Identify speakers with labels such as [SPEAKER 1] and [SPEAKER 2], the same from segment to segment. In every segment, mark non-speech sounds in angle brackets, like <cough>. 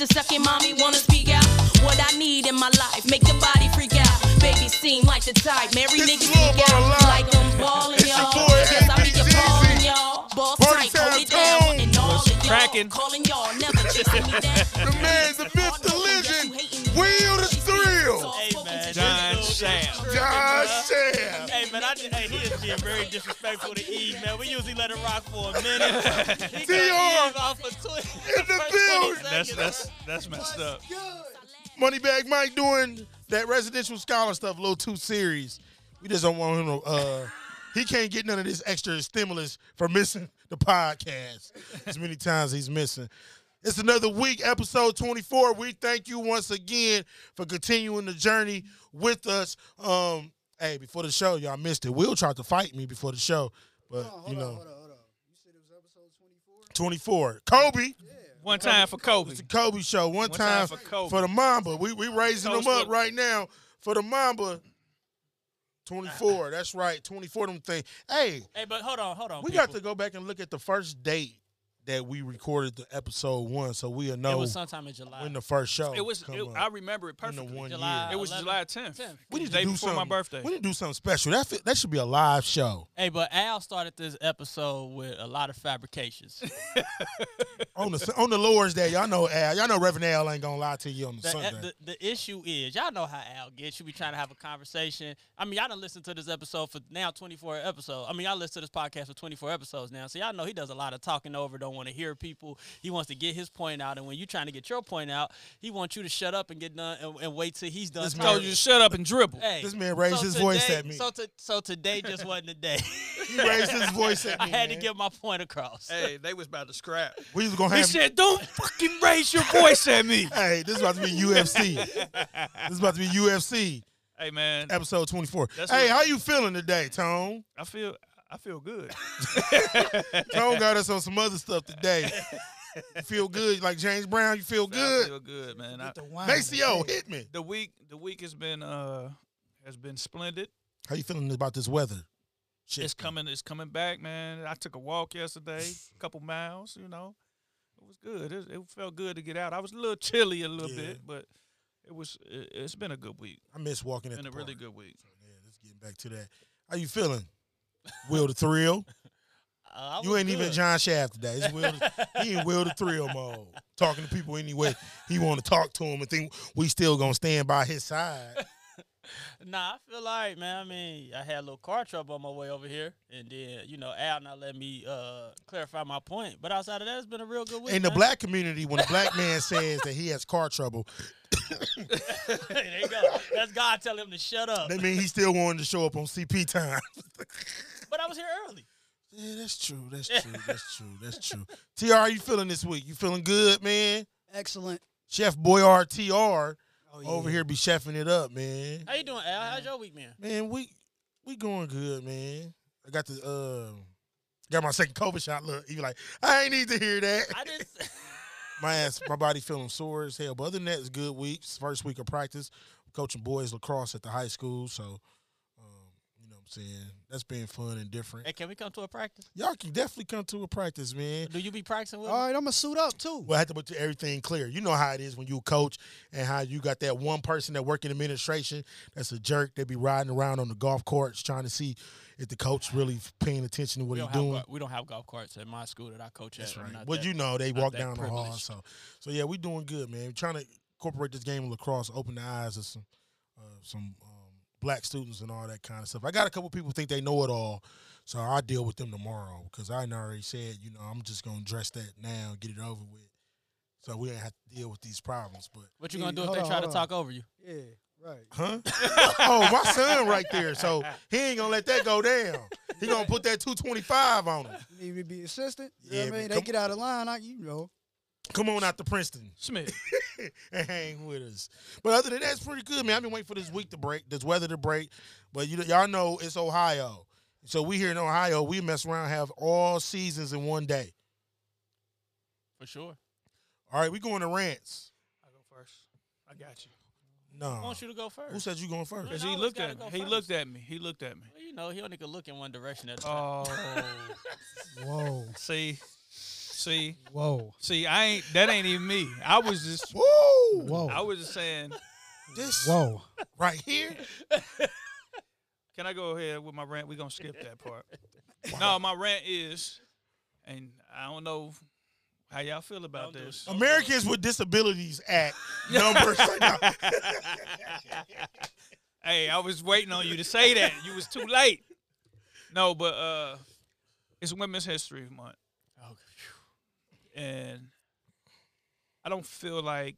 [SPEAKER 1] Mr. Sucking Mommy wanna speak out. What I need in my life, make your body freak out. Baby seem like the type, marry niggas
[SPEAKER 2] is Lil
[SPEAKER 1] speak out.
[SPEAKER 2] Ball
[SPEAKER 1] Like I'm ballin',
[SPEAKER 2] It's your
[SPEAKER 1] y'all.
[SPEAKER 2] boy,
[SPEAKER 1] Yes, I be
[SPEAKER 2] ABCZ.
[SPEAKER 1] ballin', y'all. Boss
[SPEAKER 2] Party
[SPEAKER 1] tight, hold
[SPEAKER 2] time,
[SPEAKER 1] it down. And all of y'all
[SPEAKER 3] cracking?
[SPEAKER 1] calling y'all, never chasing me down.
[SPEAKER 2] The man, the myth, the legend,
[SPEAKER 4] John
[SPEAKER 3] this is-
[SPEAKER 4] Sam.
[SPEAKER 2] John Sam.
[SPEAKER 3] Hey man, I just, hey, he is being very disrespectful to Eve, man. We usually let it rock for a minute. <laughs> He cut
[SPEAKER 2] DR
[SPEAKER 3] Eve off for tw-
[SPEAKER 2] in the <laughs>
[SPEAKER 3] first 20
[SPEAKER 2] building.
[SPEAKER 4] That's that's that's messed up.
[SPEAKER 2] Moneybag Mike doing that residential scholar stuff a little too serious. We just don't want him to. Uh, he can't get none of this extra stimulus for missing the podcast as many times he's missing. It's another week, episode 24. We thank you once again for continuing the journey with us. Um, hey, before the show, y'all missed it. Will tried to fight me before the show, but
[SPEAKER 5] Hold on,
[SPEAKER 2] you know,
[SPEAKER 5] on, hold on, hold on. You said it was episode 24?
[SPEAKER 2] 24. Kobe.
[SPEAKER 4] One time for Kobe.
[SPEAKER 2] It's the Kobe show. One,
[SPEAKER 4] One
[SPEAKER 2] time,
[SPEAKER 4] time for Kobe.
[SPEAKER 2] for the Mamba. We we raising
[SPEAKER 4] Toast
[SPEAKER 2] them up
[SPEAKER 4] for-
[SPEAKER 2] right now for the Mamba. 24. That's right. 24 them thing. Hey,
[SPEAKER 3] Hey, but hold on, hold on.
[SPEAKER 2] we
[SPEAKER 3] people.
[SPEAKER 2] got to go back and look at the first date that we recorded the episode one so we'll know.
[SPEAKER 3] It
[SPEAKER 2] know
[SPEAKER 3] was sometime in July.
[SPEAKER 2] when the first show
[SPEAKER 4] It was.
[SPEAKER 2] come
[SPEAKER 4] It,
[SPEAKER 2] up.
[SPEAKER 4] I remember it
[SPEAKER 2] in the
[SPEAKER 4] perfectly.
[SPEAKER 2] one
[SPEAKER 3] July.
[SPEAKER 2] year.
[SPEAKER 4] It was
[SPEAKER 3] 11th.
[SPEAKER 4] July 10th.
[SPEAKER 3] 10th.
[SPEAKER 2] We need to
[SPEAKER 4] day
[SPEAKER 2] do
[SPEAKER 4] before my
[SPEAKER 2] something-
[SPEAKER 4] birthday.
[SPEAKER 2] We need to do something special. That fit, that should be a live show
[SPEAKER 3] Hey, but Al started this episode with a lot of fabrications. <laughs>
[SPEAKER 2] on the on the Lord's Day. Y'all know Al. Y'all know Reverend Al ain't gonna lie to you on the,
[SPEAKER 3] The,
[SPEAKER 2] Sunday.
[SPEAKER 3] the, the issue is, y'all know how Al gets. You be trying to have a conversation. I mean, y'all done listen to this episode for now 24 episodes. I mean, y'all listen to this podcast for 24 episodes now. So y'all know he does a lot of talking over, don't want to hear people. He wants to get his point out. And when you're trying to get your point out, he wants you to shut up and get done and, and wait till he's done.
[SPEAKER 2] This
[SPEAKER 3] talking.
[SPEAKER 4] Told you to shut up and dribble.
[SPEAKER 3] Hey,
[SPEAKER 2] This man raised his voice at me.
[SPEAKER 3] So, to, so today just wasn't the day. <laughs>
[SPEAKER 2] he raised his voice at <laughs> me.
[SPEAKER 3] I had to
[SPEAKER 2] man.
[SPEAKER 3] get my point across.
[SPEAKER 4] Hey, they was about to scrap.
[SPEAKER 2] We was gonna have.
[SPEAKER 4] He
[SPEAKER 2] have.
[SPEAKER 4] said, "Don't fucking raise your voice at me." <laughs>
[SPEAKER 2] Hey, this is about to be UFC. this is about to be UFC
[SPEAKER 4] Hey man,
[SPEAKER 2] episode 24. Hey,
[SPEAKER 4] what-
[SPEAKER 2] how you feeling today, Tone?
[SPEAKER 4] I feel I feel good. <laughs>
[SPEAKER 2] Tone got us on some other stuff today. You feel good, like James Brown. You feel
[SPEAKER 4] I
[SPEAKER 2] good.
[SPEAKER 4] feel good, man. I,
[SPEAKER 5] Get the wine.
[SPEAKER 2] Maceo, hit me.
[SPEAKER 4] the week the week has been uh has been splendid.
[SPEAKER 2] How you feeling about this weather? Shit,
[SPEAKER 4] It's coming. It's coming back, man. I took a walk yesterday, a <laughs> couple miles. You know, it was good. It, it felt good to get out. I was a little chilly a little
[SPEAKER 2] Yeah.
[SPEAKER 4] bit, but it was. It, it's been a good week.
[SPEAKER 2] I miss walking at
[SPEAKER 4] Been
[SPEAKER 2] the
[SPEAKER 4] a really good week.
[SPEAKER 2] Yeah, let's get back to that. How you feeling? Will the thrill? <laughs>
[SPEAKER 3] Uh,
[SPEAKER 2] You ain't even. John Shaft today. It's Will. The, <laughs> he in Will the thrill mode, talking to people anyway. He want to talk to him and think we still gonna stand by his side. <laughs>
[SPEAKER 3] Nah, I feel like man. I mean, I had a little car trouble on my way over here, and then you know Al not let me uh, clarify my point. But outside of that, it's been a real good week.
[SPEAKER 2] In the
[SPEAKER 3] man.
[SPEAKER 2] black community, when a black man says that he has car trouble, <laughs>
[SPEAKER 3] there you go. That's God telling him to shut up.
[SPEAKER 2] that means he still wanted to show up on CP time. <laughs>
[SPEAKER 3] But I was here early.
[SPEAKER 2] Yeah, that's true. That's true. That's true. That's true. TR, how you feeling this week? You feeling good, man?
[SPEAKER 5] Excellent.
[SPEAKER 2] Chef Boyard TR
[SPEAKER 5] Oh, yeah.
[SPEAKER 2] over here be chefing it up, man.
[SPEAKER 3] How you doing, Al? How's your week, man?
[SPEAKER 2] Man, we we going good, man. I got the uh got my second COVID shot. Look, he be like, I ain't need to hear that.
[SPEAKER 3] I just <laughs>
[SPEAKER 2] my ass, my body feeling sore as hell. But other than that, it's good weeks. First week of practice, coaching boys lacrosse at the high school. So, um, you know what I'm saying? That's been fun and different.
[SPEAKER 3] hey, can we come to a practice?
[SPEAKER 2] Y'all can definitely come to a practice, man.
[SPEAKER 3] Do you be practicing with?
[SPEAKER 5] All
[SPEAKER 3] me?
[SPEAKER 5] right, I'm gonna suit up too.
[SPEAKER 2] Well, I have to put everything clear. You know how it is when you coach and how you got that one person that work in administration that's a jerk. They be riding around on the golf courts trying to see if the coach really paying attention to what
[SPEAKER 3] we
[SPEAKER 2] he's
[SPEAKER 3] don't have
[SPEAKER 2] doing.
[SPEAKER 3] go- we don't have golf carts at my school that I coach at.
[SPEAKER 2] That's
[SPEAKER 3] I'm
[SPEAKER 2] right. Well,
[SPEAKER 3] that-
[SPEAKER 2] you know they walk
[SPEAKER 3] that
[SPEAKER 2] down the hall, so so yeah, we doing good, man. We're trying to incorporate this game of lacrosse, open the eyes of some uh, some um, black students and all that kind of stuff. I got a couple people think they know it all, so I deal with them tomorrow because I already said, you know, I'm just gonna dress that now, get it over with, so we ain't have to deal with these problems. But
[SPEAKER 3] What you gonna do if they
[SPEAKER 5] on,
[SPEAKER 3] try to
[SPEAKER 5] on.
[SPEAKER 3] talk over you?
[SPEAKER 5] Yeah, right.
[SPEAKER 2] huh? <laughs> oh, my son right there, so he ain't gonna let that go down. He gonna put that 225 on him.
[SPEAKER 5] You need me to be assistant? You
[SPEAKER 2] Yeah,
[SPEAKER 5] know what I mean? They get out of line, I, you know.
[SPEAKER 2] Come on out to Princeton.
[SPEAKER 4] Smith. <laughs>
[SPEAKER 2] and hang with us. But other than that, it's pretty good, man. I've been waiting for this week to break, this weather to break. But you y'all know it's Ohio. So we here in Ohio, we mess around, have all seasons in one day.
[SPEAKER 3] For sure.
[SPEAKER 2] All right, we going to rants.
[SPEAKER 4] I go first. I got you. No.
[SPEAKER 3] I
[SPEAKER 2] No.
[SPEAKER 3] want you to go first.
[SPEAKER 2] Who said you going first?
[SPEAKER 4] Cause he looked at me. He
[SPEAKER 3] first.
[SPEAKER 4] looked at me. He looked at me.
[SPEAKER 3] Well, you know, he only could look in one direction at a time.
[SPEAKER 4] Oh, <laughs>
[SPEAKER 5] Whoa.
[SPEAKER 4] see, See,
[SPEAKER 5] Whoa.
[SPEAKER 4] see, I ain't. That ain't even me. I was just.
[SPEAKER 2] Woo!
[SPEAKER 5] Whoa.
[SPEAKER 4] I was just saying.
[SPEAKER 2] This
[SPEAKER 5] Whoa.
[SPEAKER 2] right here. <laughs>
[SPEAKER 4] Can I go ahead with my rant? We gonna skip that part. <laughs> No, my rant is, and I don't know how y'all feel about
[SPEAKER 3] Don't do
[SPEAKER 4] this.
[SPEAKER 2] Americans with Disabilities Act <laughs> numbers.
[SPEAKER 4] Hey, I was waiting on you to say that. You was too late. No, but uh, it's Women's History Month,
[SPEAKER 3] Oh,
[SPEAKER 4] and I don't feel like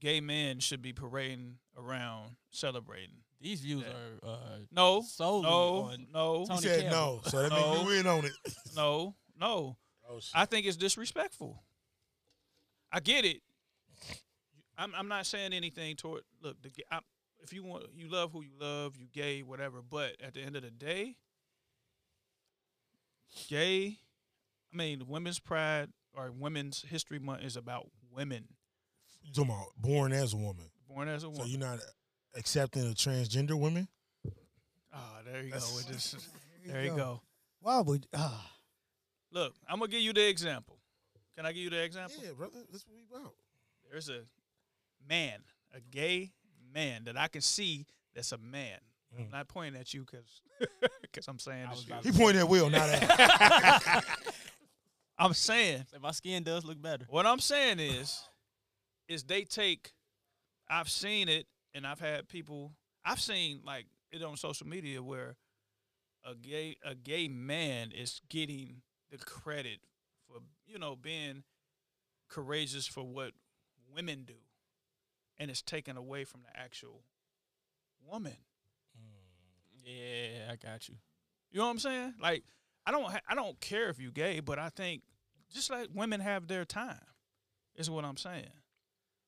[SPEAKER 4] gay men should be parading around celebrating.
[SPEAKER 3] These views
[SPEAKER 4] Yeah.
[SPEAKER 3] are uh,
[SPEAKER 4] No,
[SPEAKER 3] solely
[SPEAKER 4] no,
[SPEAKER 3] on
[SPEAKER 4] no,
[SPEAKER 2] He said
[SPEAKER 3] Campbell.
[SPEAKER 2] no, so that
[SPEAKER 4] No.
[SPEAKER 2] means you in on it.
[SPEAKER 4] no, no. <laughs>
[SPEAKER 2] Oh, shit.
[SPEAKER 4] I think it's disrespectful. I get it. I'm I'm not saying anything toward look. The, ga- I, if you want, you love who you love, you gay, whatever. But at the end of the day, gay. I mean, Women's Pride or Women's History Month is about women
[SPEAKER 2] You talking about born as a woman.
[SPEAKER 4] born as a woman.
[SPEAKER 2] So you're not accepting of transgender women?
[SPEAKER 4] oh, there you go.
[SPEAKER 2] That's-
[SPEAKER 4] With this, <laughs> there you go.
[SPEAKER 5] Why would ah
[SPEAKER 4] Look, I'm gonna give you the example. Can I give you the example?
[SPEAKER 2] Yeah, brother. That's what we about.
[SPEAKER 4] there's a man, a gay man that I can see that's a man. I'm
[SPEAKER 2] Mm.
[SPEAKER 4] not pointing at you because <laughs> I'm saying
[SPEAKER 3] I
[SPEAKER 4] it's
[SPEAKER 3] was
[SPEAKER 4] you.
[SPEAKER 3] about
[SPEAKER 2] He pointed at Will, not at. <laughs>
[SPEAKER 4] I'm saying
[SPEAKER 3] Say my skin does look better.
[SPEAKER 4] what I'm saying is is they take I've seen it and I've had people I've seen like it on social media where a gay a gay man is getting the credit for you know being courageous for what women do and it's taken away from the actual woman mm.
[SPEAKER 3] Yeah, I got you.
[SPEAKER 4] You know what I'm saying? Like, I don't, ha- I don't care if you're gay, but I think just like women have their time, is what I'm saying.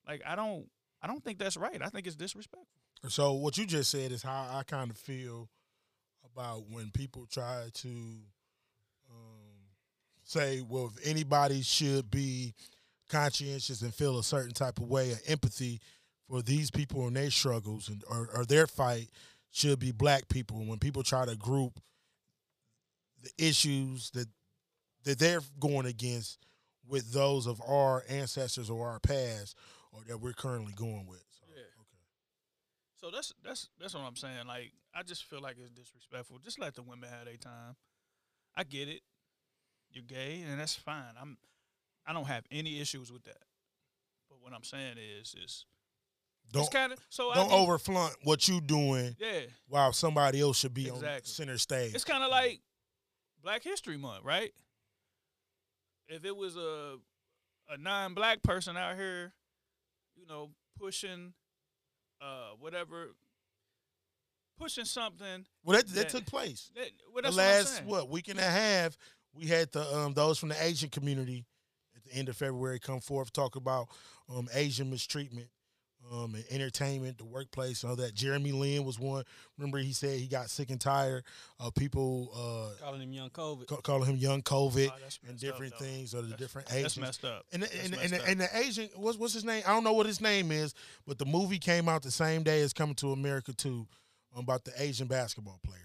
[SPEAKER 4] Like, I don't, I don't think that's right. I think it's disrespectful.
[SPEAKER 2] So what you just said is how I kind of feel about when people try to um, say, well, if anybody should be conscientious and feel a certain type of way of empathy for these people and their struggles and or, or their fight should be black people. When people try to group the issues that that they're going against with those of our ancestors or our past or that we're currently going with. So,
[SPEAKER 4] Yeah.
[SPEAKER 2] okay.
[SPEAKER 4] So that's that's that's what I'm saying. Like, I just feel like it's disrespectful. Just let the women have their time. I get it. You're gay, and that's fine. I'm, I don't have any issues with that. But what I'm saying is, is
[SPEAKER 2] Don't
[SPEAKER 4] it's kind of so.
[SPEAKER 2] Don't overflunt what you're doing
[SPEAKER 4] Yeah,
[SPEAKER 2] while somebody else should be on
[SPEAKER 4] Exactly.
[SPEAKER 2] center stage.
[SPEAKER 4] It's kind of like Black History Month, right? If it was a a non-black person out here, you know, pushing uh whatever pushing something
[SPEAKER 2] well, that that
[SPEAKER 4] that-
[SPEAKER 2] took place.
[SPEAKER 4] that well,
[SPEAKER 2] The
[SPEAKER 4] what
[SPEAKER 2] last
[SPEAKER 4] saying.
[SPEAKER 2] what week and a half, we had the um those from the Asian community at the end of February come forth talk about um Asian mistreatment. Um, and entertainment, the workplace, all that. Jeremy Lin was one. Remember, he said he got sick and tired of people uh,
[SPEAKER 3] Calling him young COVID.
[SPEAKER 2] ca- calling him young COVID
[SPEAKER 4] Oh,
[SPEAKER 2] and different
[SPEAKER 4] up,
[SPEAKER 2] things, or the
[SPEAKER 4] That's-
[SPEAKER 2] different
[SPEAKER 4] That's
[SPEAKER 2] Asians.
[SPEAKER 4] messed up.
[SPEAKER 2] And the,
[SPEAKER 4] That's
[SPEAKER 2] and,
[SPEAKER 4] messed
[SPEAKER 2] and,
[SPEAKER 4] up.
[SPEAKER 2] the, and the Asian what's what's his name? I don't know what his name is, but the movie came out the same day as Coming to America too, um, about the Asian basketball player.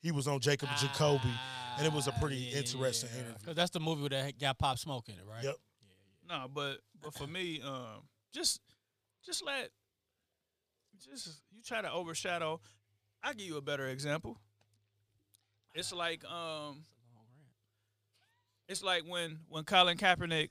[SPEAKER 2] He was on Jacob Jacoby, and it was a pretty interesting interview.
[SPEAKER 3] Because that's the movie that got Pop Smoke in it, right?
[SPEAKER 2] Yep.
[SPEAKER 4] No, but but for me, um, just just let just you try to overshadow. I'll give you a better example. It's like um it's like when when Colin Kaepernick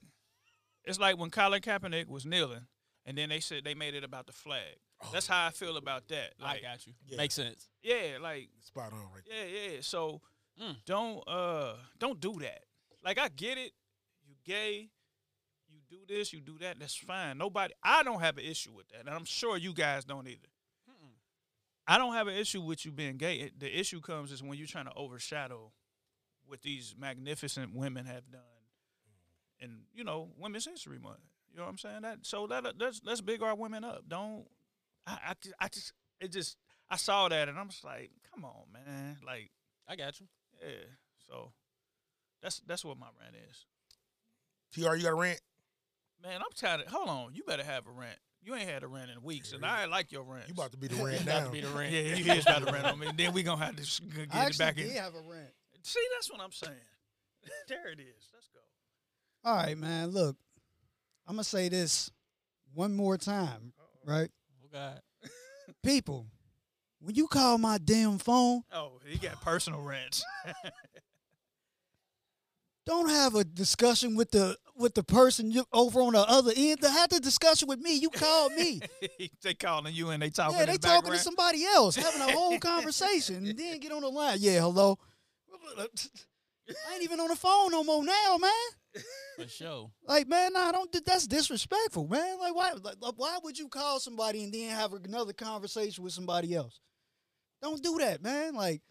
[SPEAKER 4] it's like when Colin Kaepernick was kneeling and then they said they made it about the flag. That's how I feel about that. Like
[SPEAKER 3] I got you.
[SPEAKER 2] Yeah.
[SPEAKER 3] Makes sense.
[SPEAKER 4] yeah, like
[SPEAKER 2] Spot on, right?
[SPEAKER 4] yeah, yeah. So
[SPEAKER 3] Mm.
[SPEAKER 4] don't uh don't do that. Like I get it. You gay. You do this. You do that. That's fine. Nobody. I don't have an issue with that, and I'm sure you guys don't either. I don't have an issue with you being gay. It, the issue comes is when you're trying to overshadow what these magnificent women have done, and you know, Women's History Month. You know what I'm saying? That so let let's let's big our women up. Don't I I, I just it just I saw that and I'm just like, come on, man. Like
[SPEAKER 3] I got you.
[SPEAKER 4] yeah. So that's that's what my rant is.
[SPEAKER 2] TR, you got a rant?
[SPEAKER 4] Man, I'm tired of hold on, you better have a rant. You ain't had a rant in weeks, and I like your rant.
[SPEAKER 2] You about to be the <laughs> rant
[SPEAKER 3] About to be the rant.
[SPEAKER 4] yeah, you is about to rant on me. Then we gonna have to get
[SPEAKER 5] I
[SPEAKER 4] it back
[SPEAKER 5] actually
[SPEAKER 4] in.
[SPEAKER 5] did have a rant.
[SPEAKER 4] See, that's what I'm saying. <laughs> there it is. Let's go.
[SPEAKER 5] All right, man. Look, I'm gonna say this one more time, right?
[SPEAKER 3] Oh God. <laughs>
[SPEAKER 5] People, when you call my damn phone,
[SPEAKER 4] Oh, he got personal rants.
[SPEAKER 5] don't have a discussion with the with the person you, over on the other end. They had the discussion with me. You called me. <laughs>
[SPEAKER 4] they calling you and they talking.
[SPEAKER 5] yeah, they
[SPEAKER 4] the
[SPEAKER 5] talking to somebody else, <laughs> having a whole conversation, and then get on the line. Yeah, hello. I ain't even on the phone no more now, man.
[SPEAKER 3] For sure.
[SPEAKER 5] Like, man, nah, don't. That's disrespectful, man. Like, why? Like, why would you call somebody and then have another conversation with somebody else? Don't do that, man. Like,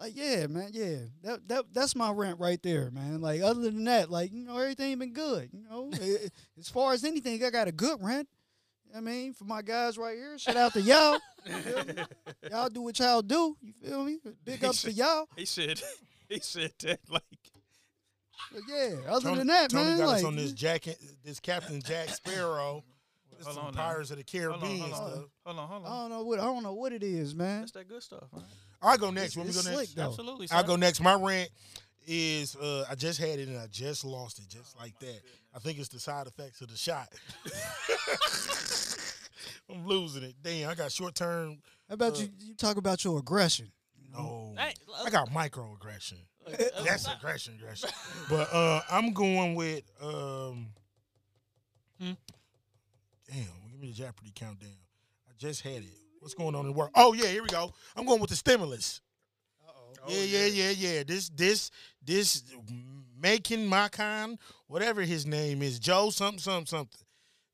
[SPEAKER 5] like, yeah, man, yeah. That that that's my rant right there, man. Like, other than that, like, you know, everything been good. You know, <laughs> as far as anything, I got a good rant. I mean, for my guys right here, shout out to y'all. You feel me? <laughs> y'all do what y'all do. You feel me? Big ups to y'all.
[SPEAKER 4] He said, <laughs> he said that like
[SPEAKER 5] But yeah, other
[SPEAKER 2] Tony,
[SPEAKER 5] than that,
[SPEAKER 2] Tony
[SPEAKER 5] man,
[SPEAKER 2] got
[SPEAKER 5] like,
[SPEAKER 2] us on this jacket, this Captain Jack Sparrow. This
[SPEAKER 4] Hold
[SPEAKER 2] some
[SPEAKER 4] on now.
[SPEAKER 2] Pirates of the
[SPEAKER 4] hold on,
[SPEAKER 2] Caribbean
[SPEAKER 4] hold on,
[SPEAKER 2] stuff.
[SPEAKER 4] hold on, hold
[SPEAKER 5] I
[SPEAKER 4] on.
[SPEAKER 5] don't know what I don't know what it is, man.
[SPEAKER 4] That's that good stuff, right?
[SPEAKER 2] I go next.
[SPEAKER 5] It's-
[SPEAKER 2] When we go
[SPEAKER 5] it's
[SPEAKER 2] next,
[SPEAKER 5] slick, though.
[SPEAKER 3] Absolutely.
[SPEAKER 2] I go next. My rant is uh, I just had it and I just lost it, just like that. I think it's the side effects of the shot. <laughs> I'm losing it. Damn, I got short term.
[SPEAKER 5] How about
[SPEAKER 2] Uh,
[SPEAKER 5] you? You talk about your aggression.
[SPEAKER 2] No,
[SPEAKER 3] Hey,
[SPEAKER 2] I got microaggression.
[SPEAKER 3] look, uh,
[SPEAKER 2] That's aggression, aggression. But uh, I'm going with um.
[SPEAKER 3] Hmm?
[SPEAKER 2] Damn, give me the Jeopardy countdown. I just had it. What's going on in the world? Oh yeah, here we go. I'm going with the stimulus.
[SPEAKER 4] Oh,
[SPEAKER 2] yeah, yeah, yeah, yeah. This, this, this, making my kind, whatever his name is, Joe something, something, something.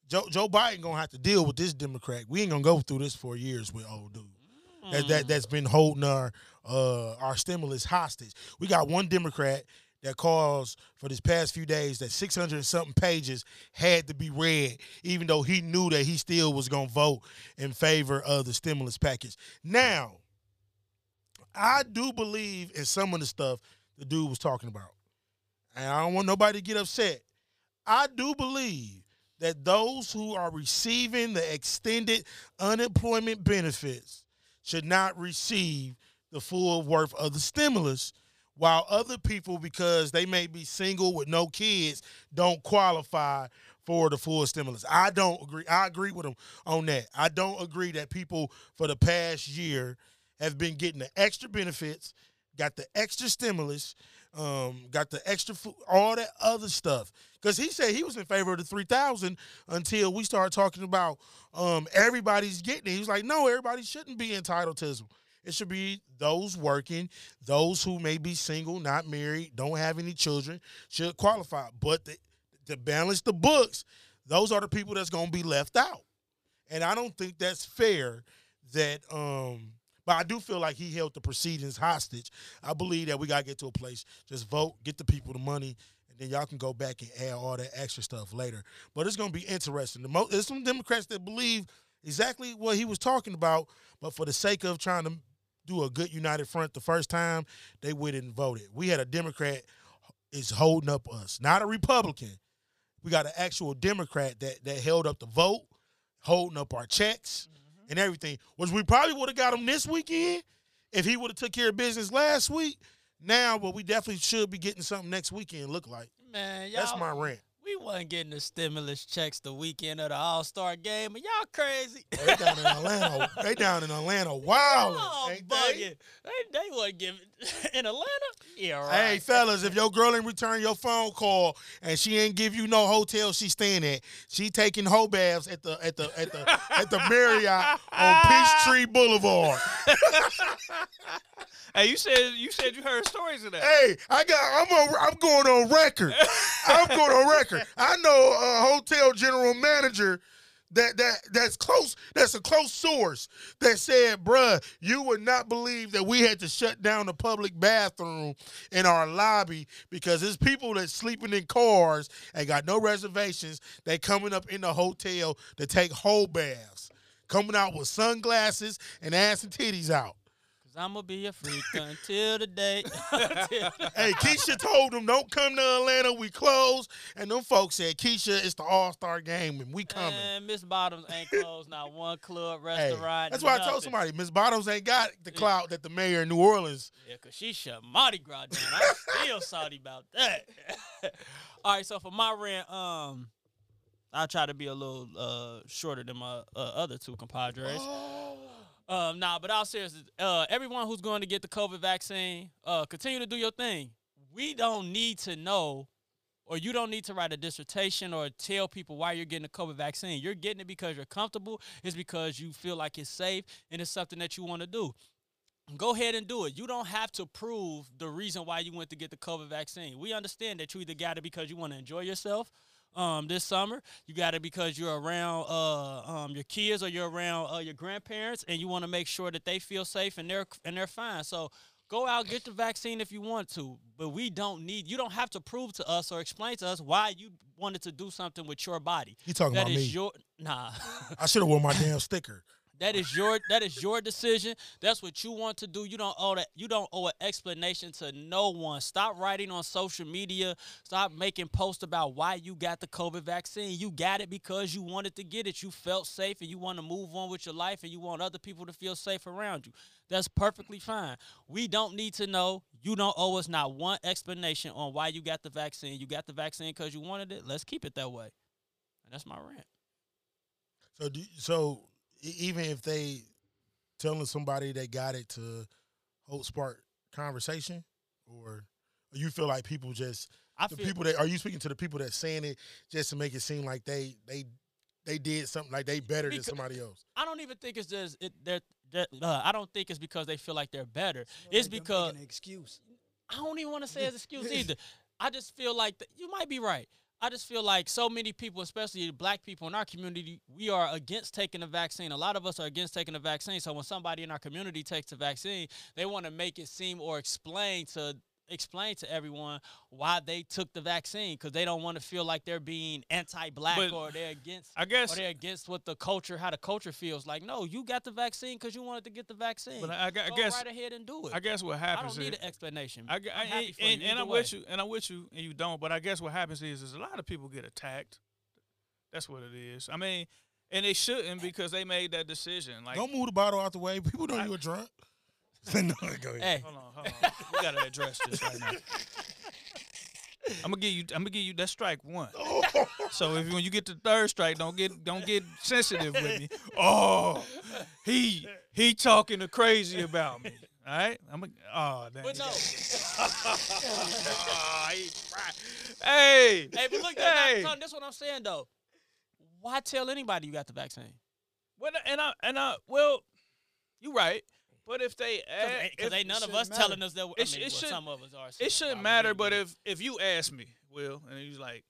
[SPEAKER 2] Joe, Joe Biden gonna have to deal with this Democrat. We ain't gonna go through this for years with old dude. That, that that's been holding our uh our stimulus hostage. We got one Democrat that caused for this past few days that 600 and something pages had to be read, even though he knew that he still was gonna vote in favor of the stimulus package. Now, I do believe in some of the stuff the dude was talking about. And I don't want nobody to get upset. I do believe that those who are receiving the extended unemployment benefits should not receive the full worth of the stimulus, while other people, because they may be single with no kids, don't qualify for the full stimulus. I don't agree. I agree with him on that. I don't agree that people for the past year have been getting the extra benefits, got the extra stimulus, um, got the extra food, all that other stuff. Because he said he was in favor of the three thousand until we started talking about um, everybody's getting it. He was like, no, everybody shouldn't be entitled to this. It should be those working, those who may be single, not married, don't have any children, should qualify. But the, to balance the books, those are the people that's going to be left out. And I don't think that's fair that um but I do feel like he held the proceedings hostage. I believe that we gotta get to a place, just vote, get the people the money, and then y'all can go back and add all that extra stuff later. But it's gonna be interesting. The mo- there's some Democrats that believe exactly what he was talking about, but for the sake of trying to do a good united front the first time, they went and voted. We had a Democrat is holding up us, not a Republican. We got an actual Democrat that that held up the vote, holding up our checks mm-hmm. and everything. Which we probably would have got him this weekend if he would have took care of business last week. Now, but we definitely should be getting something next weekend. Look like
[SPEAKER 3] Man, y'all,
[SPEAKER 2] that's my rant.
[SPEAKER 3] We wasn't getting the stimulus checks the weekend of the All Star game, and y'all crazy.
[SPEAKER 2] Oh, they down in Atlanta. they down in Atlanta. Wow,
[SPEAKER 3] Oh,
[SPEAKER 2] ain't
[SPEAKER 3] bugging.
[SPEAKER 2] they?
[SPEAKER 3] They, they wasn't giving <laughs> in Atlanta. Yeah, right.
[SPEAKER 2] Hey, fellas, if your girl ain't return your phone call and she ain't give you no hotel she staying at, she taking hoe baths at the at the at the at the Marriott on Peachtree <laughs> Boulevard. <laughs>
[SPEAKER 4] Hey, you said you said you heard stories of that.
[SPEAKER 2] Hey, I got. I'm on. I'm going on record. I'm going on record. I know a hotel general manager that that that's close. That's a close source that said, "Bruh, you would not believe that we had to shut down the public bathroom in our lobby because there's people that sleeping in cars and got no reservations. They coming up in the hotel to take whole baths, coming out with sunglasses and ass and titties out."
[SPEAKER 3] Cause I'ma be a freak until the day. <laughs>
[SPEAKER 2] Hey, Keisha told them don't come to Atlanta. We close, and them folks said Keisha, it's the All Star game, and we coming.
[SPEAKER 3] And Miss Bottoms ain't closed not one club, restaurant.
[SPEAKER 2] Hey, that's why I told somebody Miss Bottoms ain't got the clout that the mayor of New Orleans.
[SPEAKER 3] Yeah, cause she shut Mardi Gras down. I'm <laughs> still salty about that. <laughs> All right, so for my rant, um, I try to be a little uh shorter than my uh, other two compadres. Um, nah, but all seriousness, uh, everyone who's going to get the COVID vaccine, uh, continue to do your thing. We don't need to know, or you don't need to write a dissertation or tell people why you're getting the COVID vaccine. You're getting it because you're comfortable. It's because you feel like it's safe and it's something that you want to do. Go ahead and do it. You don't have to prove the reason why you went to get the COVID vaccine. We understand that you either got it because you want to enjoy yourself um, this summer. You got it because you're around uh, um, your kids or you're around uh, your grandparents, and you want to make sure that they feel safe and they're and they're fine. So go out get the vaccine if you want to, but we don't need. You don't have to prove to us or explain to us why you wanted to do something with your body.
[SPEAKER 2] You talking
[SPEAKER 3] That
[SPEAKER 2] about
[SPEAKER 3] is
[SPEAKER 2] me?
[SPEAKER 3] your nah.
[SPEAKER 2] I should have worn my <laughs> damn sticker.
[SPEAKER 3] That is your that is your decision. That's what you want to do. You don't owe that you don't owe an explanation to no one. Stop writing on social media. Stop making posts about why you got the COVID vaccine. You got it because you wanted to get it. You felt safe and you want to move on with your life and you want other people to feel safe around you. That's perfectly fine. We don't need to know. You don't owe us not one explanation on why you got the vaccine. You got the vaccine because you wanted it. Let's keep it that way. And that's my rant.
[SPEAKER 2] So, do, so even if they telling somebody they got it to hold spark conversation, or you feel like people just
[SPEAKER 3] I
[SPEAKER 2] the
[SPEAKER 3] feel
[SPEAKER 2] people that are you speaking to the people that saying it just to make it seem like they they they did something like they better than somebody else.
[SPEAKER 3] I don't even think it's just it. They're, they're, uh, I don't think it's because they feel like they're better.
[SPEAKER 5] Like
[SPEAKER 3] It's
[SPEAKER 5] them
[SPEAKER 3] because
[SPEAKER 5] an excuse.
[SPEAKER 3] I don't even want to say as excuse <laughs> either. I just feel like th- you might be right. I just feel like so many people, especially black people in our community, we are against taking the vaccine. A lot of us are against taking the vaccine. So when somebody in our community takes the vaccine, they want to make it seem or explain to explain to everyone why they took the vaccine because they don't want to feel like they're being anti-black
[SPEAKER 4] But
[SPEAKER 3] or they're against
[SPEAKER 4] I guess
[SPEAKER 3] or they're against what the culture, how the culture feels. Like, no, you got the vaccine because you wanted to get the vaccine.
[SPEAKER 4] But I, I I
[SPEAKER 3] Go
[SPEAKER 4] guess
[SPEAKER 3] right ahead and do it.
[SPEAKER 4] I guess what happens.
[SPEAKER 3] I
[SPEAKER 4] happens
[SPEAKER 3] don't need
[SPEAKER 4] is
[SPEAKER 3] an explanation.
[SPEAKER 4] I, gu-
[SPEAKER 3] I'm happy
[SPEAKER 4] and,
[SPEAKER 3] for
[SPEAKER 4] and, and I'm
[SPEAKER 3] way.
[SPEAKER 4] with you, and I'm with you, and you don't. But I guess what happens is, is a lot of people get attacked. That's what it is. I mean, and they shouldn't because they made that decision. Like,
[SPEAKER 2] Don't move the bottle out the way. People know
[SPEAKER 4] I-
[SPEAKER 2] you a drunk. <laughs> no, go ahead.
[SPEAKER 3] Hey,
[SPEAKER 4] hold on, hold on. we gotta address this right now. I'm gonna give you. I'm gonna give you that strike one. <laughs> So if when you get the third strike, don't get don't get sensitive with me. Oh, he he talking to crazy about me. All right, I'm a, oh dang.
[SPEAKER 3] but no.
[SPEAKER 4] Oh, he hey,
[SPEAKER 3] hey, but look,
[SPEAKER 4] Hey.
[SPEAKER 3] that's, that's what I'm saying though. Why tell anybody you got the vaccine?
[SPEAKER 4] Well, and I and I well, you right. But if they ask,
[SPEAKER 3] Because ain't none of us
[SPEAKER 5] matter.
[SPEAKER 3] telling us that. I
[SPEAKER 4] It sh-
[SPEAKER 3] mean,
[SPEAKER 4] it
[SPEAKER 3] well,
[SPEAKER 4] should,
[SPEAKER 3] some of us are.
[SPEAKER 4] It shouldn't matter.
[SPEAKER 3] getting
[SPEAKER 4] But if if you ask me, Will, and he's like,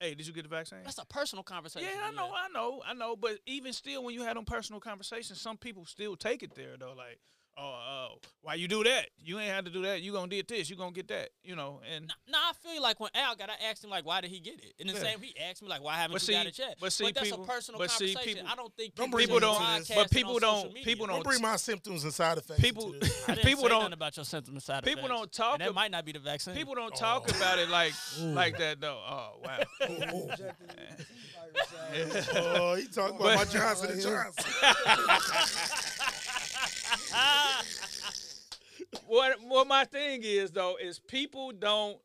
[SPEAKER 4] "Hey, did you get the vaccine?"
[SPEAKER 3] that's a personal conversation.
[SPEAKER 4] Yeah, I know, I know, I know. But even still, when you had them personal conversations, some people still take it there though. Like, oh, uh, why you do that? You ain't had to do that. You gonna get this. You gonna get that. You know. And
[SPEAKER 3] Nah, I feel like when Al got, I asked him like, why did he get it? And the
[SPEAKER 4] Yeah.
[SPEAKER 3] same, he asked me like, why haven't
[SPEAKER 4] But
[SPEAKER 3] you got
[SPEAKER 4] see-
[SPEAKER 3] it yet?
[SPEAKER 4] but see,
[SPEAKER 3] that's
[SPEAKER 4] people-
[SPEAKER 3] a personal
[SPEAKER 4] but see,
[SPEAKER 3] conversation.
[SPEAKER 4] people-
[SPEAKER 3] I don't think people
[SPEAKER 2] Don't
[SPEAKER 3] people,
[SPEAKER 2] bring
[SPEAKER 3] should
[SPEAKER 2] me into
[SPEAKER 4] this.
[SPEAKER 3] broadcast
[SPEAKER 4] But people don't- people
[SPEAKER 2] Don't
[SPEAKER 4] don't
[SPEAKER 2] bring my symptoms and side effects.
[SPEAKER 4] People-
[SPEAKER 3] I didn't
[SPEAKER 4] people
[SPEAKER 3] say
[SPEAKER 4] don't-
[SPEAKER 3] nothing about your symptoms and side
[SPEAKER 4] people
[SPEAKER 3] effects.
[SPEAKER 4] don't talk
[SPEAKER 3] And that
[SPEAKER 4] ab-
[SPEAKER 3] might not be the vaccine.
[SPEAKER 4] people don't talk
[SPEAKER 2] Oh.
[SPEAKER 4] about it like like that though. Oh wow. <laughs> <laughs>
[SPEAKER 2] Oh, he talking about my Johnson and Johnson. <laughs> <laughs>
[SPEAKER 4] what what my thing is though is people don't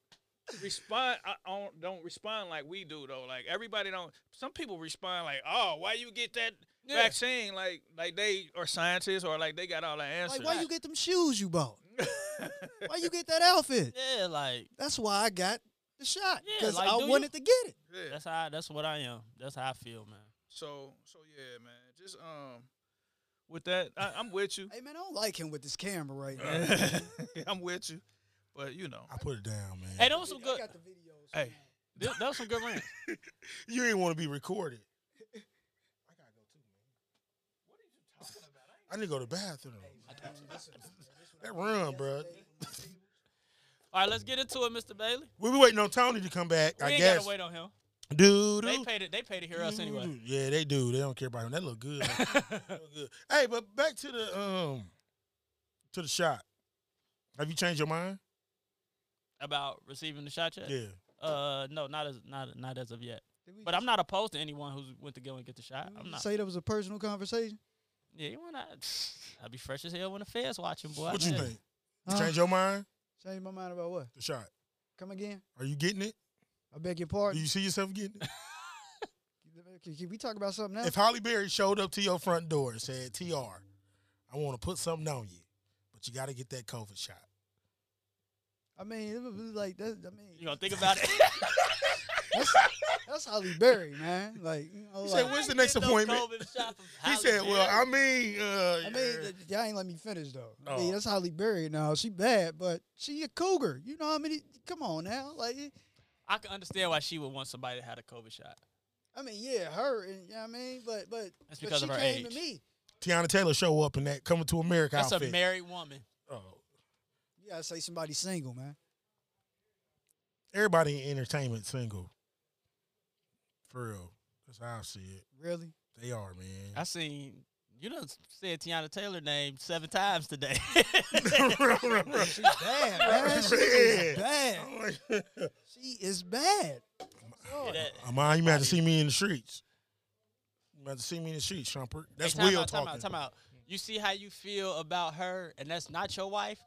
[SPEAKER 4] respond uh, on don't respond like we do though. Like everybody don't. Some people respond like, "Oh, why you get that
[SPEAKER 3] Yeah.
[SPEAKER 4] vaccine?" Like like they are scientists or like they got all the answers.
[SPEAKER 5] Like, why you get them shoes you bought? <laughs> Why you get that outfit?
[SPEAKER 3] Yeah, like
[SPEAKER 5] That's why I got the shot
[SPEAKER 3] Yeah,
[SPEAKER 5] because
[SPEAKER 3] like,
[SPEAKER 5] I
[SPEAKER 3] do you?
[SPEAKER 5] wanted to get it.
[SPEAKER 4] Yeah.
[SPEAKER 3] that's how that's what I am. That's how I feel, man.
[SPEAKER 4] So so yeah, man. Just um, with that, I, I'm with you.
[SPEAKER 5] Hey man, I don't like him with this camera right now. <laughs>
[SPEAKER 4] I'm with you, but you know,
[SPEAKER 2] I put it down, man.
[SPEAKER 3] Hey, those some good.
[SPEAKER 5] got the videos.
[SPEAKER 4] Hey.
[SPEAKER 3] That that was some good rants. <laughs>
[SPEAKER 2] you ain't want to be recorded. <laughs> I gotta go too, man. What are you talking about? I need to go to the bathroom. That run, bro.
[SPEAKER 3] All right, let's get into it, Mr. Bailey.
[SPEAKER 2] We be waiting on Tony to come back.
[SPEAKER 3] We
[SPEAKER 2] I
[SPEAKER 3] ain't
[SPEAKER 2] guess.
[SPEAKER 3] gotta wait on him.
[SPEAKER 2] Dude,
[SPEAKER 3] They paid it. They paid to hear us anyway.
[SPEAKER 2] Yeah, they do. They don't care about him. That look good. <laughs> That look good. Hey, but back to the um to the shot. Have you changed your mind?
[SPEAKER 3] About receiving the shot yet?
[SPEAKER 2] Yeah.
[SPEAKER 3] Uh, no, not as not not as of yet. But I'm not opposed to anyone who went to go and get the shot. I'm not.
[SPEAKER 5] Say that was a personal conversation.
[SPEAKER 3] Yeah, you wanna? <sighs> I'd be fresh as hell when the feds watching, boy.
[SPEAKER 2] What
[SPEAKER 3] I
[SPEAKER 2] you think? You
[SPEAKER 5] Huh?
[SPEAKER 2] change your mind?
[SPEAKER 5] Change my mind about what?
[SPEAKER 2] The shot.
[SPEAKER 5] Come again?
[SPEAKER 2] Are you getting it?
[SPEAKER 5] I beg your
[SPEAKER 2] Do
[SPEAKER 5] pardon.
[SPEAKER 2] you see yourself getting it? <laughs>
[SPEAKER 5] Can, can we talk about something else?
[SPEAKER 2] if Halle Berry showed up to your front door and said, "Tr, I want to put something on you, but you got to get that COVID shot."
[SPEAKER 5] I mean, it was like that. I mean,
[SPEAKER 3] You gonna think about it? <laughs>
[SPEAKER 5] that's, that's Halle Berry, man. Like, you know,
[SPEAKER 2] He
[SPEAKER 5] like,
[SPEAKER 2] said, "When's the next
[SPEAKER 3] no
[SPEAKER 2] appointment?"
[SPEAKER 3] COVID shot from
[SPEAKER 2] He
[SPEAKER 3] Halle
[SPEAKER 2] said, "Well, I mean, uh,
[SPEAKER 5] I mean, y'all ain't let me finish though. I
[SPEAKER 2] Oh.
[SPEAKER 5] mean, that's Halle Berry now. She bad, but she a cougar. You know how many? Come on now, like, it-
[SPEAKER 3] I can understand why she would want somebody that had a COVID shot.
[SPEAKER 5] I mean, yeah, her, and you know what I mean, but but
[SPEAKER 3] That's
[SPEAKER 5] but
[SPEAKER 3] because
[SPEAKER 5] she
[SPEAKER 3] of her
[SPEAKER 5] came
[SPEAKER 3] age.
[SPEAKER 5] to me.
[SPEAKER 2] Teyana Taylor show up in that Coming to America
[SPEAKER 3] That's
[SPEAKER 2] outfit."
[SPEAKER 3] a married woman.
[SPEAKER 2] oh,
[SPEAKER 5] You gotta say somebody single, man.
[SPEAKER 2] everybody in entertainment single. For real, that's how I see it.
[SPEAKER 5] Really?
[SPEAKER 2] They are, man.
[SPEAKER 3] I seen you done said Teyana Taylor name seven times today. <laughs>
[SPEAKER 5] She's bad, man. She is bad. She is bad.
[SPEAKER 3] Yeah, that-
[SPEAKER 2] Iman, you might have to see me in the streets. You might have to see me in the streets, Shumpert. That's
[SPEAKER 3] Hey, time
[SPEAKER 2] Will
[SPEAKER 3] out, time
[SPEAKER 2] talking.
[SPEAKER 3] Out, time out. You see how you feel about her, and that's not your wife.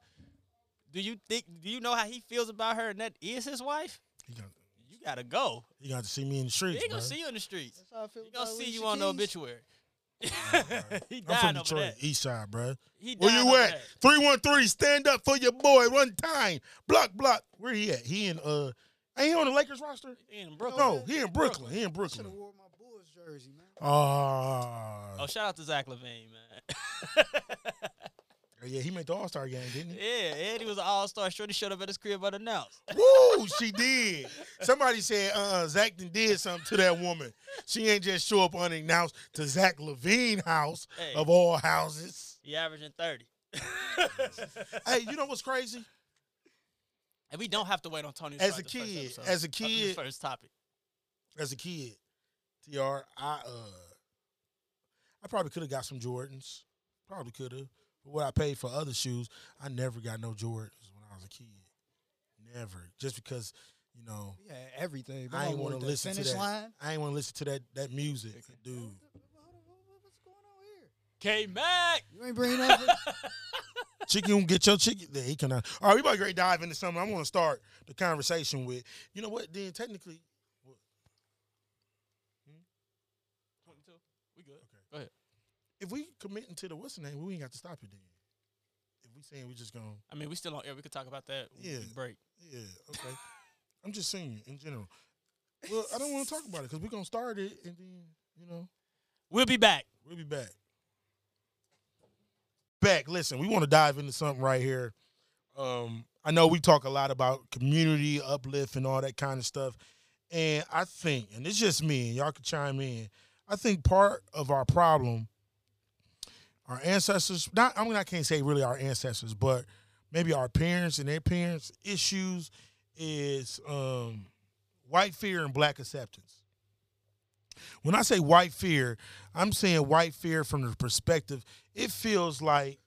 [SPEAKER 3] Do you think? Do you know how he feels about her, and that is his wife?
[SPEAKER 2] He got,
[SPEAKER 3] You gotta go.
[SPEAKER 2] You got to see me in the
[SPEAKER 3] He
[SPEAKER 2] streets,
[SPEAKER 3] ain't gonna
[SPEAKER 2] bro.
[SPEAKER 3] see you in the streets.
[SPEAKER 5] That's how I feel.
[SPEAKER 3] He gonna see
[SPEAKER 5] Alicia
[SPEAKER 3] you on the obituary. <laughs> he
[SPEAKER 2] I'm from
[SPEAKER 3] over
[SPEAKER 2] Detroit,
[SPEAKER 3] that.
[SPEAKER 2] East Side, bro.
[SPEAKER 3] He died
[SPEAKER 2] Where you
[SPEAKER 3] over
[SPEAKER 2] at? 313, stand up for your boy one time. Block, block. Where he at? He in, uh, ain't he on the Lakers roster?
[SPEAKER 3] In Brooklyn.
[SPEAKER 2] No, he in Brooklyn. He in
[SPEAKER 5] I should
[SPEAKER 2] Brooklyn.
[SPEAKER 5] have wore my Bulls jersey, man.
[SPEAKER 2] Oh,
[SPEAKER 3] Oh, shout out to Zach LaVine, man. <laughs>
[SPEAKER 2] yeah, he made the All Star game, didn't he?
[SPEAKER 3] yeah, and he was an all star. Shorty showed up at his crib unannounced. <laughs>
[SPEAKER 2] Woo, she did. Somebody said, uh, Zach did something to that woman. She ain't just show up unannounced to Zach LaVine house
[SPEAKER 3] Hey.
[SPEAKER 2] of all houses.
[SPEAKER 3] He averaging thirty. <laughs>
[SPEAKER 2] Hey, you know what's crazy?
[SPEAKER 3] And we don't have to wait on Tony.
[SPEAKER 2] As a kid- as a
[SPEAKER 3] Up to the
[SPEAKER 2] kid-
[SPEAKER 3] first topic.
[SPEAKER 2] As a kid, Tr, I uh, I probably could have got some Jordans. Probably could have. But what I paid for other shoes, I never got no Jordans when I was a kid. Never. Just because, you know,
[SPEAKER 5] We had everything.
[SPEAKER 2] I ain't
[SPEAKER 5] want
[SPEAKER 2] want to listen to that.
[SPEAKER 5] line.
[SPEAKER 2] I ain't want to listen to that that music, dude.
[SPEAKER 5] What's going on here?
[SPEAKER 3] K Mac.
[SPEAKER 5] You ain't bringing up. <laughs>
[SPEAKER 2] Chicken, get your chicken. There, he can. All right, we about to great dive into something. I'm going to start the conversation with. You know what? Then technically,
[SPEAKER 3] Twenty two. We good.
[SPEAKER 2] Okay.
[SPEAKER 3] Go ahead.
[SPEAKER 2] If we committing to the what's the name, we ain't got to stop it then. If we saying we just gonna,
[SPEAKER 3] I mean, we still on air. We could talk about that.
[SPEAKER 2] Yeah.
[SPEAKER 3] break.
[SPEAKER 2] yeah, okay. <laughs> I'm just saying in general. Well, I don't want to talk about it because we're gonna start it and then you know
[SPEAKER 3] We'll be back.
[SPEAKER 2] we'll be back. Back. Listen, we want to dive into something right here. Um, I know we talk a lot about community uplift and all that kind of stuff, and I think, and it's just me, and y'all can chime in. I think part of our problem, our ancestors, not I mean I can't say really our ancestors, but maybe our parents and their parents' issues is um, white fear and black acceptance. When I say white fear, I'm saying white fear from the perspective it feels like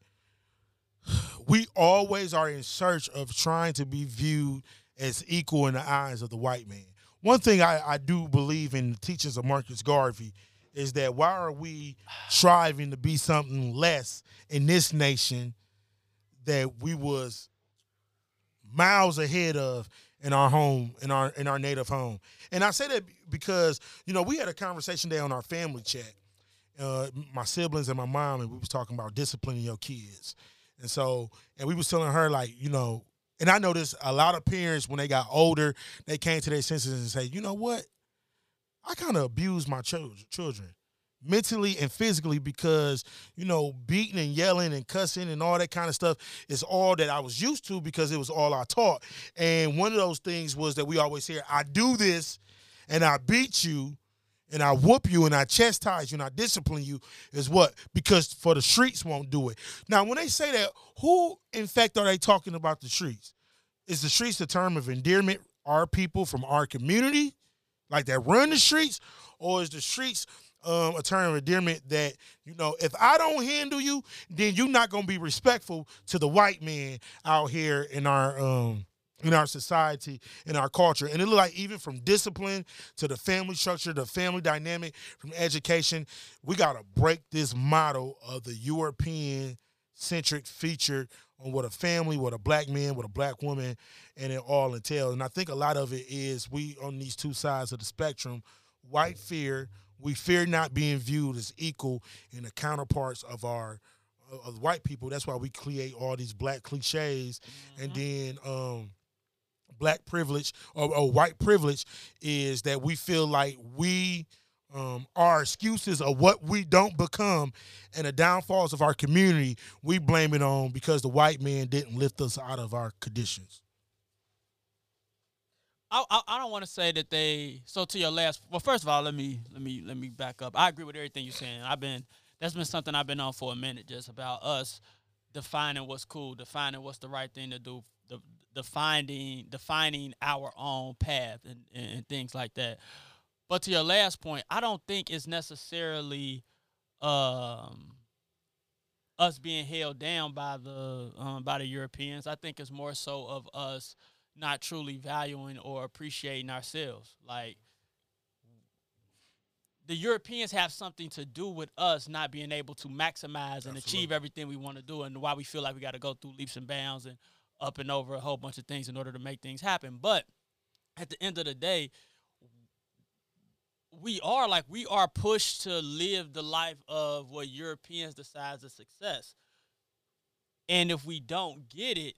[SPEAKER 2] we always are in search of trying to be viewed as equal in the eyes of the white man. One thing I, I do believe in the teachings of Marcus Garvey is that why are we striving to be something less in this nation that we was miles ahead of in our home in our in our native home? And i say that because you know we had a conversation there on our family chat uh, my siblings and my mom and we was talking about disciplining your kids. And so and we was telling her like you know and i noticed a lot of parents when they got older they came to their senses and say you know what i kind of abused my children children mentally and physically because you know beating and yelling and cussing and all that kind of stuff is all that I was used to because it was all I taught. And one of those things was that we always hear, I do this and I beat you and I whoop you and I chastise you and I discipline you is what? Because for the streets won't do it. Now, when they say that, who in fact are they talking about the streets? Is the streets the term of endearment, our people from our community, like that run the streets, or is the streets um, a term of endearment that you know if I don't handle you, then you're not gonna be respectful to the white man out here in our um in our society, in our culture. And it look like even from discipline to the family structure, the family dynamic, from education, we gotta break this model of the European centric feature on what a family, what a black man, what a black woman, and it all entails. And I think a lot of it is we on these two sides of the spectrum, white fear, we fear not being viewed as equal in the counterparts of our of white people. That's why we create all these black cliches, and then um, black privilege or, or white privilege is that we feel like we um, our excuses of what we don't become and the downfalls of our community, we blame it on because the white man didn't lift us out of our conditions.
[SPEAKER 3] I, I, I don't want to say that they. So to your last, well, first of all, let me let me let me back up. I agree with everything you're saying. I've been that's been something I've been on for a minute, just about us defining what's cool, defining what's the right thing to do, the defining defining our own path and, and, and things like that. But to your last point, I don't think it's necessarily um, us being held down by the um, by the Europeans. I think it's more so of us not truly valuing or appreciating ourselves. Like the Europeans have something to do with us not being able to maximize and achieve everything we want to do, and why we feel like we got to go through leaps and bounds and up and over a whole bunch of things in order to make things happen. But at the end of the day, we are like we are pushed to live the life of what Europeans decide as success. And if we don't get it,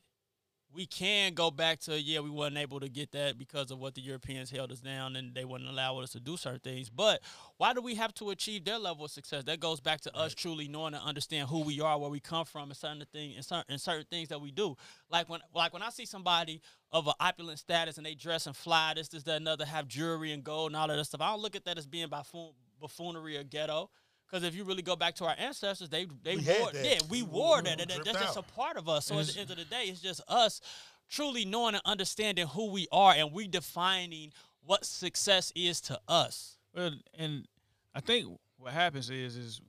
[SPEAKER 3] we can go back to yeah, we wasn't able to get that because of what the Europeans held us down and they wouldn't allow us to do certain things. But why do we have to achieve their level of success? That goes back to us truly knowing and understand who we are, where we come from, and certain thing and certain, and certain things that we do. Like when like when I see somebody of an opulent status and they dress and fly, this, this, that, another, have jewelry and gold and all of that stuff. I don't look at that as being buffoon, buffoonery or ghetto. Because if you really go back to our ancestors, they they
[SPEAKER 2] We
[SPEAKER 3] wore
[SPEAKER 2] that.
[SPEAKER 3] yeah we
[SPEAKER 2] We-
[SPEAKER 3] wore
[SPEAKER 2] we
[SPEAKER 3] that, and that-
[SPEAKER 2] dripped
[SPEAKER 3] that's just a part of us. So
[SPEAKER 4] And
[SPEAKER 3] at the end of the day, it's just us truly knowing and understanding who we are and we defining what success is to us.
[SPEAKER 4] Well, and I think what happens is is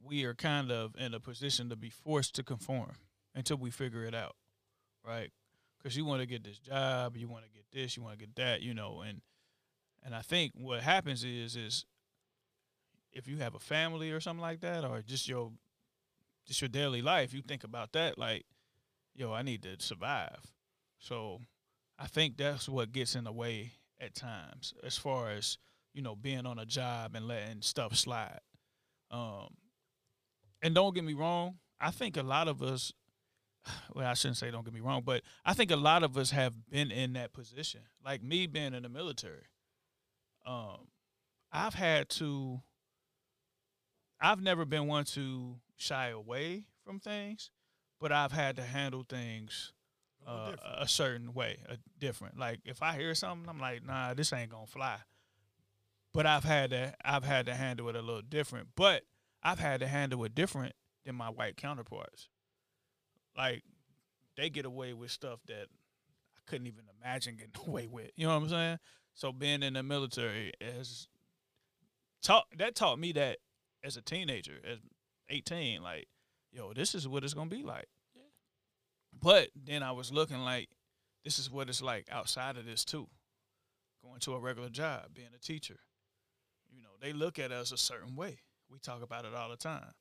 [SPEAKER 4] we are kind of in a position to be forced to conform until we figure it out, right? Because you want to get this job, you want to get this, you want to get that, you know, and and I think what happens is is if you have a family or something like that, or just your just your daily life, you think about that like, yo, I need to survive. So I think that's what gets in the way at times, as far as you know, being on a job and letting stuff slide. Um, and don't get me wrong, I think a lot of us, <sighs> well, I shouldn't say don't get me wrong, but I think a lot of us have been in that position. Like me being in the military, um, I've had to, I've never been one to shy away from things, but I've had to handle things uh,
[SPEAKER 2] different.
[SPEAKER 4] a certain way, a different. Like if I hear something, I'm like, nah, this ain't gonna fly. But I've had to, I've had to handle it a little different. But I've had to handle it different than my white counterparts. Like they get away with stuff that I couldn't even imagine getting <laughs> away with. You know what I'm saying? So being in the military has taught that taught me that as a teenager, as 18, like, yo, this is what it's gonna be like. But then I was looking like, this is what it's like outside of this too. Going to a regular job, being a teacher. You know, they look at us a certain way. We talk about it all the time.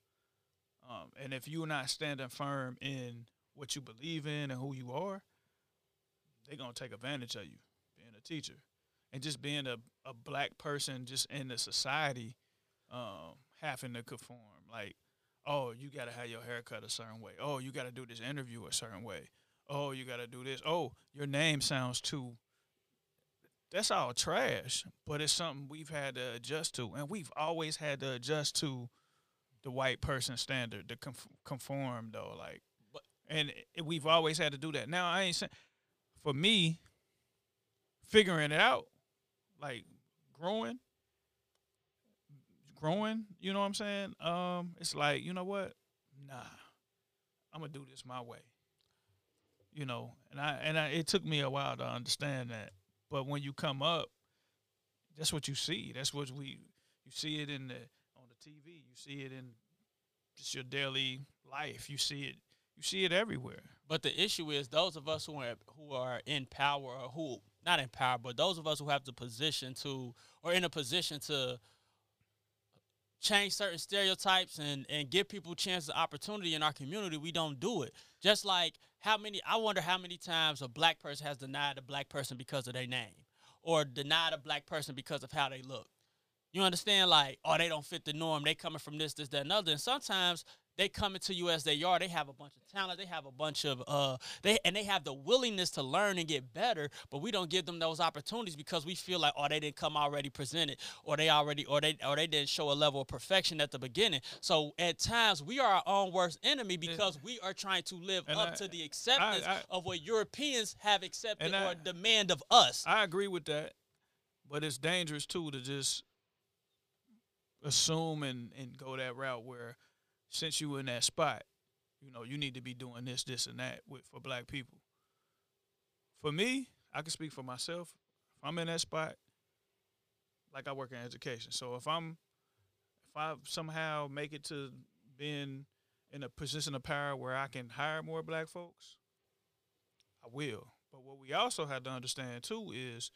[SPEAKER 4] Um, and if you're not standing firm in what you believe in and who you are, they're gonna take advantage of you being a teacher. And just being a, a black person just in the society, um, having to conform. Like, oh, you gotta have your hair cut a certain way. Oh, you gotta do this interview a certain way. Oh, you gotta do this. Oh, your name sounds too that's all trash, but it's something we've had to adjust to, and we've always had to adjust to the white person standard, to conform though, like,
[SPEAKER 3] But-
[SPEAKER 4] and we've always had to do that. Now I ain't saying for me figuring it out, like growing, growing. You know what I'm saying? Um, it's like you know what? Nah, I'm gonna do this my way. You know, and I and I, it took me a while to understand that. But when you come up, that's what you see. That's what we you see it in the on the TV. You see it in just your daily life. You see it. You see it everywhere.
[SPEAKER 3] But the issue is those of us who are who are in power or who not in power, but those of us who have the position to or in a position to change certain stereotypes and and give people chances of opportunity in our community, we don't do it. Just like how many I wonder how many times a black person has denied a black person because of their name or denied a black person because of how they look. You understand? Like, oh, they don't fit the norm. They coming from this, this, that, and other. And sometimes they come into you as they are. They have a bunch of talent. They have a bunch of uh, they and they have the willingness to learn and get better. But we don't give them those opportunities because we feel like, oh, they didn't come already presented, or they already, or they, or they didn't show a level of perfection at the beginning. So at times we are our own worst enemy because we are trying to live
[SPEAKER 4] And
[SPEAKER 3] up
[SPEAKER 4] I-
[SPEAKER 3] to the acceptance
[SPEAKER 4] I-
[SPEAKER 3] of what Europeans have accepted
[SPEAKER 4] I-
[SPEAKER 3] or demand of us.
[SPEAKER 4] I agree with that, but it's dangerous too to just assume and, and go that route where since you were in that spot, you know, you need to be doing this, this, and that with for black people. For me, I can speak for myself. If I'm in that spot, like I work in education, so if I'm if I somehow make it to being in a position of power where I can hire more black folks, I will. But what we also have to understand too is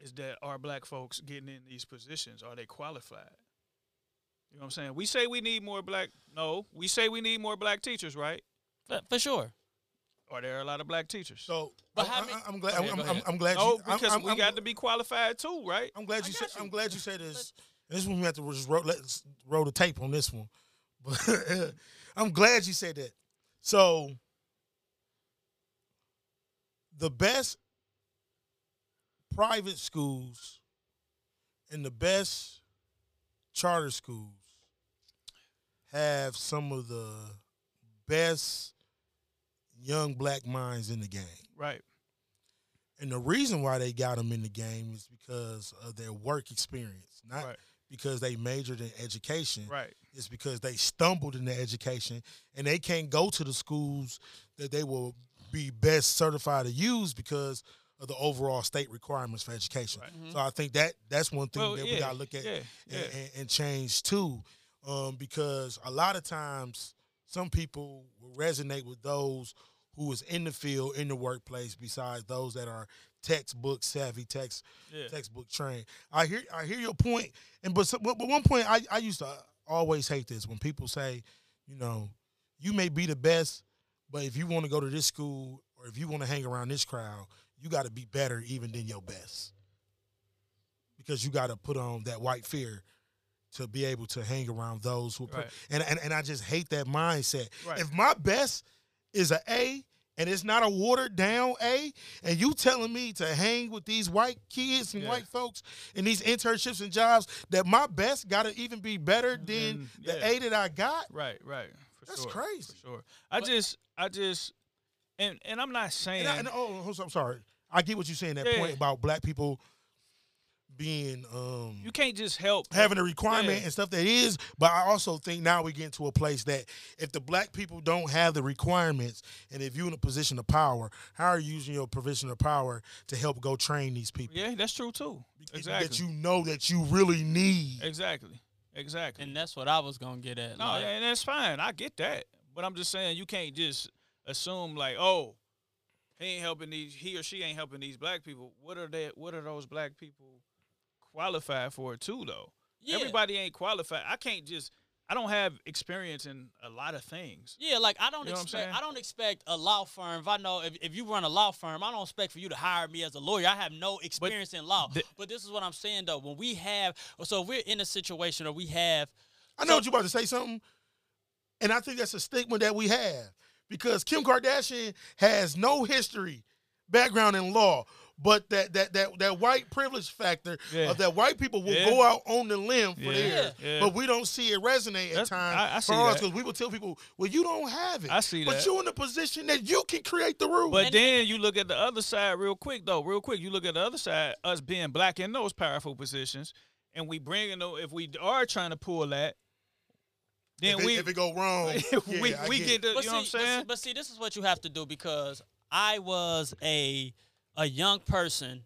[SPEAKER 4] is that are black folks getting in these positions? Are they qualified? You know what I'm saying? We say we need more black. No, we say we need more black teachers, right?
[SPEAKER 3] For, for sure.
[SPEAKER 4] Are there are a lot of black teachers?
[SPEAKER 2] So,
[SPEAKER 3] But
[SPEAKER 2] I,
[SPEAKER 3] how
[SPEAKER 2] I,
[SPEAKER 3] many-
[SPEAKER 2] I'm glad.
[SPEAKER 3] Okay,
[SPEAKER 2] I'm,
[SPEAKER 3] go
[SPEAKER 2] I'm. I'm glad.
[SPEAKER 4] no,
[SPEAKER 2] you, I'm-
[SPEAKER 4] because
[SPEAKER 2] I'm,
[SPEAKER 4] we
[SPEAKER 2] I'm,
[SPEAKER 4] got to be qualified too, right?
[SPEAKER 2] I'm glad you
[SPEAKER 3] got
[SPEAKER 2] said. I'm glad you said this. This one we have to just roll, let's roll the tape on this one. <laughs> But I'm glad you said that. So the best private schools and the best charter schools have some of the best young black minds in the game.
[SPEAKER 4] Right.
[SPEAKER 2] And the reason why they got them in the game is because of their work experience, not
[SPEAKER 4] Right.
[SPEAKER 2] because they majored in education.
[SPEAKER 4] Right.
[SPEAKER 2] It's because they stumbled in their education and they can't go to the schools that they will be best certified to use because of the overall state requirements for education.
[SPEAKER 4] Right.
[SPEAKER 2] So I think that that's one thing
[SPEAKER 4] Well,
[SPEAKER 2] that
[SPEAKER 4] yeah,
[SPEAKER 2] we gotta look at
[SPEAKER 4] yeah, yeah.
[SPEAKER 2] and, and change too, um, because a lot of times some people will resonate with those who is in the field in the workplace besides those that are textbook savvy, text
[SPEAKER 4] Yeah.
[SPEAKER 2] textbook trained. I hear I hear your point, and but, some, but but one point I, I used to always hate this when people say, you know, you may be the best, but if you want to go to this school or if you want to hang around this crowd, you got to be better even than your best, because you got to put on that white fear to be able to hang around those who.
[SPEAKER 4] Right.
[SPEAKER 2] And, and and I just hate that mindset.
[SPEAKER 4] Right.
[SPEAKER 2] If my best is a A and it's not a watered down A, and you telling me to hang with these white kids and
[SPEAKER 4] Yeah.
[SPEAKER 2] white folks in these internships and jobs, that my best got to even be better than
[SPEAKER 4] Then,
[SPEAKER 2] the. A that I got.
[SPEAKER 4] Right. Right. For
[SPEAKER 2] That's
[SPEAKER 4] sure.
[SPEAKER 2] crazy.
[SPEAKER 4] For sure. I just, I just, and and I'm not saying.
[SPEAKER 2] And, I, and oh, oh, I'm sorry. I get what you're saying. That
[SPEAKER 4] Yeah.
[SPEAKER 2] point about black people being um
[SPEAKER 4] you can't just help
[SPEAKER 2] having a requirement
[SPEAKER 4] Yeah.
[SPEAKER 2] and stuff that is, but I also think now we get to a place that if the black people don't have the requirements, and if you're in a position of power, how are you using your position of power to help go train these people
[SPEAKER 4] Yeah, that's true too. exactly that
[SPEAKER 2] you know that you really need?
[SPEAKER 4] exactly. Exactly.
[SPEAKER 3] And that's what I was gonna get at.
[SPEAKER 4] No,
[SPEAKER 3] like-
[SPEAKER 4] and that's fine. I get that. But I'm just saying you can't just assume like, oh, he ain't helping these he or she ain't helping these black people. What are they what are those black people qualified for it too though?
[SPEAKER 3] Yeah.
[SPEAKER 4] Everybody ain't qualified. I can't just I don't have experience in a lot of things.
[SPEAKER 3] Yeah, like I don't
[SPEAKER 4] You know I'm
[SPEAKER 3] expect
[SPEAKER 4] saying?
[SPEAKER 3] I don't expect a law firm. If I know if, if you run a law firm, I don't expect for you to hire me as a lawyer. I have no experience in law.
[SPEAKER 4] the-
[SPEAKER 3] but this is what I'm saying though. When we have so if we're in a situation or we have
[SPEAKER 2] I know what you're about to say something, and I think that's a stigma that we have because Kim Kardashian has no history, background in law, but that that that that white privilege factor
[SPEAKER 4] Yeah.
[SPEAKER 2] of that white people will
[SPEAKER 4] Yeah.
[SPEAKER 2] go out on the limb for
[SPEAKER 4] Yeah.
[SPEAKER 2] theirs,
[SPEAKER 4] Yeah.
[SPEAKER 2] but we don't see it resonate at
[SPEAKER 4] That's-
[SPEAKER 2] times
[SPEAKER 4] I- I see
[SPEAKER 2] for us
[SPEAKER 4] that.
[SPEAKER 2] because we will tell people, well, you don't have it.
[SPEAKER 4] I see
[SPEAKER 2] but
[SPEAKER 4] that.
[SPEAKER 2] you're in a position that you can create the rules.
[SPEAKER 4] But
[SPEAKER 3] And-
[SPEAKER 4] then you look at the other side real quick though, real quick. You look at the other side, us being black in those powerful positions, and we bringing them. If we are trying to pull that, then
[SPEAKER 2] if,
[SPEAKER 4] we
[SPEAKER 2] if it go wrong, <laughs>
[SPEAKER 4] we
[SPEAKER 2] yeah, I
[SPEAKER 4] we
[SPEAKER 2] get
[SPEAKER 4] get the you
[SPEAKER 3] but
[SPEAKER 4] know what I'm saying?
[SPEAKER 3] But, see- but see, this is what you have to do because I was a a young person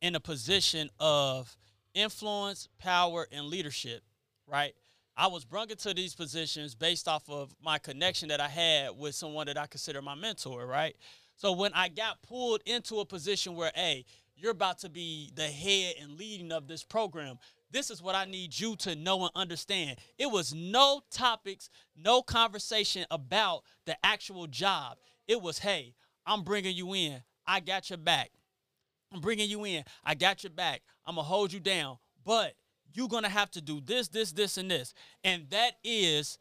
[SPEAKER 3] in a position of influence, power, and leadership, right? I was brought into these positions based off of my connection that I had with someone that I consider my mentor, right? So when I got pulled into a position where, hey, you're about to be the head and leading of this program, this is what I need you to know and understand. It was no topics, no conversation about the actual job. It was, hey, I'm bringing you in. I got your back. I'm bringing you in. I got your back. I'm going to hold you down. But you're going to have to do this, this, this, and this. And that is,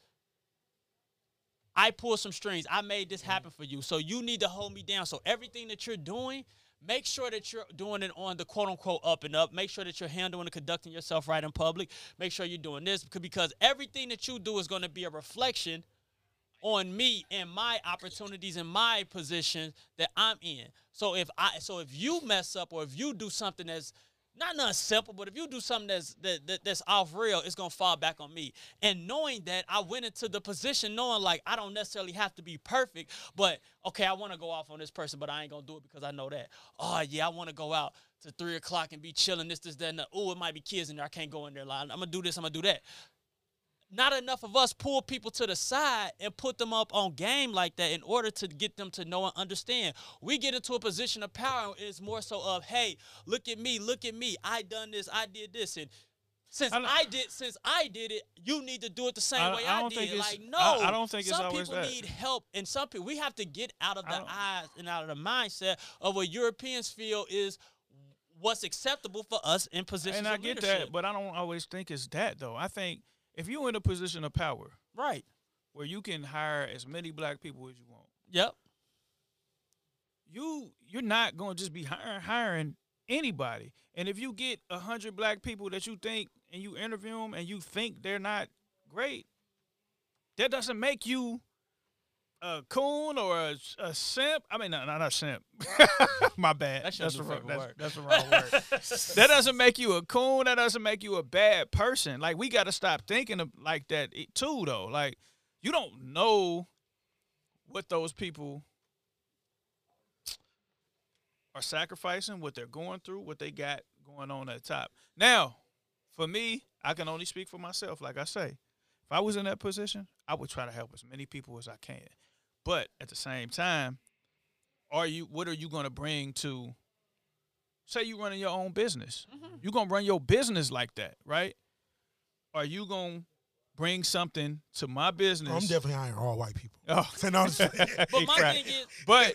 [SPEAKER 3] I pulled some strings. I made this mm-hmm. happen for you. So you need to hold me down. So everything that you're doing, make sure that you're doing it on the quote unquote up and up. Make sure that you're handling and conducting yourself right in public. Make sure you're doing this because everything that you do is going to be a reflection on me and my opportunities and my position that I'm in. So if I so if you mess up or if you do something that's not nothing simple, but if you do something that's that, that, that's off real, it's gonna fall back on me. And knowing that, I went into the position knowing like I don't necessarily have to be perfect, but okay, I want to go off on this person, but I ain't gonna do it because I know that. Oh yeah, I want to go out to three o'clock and be chilling. This, this, that, oh, it might be kids in there. I can't go in there. I'm gonna do this. I'm gonna do that not enough of us pull people to the side and put them up on game like that in order to get them to know and understand. We get into a position of power and it's more so of, hey, look at me, look at me. I done this, I did this. And since
[SPEAKER 4] I
[SPEAKER 3] I, did since I did it, you need to do it the same
[SPEAKER 4] I-
[SPEAKER 3] way
[SPEAKER 4] I
[SPEAKER 3] I, did. Like, no.
[SPEAKER 4] I- don't think it's
[SPEAKER 3] some people
[SPEAKER 4] that.
[SPEAKER 3] need help and some people we have to get out of the eyes and out of the mindset of what Europeans feel is what's acceptable for us in positions
[SPEAKER 4] and I get
[SPEAKER 3] leadership.
[SPEAKER 4] that, but I don't always think it's that though. I think if you're in a position of power
[SPEAKER 3] right.
[SPEAKER 4] where you can hire as many black people as you want,
[SPEAKER 3] Yep.
[SPEAKER 4] you you're not going to just be hiring, hiring anybody. And if you get a hundred black people that you think and you interview them and you think they're not great, that doesn't make you a coon or a, a simp. I mean, no, no, not a simp. <laughs> My bad.
[SPEAKER 3] That's
[SPEAKER 4] that's, the wrong, that's,
[SPEAKER 3] word.
[SPEAKER 4] that's the wrong word. <laughs> that doesn't make you a coon. That doesn't make you a bad person. Like we got to stop thinking of like that too, though. Like you don't know what those people are sacrificing, what they're going through, what they got going on at the top. Now, for me, I can only speak for myself. Like I say, if I was in that position, I would try to help as many people as I can. But at the same time, are you? What are you going to bring to? Say you running your own business. Mm-hmm. You're gonna run your business like that, right? Are you gonna bring something to my business?
[SPEAKER 2] I'm definitely hiring all white people.
[SPEAKER 4] Oh. <laughs>
[SPEAKER 2] And I'm just <laughs> playing.
[SPEAKER 3] But my thing is,
[SPEAKER 4] but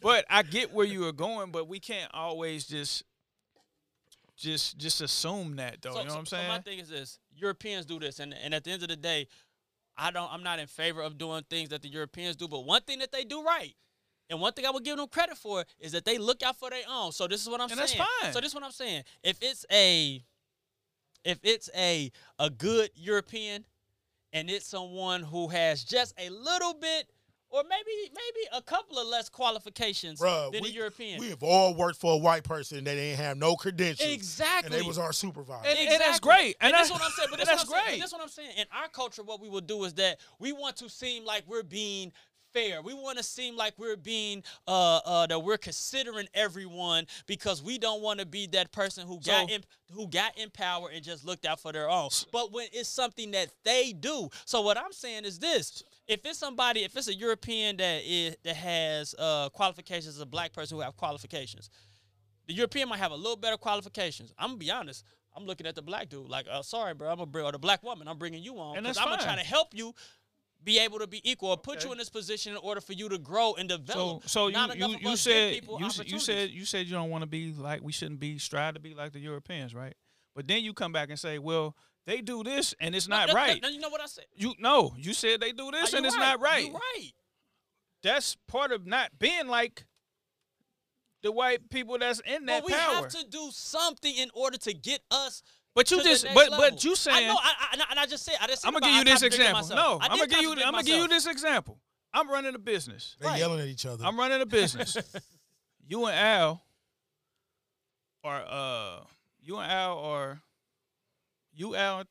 [SPEAKER 4] but I get where you are going, but we can't always just just just assume that though. you know what I'm
[SPEAKER 3] so
[SPEAKER 4] saying?
[SPEAKER 3] my thing is this: Europeans do this, and and at the end of the day, I don't. I'm not in favor of doing things that the Europeans do. But one thing that they do right, and one thing I would give them credit for is that they look out for their own. So this is what I'm
[SPEAKER 4] And
[SPEAKER 3] saying.
[SPEAKER 4] that's fine.
[SPEAKER 3] So this is what I'm saying. If it's a, if it's a a good European, and it's someone who has just a little bit. Or maybe maybe a couple of less qualifications
[SPEAKER 2] Bruh,
[SPEAKER 3] than
[SPEAKER 2] we,
[SPEAKER 3] a European.
[SPEAKER 2] we have all worked for a white person that ain't have no credentials.
[SPEAKER 3] exactly.
[SPEAKER 2] And they was our supervisor.
[SPEAKER 4] And- and that's great. And
[SPEAKER 3] And, that's
[SPEAKER 4] that's-
[SPEAKER 3] what I'm saying. But that's,
[SPEAKER 4] that's
[SPEAKER 3] what I'm saying.
[SPEAKER 4] great.
[SPEAKER 3] That's what I'm saying. In our culture, what we will do is that we want to seem like we're being fair. We want to seem like we're being uh uh that we're considering everyone because we don't want to be that person who got in who got in power and just looked out for their own. But when it's something that they do. So what I'm saying is this. If it's somebody, if it's a European that is that has uh qualifications as a black person who have qualifications, the European might have a little better qualifications. I'm gonna be honest. I'm looking at the black dude like, uh, sorry, bro. I'm gonna bring or the black woman. I'm bringing you on because I'm gonna try to help you be able to be equal or put
[SPEAKER 4] Okay.
[SPEAKER 3] you in this position in order for you to grow and develop.
[SPEAKER 4] so you you, you said
[SPEAKER 3] people
[SPEAKER 4] you, you said you said you don't want to be like we shouldn't be strive to be like the Europeans, right? But then you come back and say, well, they do this and it's not
[SPEAKER 3] that- that-
[SPEAKER 4] right.
[SPEAKER 3] Now you know what I said.
[SPEAKER 4] You no, you said they do this
[SPEAKER 3] Are
[SPEAKER 4] and
[SPEAKER 3] you
[SPEAKER 4] it's not right.
[SPEAKER 3] You're right.
[SPEAKER 4] That's part of not being like the white people that's in that
[SPEAKER 3] But we
[SPEAKER 4] power.
[SPEAKER 3] have to do something in order to get us.
[SPEAKER 4] But you
[SPEAKER 3] to the
[SPEAKER 4] just
[SPEAKER 3] next
[SPEAKER 4] but
[SPEAKER 3] level.
[SPEAKER 4] but you saying, I
[SPEAKER 3] know, I, I, and I- and I just said, I just. said
[SPEAKER 4] I'm gonna give you
[SPEAKER 3] I
[SPEAKER 4] this example. No,
[SPEAKER 3] I
[SPEAKER 4] I'm gonna give you I'm gonna give you this example. I'm running a business.
[SPEAKER 2] they
[SPEAKER 3] right.
[SPEAKER 2] yelling at each other.
[SPEAKER 4] I'm running a business. <laughs> you and Al or uh you and Al or you Al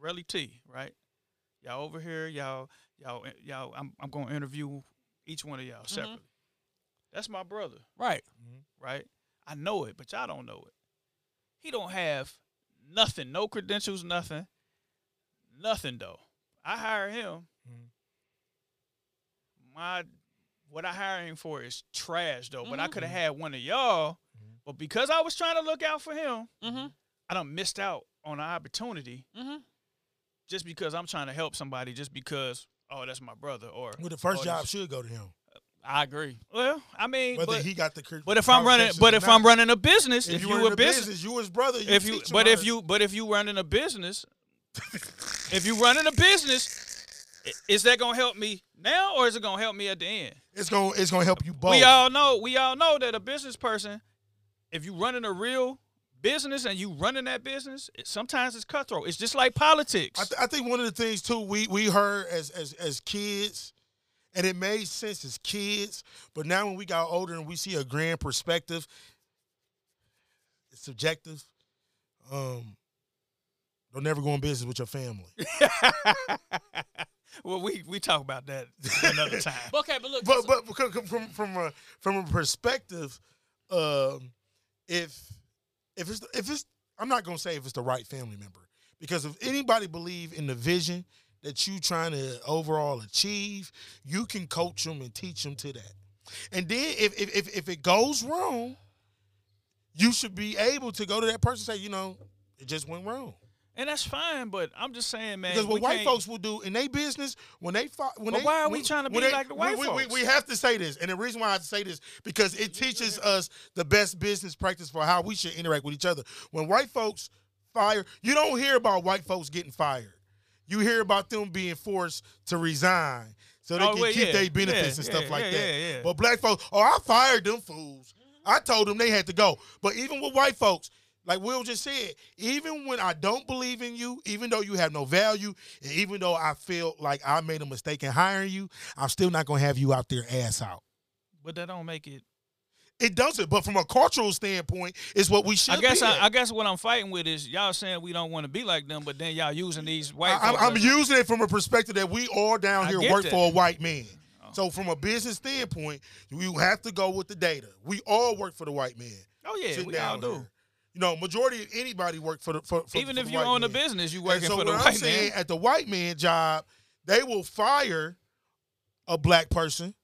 [SPEAKER 4] Relly T, right? Y'all over here, y'all y'all y'all I'm I'm gonna interview each one of y'all separately. That's my brother,
[SPEAKER 3] Right.
[SPEAKER 4] right? I know it, but y'all don't know it. He don't have nothing, no credentials, nothing, nothing though. I hire him.
[SPEAKER 2] Mhm.
[SPEAKER 4] My what I hire him for is trash though. But I
[SPEAKER 3] Mhm.
[SPEAKER 4] could have had one of y'all.
[SPEAKER 2] Mhm.
[SPEAKER 4] But because I was trying to look out for him,
[SPEAKER 3] Mm-hmm.
[SPEAKER 4] I done missed out on an opportunity
[SPEAKER 3] Mm-hmm.
[SPEAKER 4] just because I'm trying to help somebody. Just because oh that's my brother or
[SPEAKER 2] Well, the first
[SPEAKER 4] or
[SPEAKER 2] job should go to him.
[SPEAKER 3] I agree.
[SPEAKER 4] Well, I mean,
[SPEAKER 2] Whether
[SPEAKER 4] but,
[SPEAKER 2] he got the.
[SPEAKER 4] but if I'm running, but if
[SPEAKER 2] not.
[SPEAKER 4] I'm running a business,
[SPEAKER 2] if,
[SPEAKER 4] if,
[SPEAKER 2] you
[SPEAKER 4] you
[SPEAKER 2] were
[SPEAKER 4] a business,
[SPEAKER 2] business, you his brother. You
[SPEAKER 4] if you but if you but if you running a business if you running a business is that gonna help me now or is it gonna help me at the end
[SPEAKER 2] it's gonna it's gonna help you both.
[SPEAKER 4] we all know we all know that a business person if you running a real business and you running that business it, sometimes it's cutthroat it's just like politics
[SPEAKER 2] I, th- I think one of the things too we we heard as as as kids, and it made sense as kids, but now when we got older and we see a grand perspective, it's subjective. Um, don't never go in business with your family. <laughs>
[SPEAKER 4] well we we talk about that another <laughs> time
[SPEAKER 3] Okay, but look,
[SPEAKER 2] but but from from a from a perspective, um, if if it's if it's I'm not gonna say if it's the right family member because if anybody believe in the vision that you trying to overall achieve, you can coach them and teach them to that. And then if if if, it goes wrong, you should be able to go to that person and say, you know, it just went wrong.
[SPEAKER 4] And that's fine but i'm just saying man
[SPEAKER 2] Because what
[SPEAKER 4] we
[SPEAKER 2] white folks will do in their business when they fi- when
[SPEAKER 4] But
[SPEAKER 2] they
[SPEAKER 4] why are we trying to be
[SPEAKER 2] they-
[SPEAKER 4] like the white
[SPEAKER 2] we, we,
[SPEAKER 4] folks?
[SPEAKER 2] we have to say this, and the reason why I have to say this because it teaches us the best business practice for how we should interact with each other. When white folks fire, you don't hear about white folks getting fired. You hear about them being forced to resign so they
[SPEAKER 4] Oh,
[SPEAKER 2] can
[SPEAKER 4] well,
[SPEAKER 2] keep
[SPEAKER 4] yeah,
[SPEAKER 2] their benefits
[SPEAKER 4] yeah,
[SPEAKER 2] and stuff
[SPEAKER 4] yeah,
[SPEAKER 2] like that.
[SPEAKER 4] yeah, yeah.
[SPEAKER 2] But black folks, oh, I fired them fools. I told them they had to go. But even with white folks, like Will just said, even when I don't believe in you, even though you have no value, and even though I feel like I made a mistake in hiring you, I'm still not gonna have you out there ass out.
[SPEAKER 4] but that don't make it
[SPEAKER 2] It doesn't, but from a cultural standpoint, it's what we should
[SPEAKER 4] I guess
[SPEAKER 2] be.
[SPEAKER 4] I. I guess what I'm fighting with is y'all saying we don't want to be like them, but then y'all using these white.
[SPEAKER 2] I, am using it from a perspective that we all down here work
[SPEAKER 4] that.
[SPEAKER 2] for a white man.
[SPEAKER 4] Oh.
[SPEAKER 2] So from a business standpoint, we have to go with the data. We all work for the white man.
[SPEAKER 4] Oh yeah, we all do.
[SPEAKER 2] here. You know, majority of anybody work for the for, for
[SPEAKER 4] Even
[SPEAKER 2] for
[SPEAKER 4] if
[SPEAKER 2] the
[SPEAKER 4] you own a business, you working
[SPEAKER 2] so
[SPEAKER 4] for the
[SPEAKER 2] I'm
[SPEAKER 4] white
[SPEAKER 2] saying,
[SPEAKER 4] man.
[SPEAKER 2] at the white man job, they will fire a black person,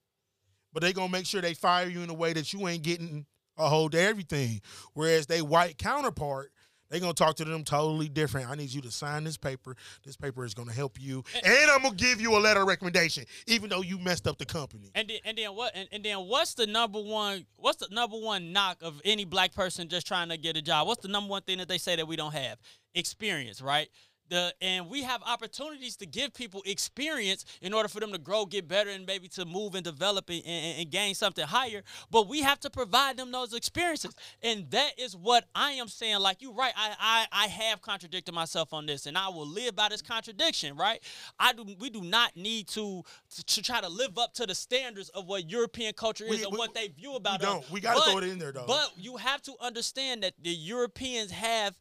[SPEAKER 2] but they gonna make sure they fire you in a way that you ain't getting a hold of everything. Whereas they white counterpart, they gonna talk to them totally different. I need you to sign this paper. This paper is gonna help you, and I'm gonna give you a letter of recommendation, even though you messed up the company.
[SPEAKER 3] And then, and then what? And, and then what's the number one? What's the number one knock of any black person just trying to get a job? What's the number one thing that they say that we don't have? Experience, right? The and we have opportunities to give people experience in order for them to grow, get better, and maybe to move and develop and, and, and gain something higher. But we have to provide them those experiences, and that is what I am saying. Like you're right? I I, I have contradicted myself on this, and I will live by this contradiction, right? I do. We do not need to to, to try to live up to the standards of what European culture is
[SPEAKER 2] We-
[SPEAKER 3] and
[SPEAKER 2] we-
[SPEAKER 3] what they view about
[SPEAKER 2] we
[SPEAKER 3] us.
[SPEAKER 2] don't. We gotta
[SPEAKER 3] But-
[SPEAKER 2] throw it in there, though.
[SPEAKER 3] But you have to understand that the Europeans have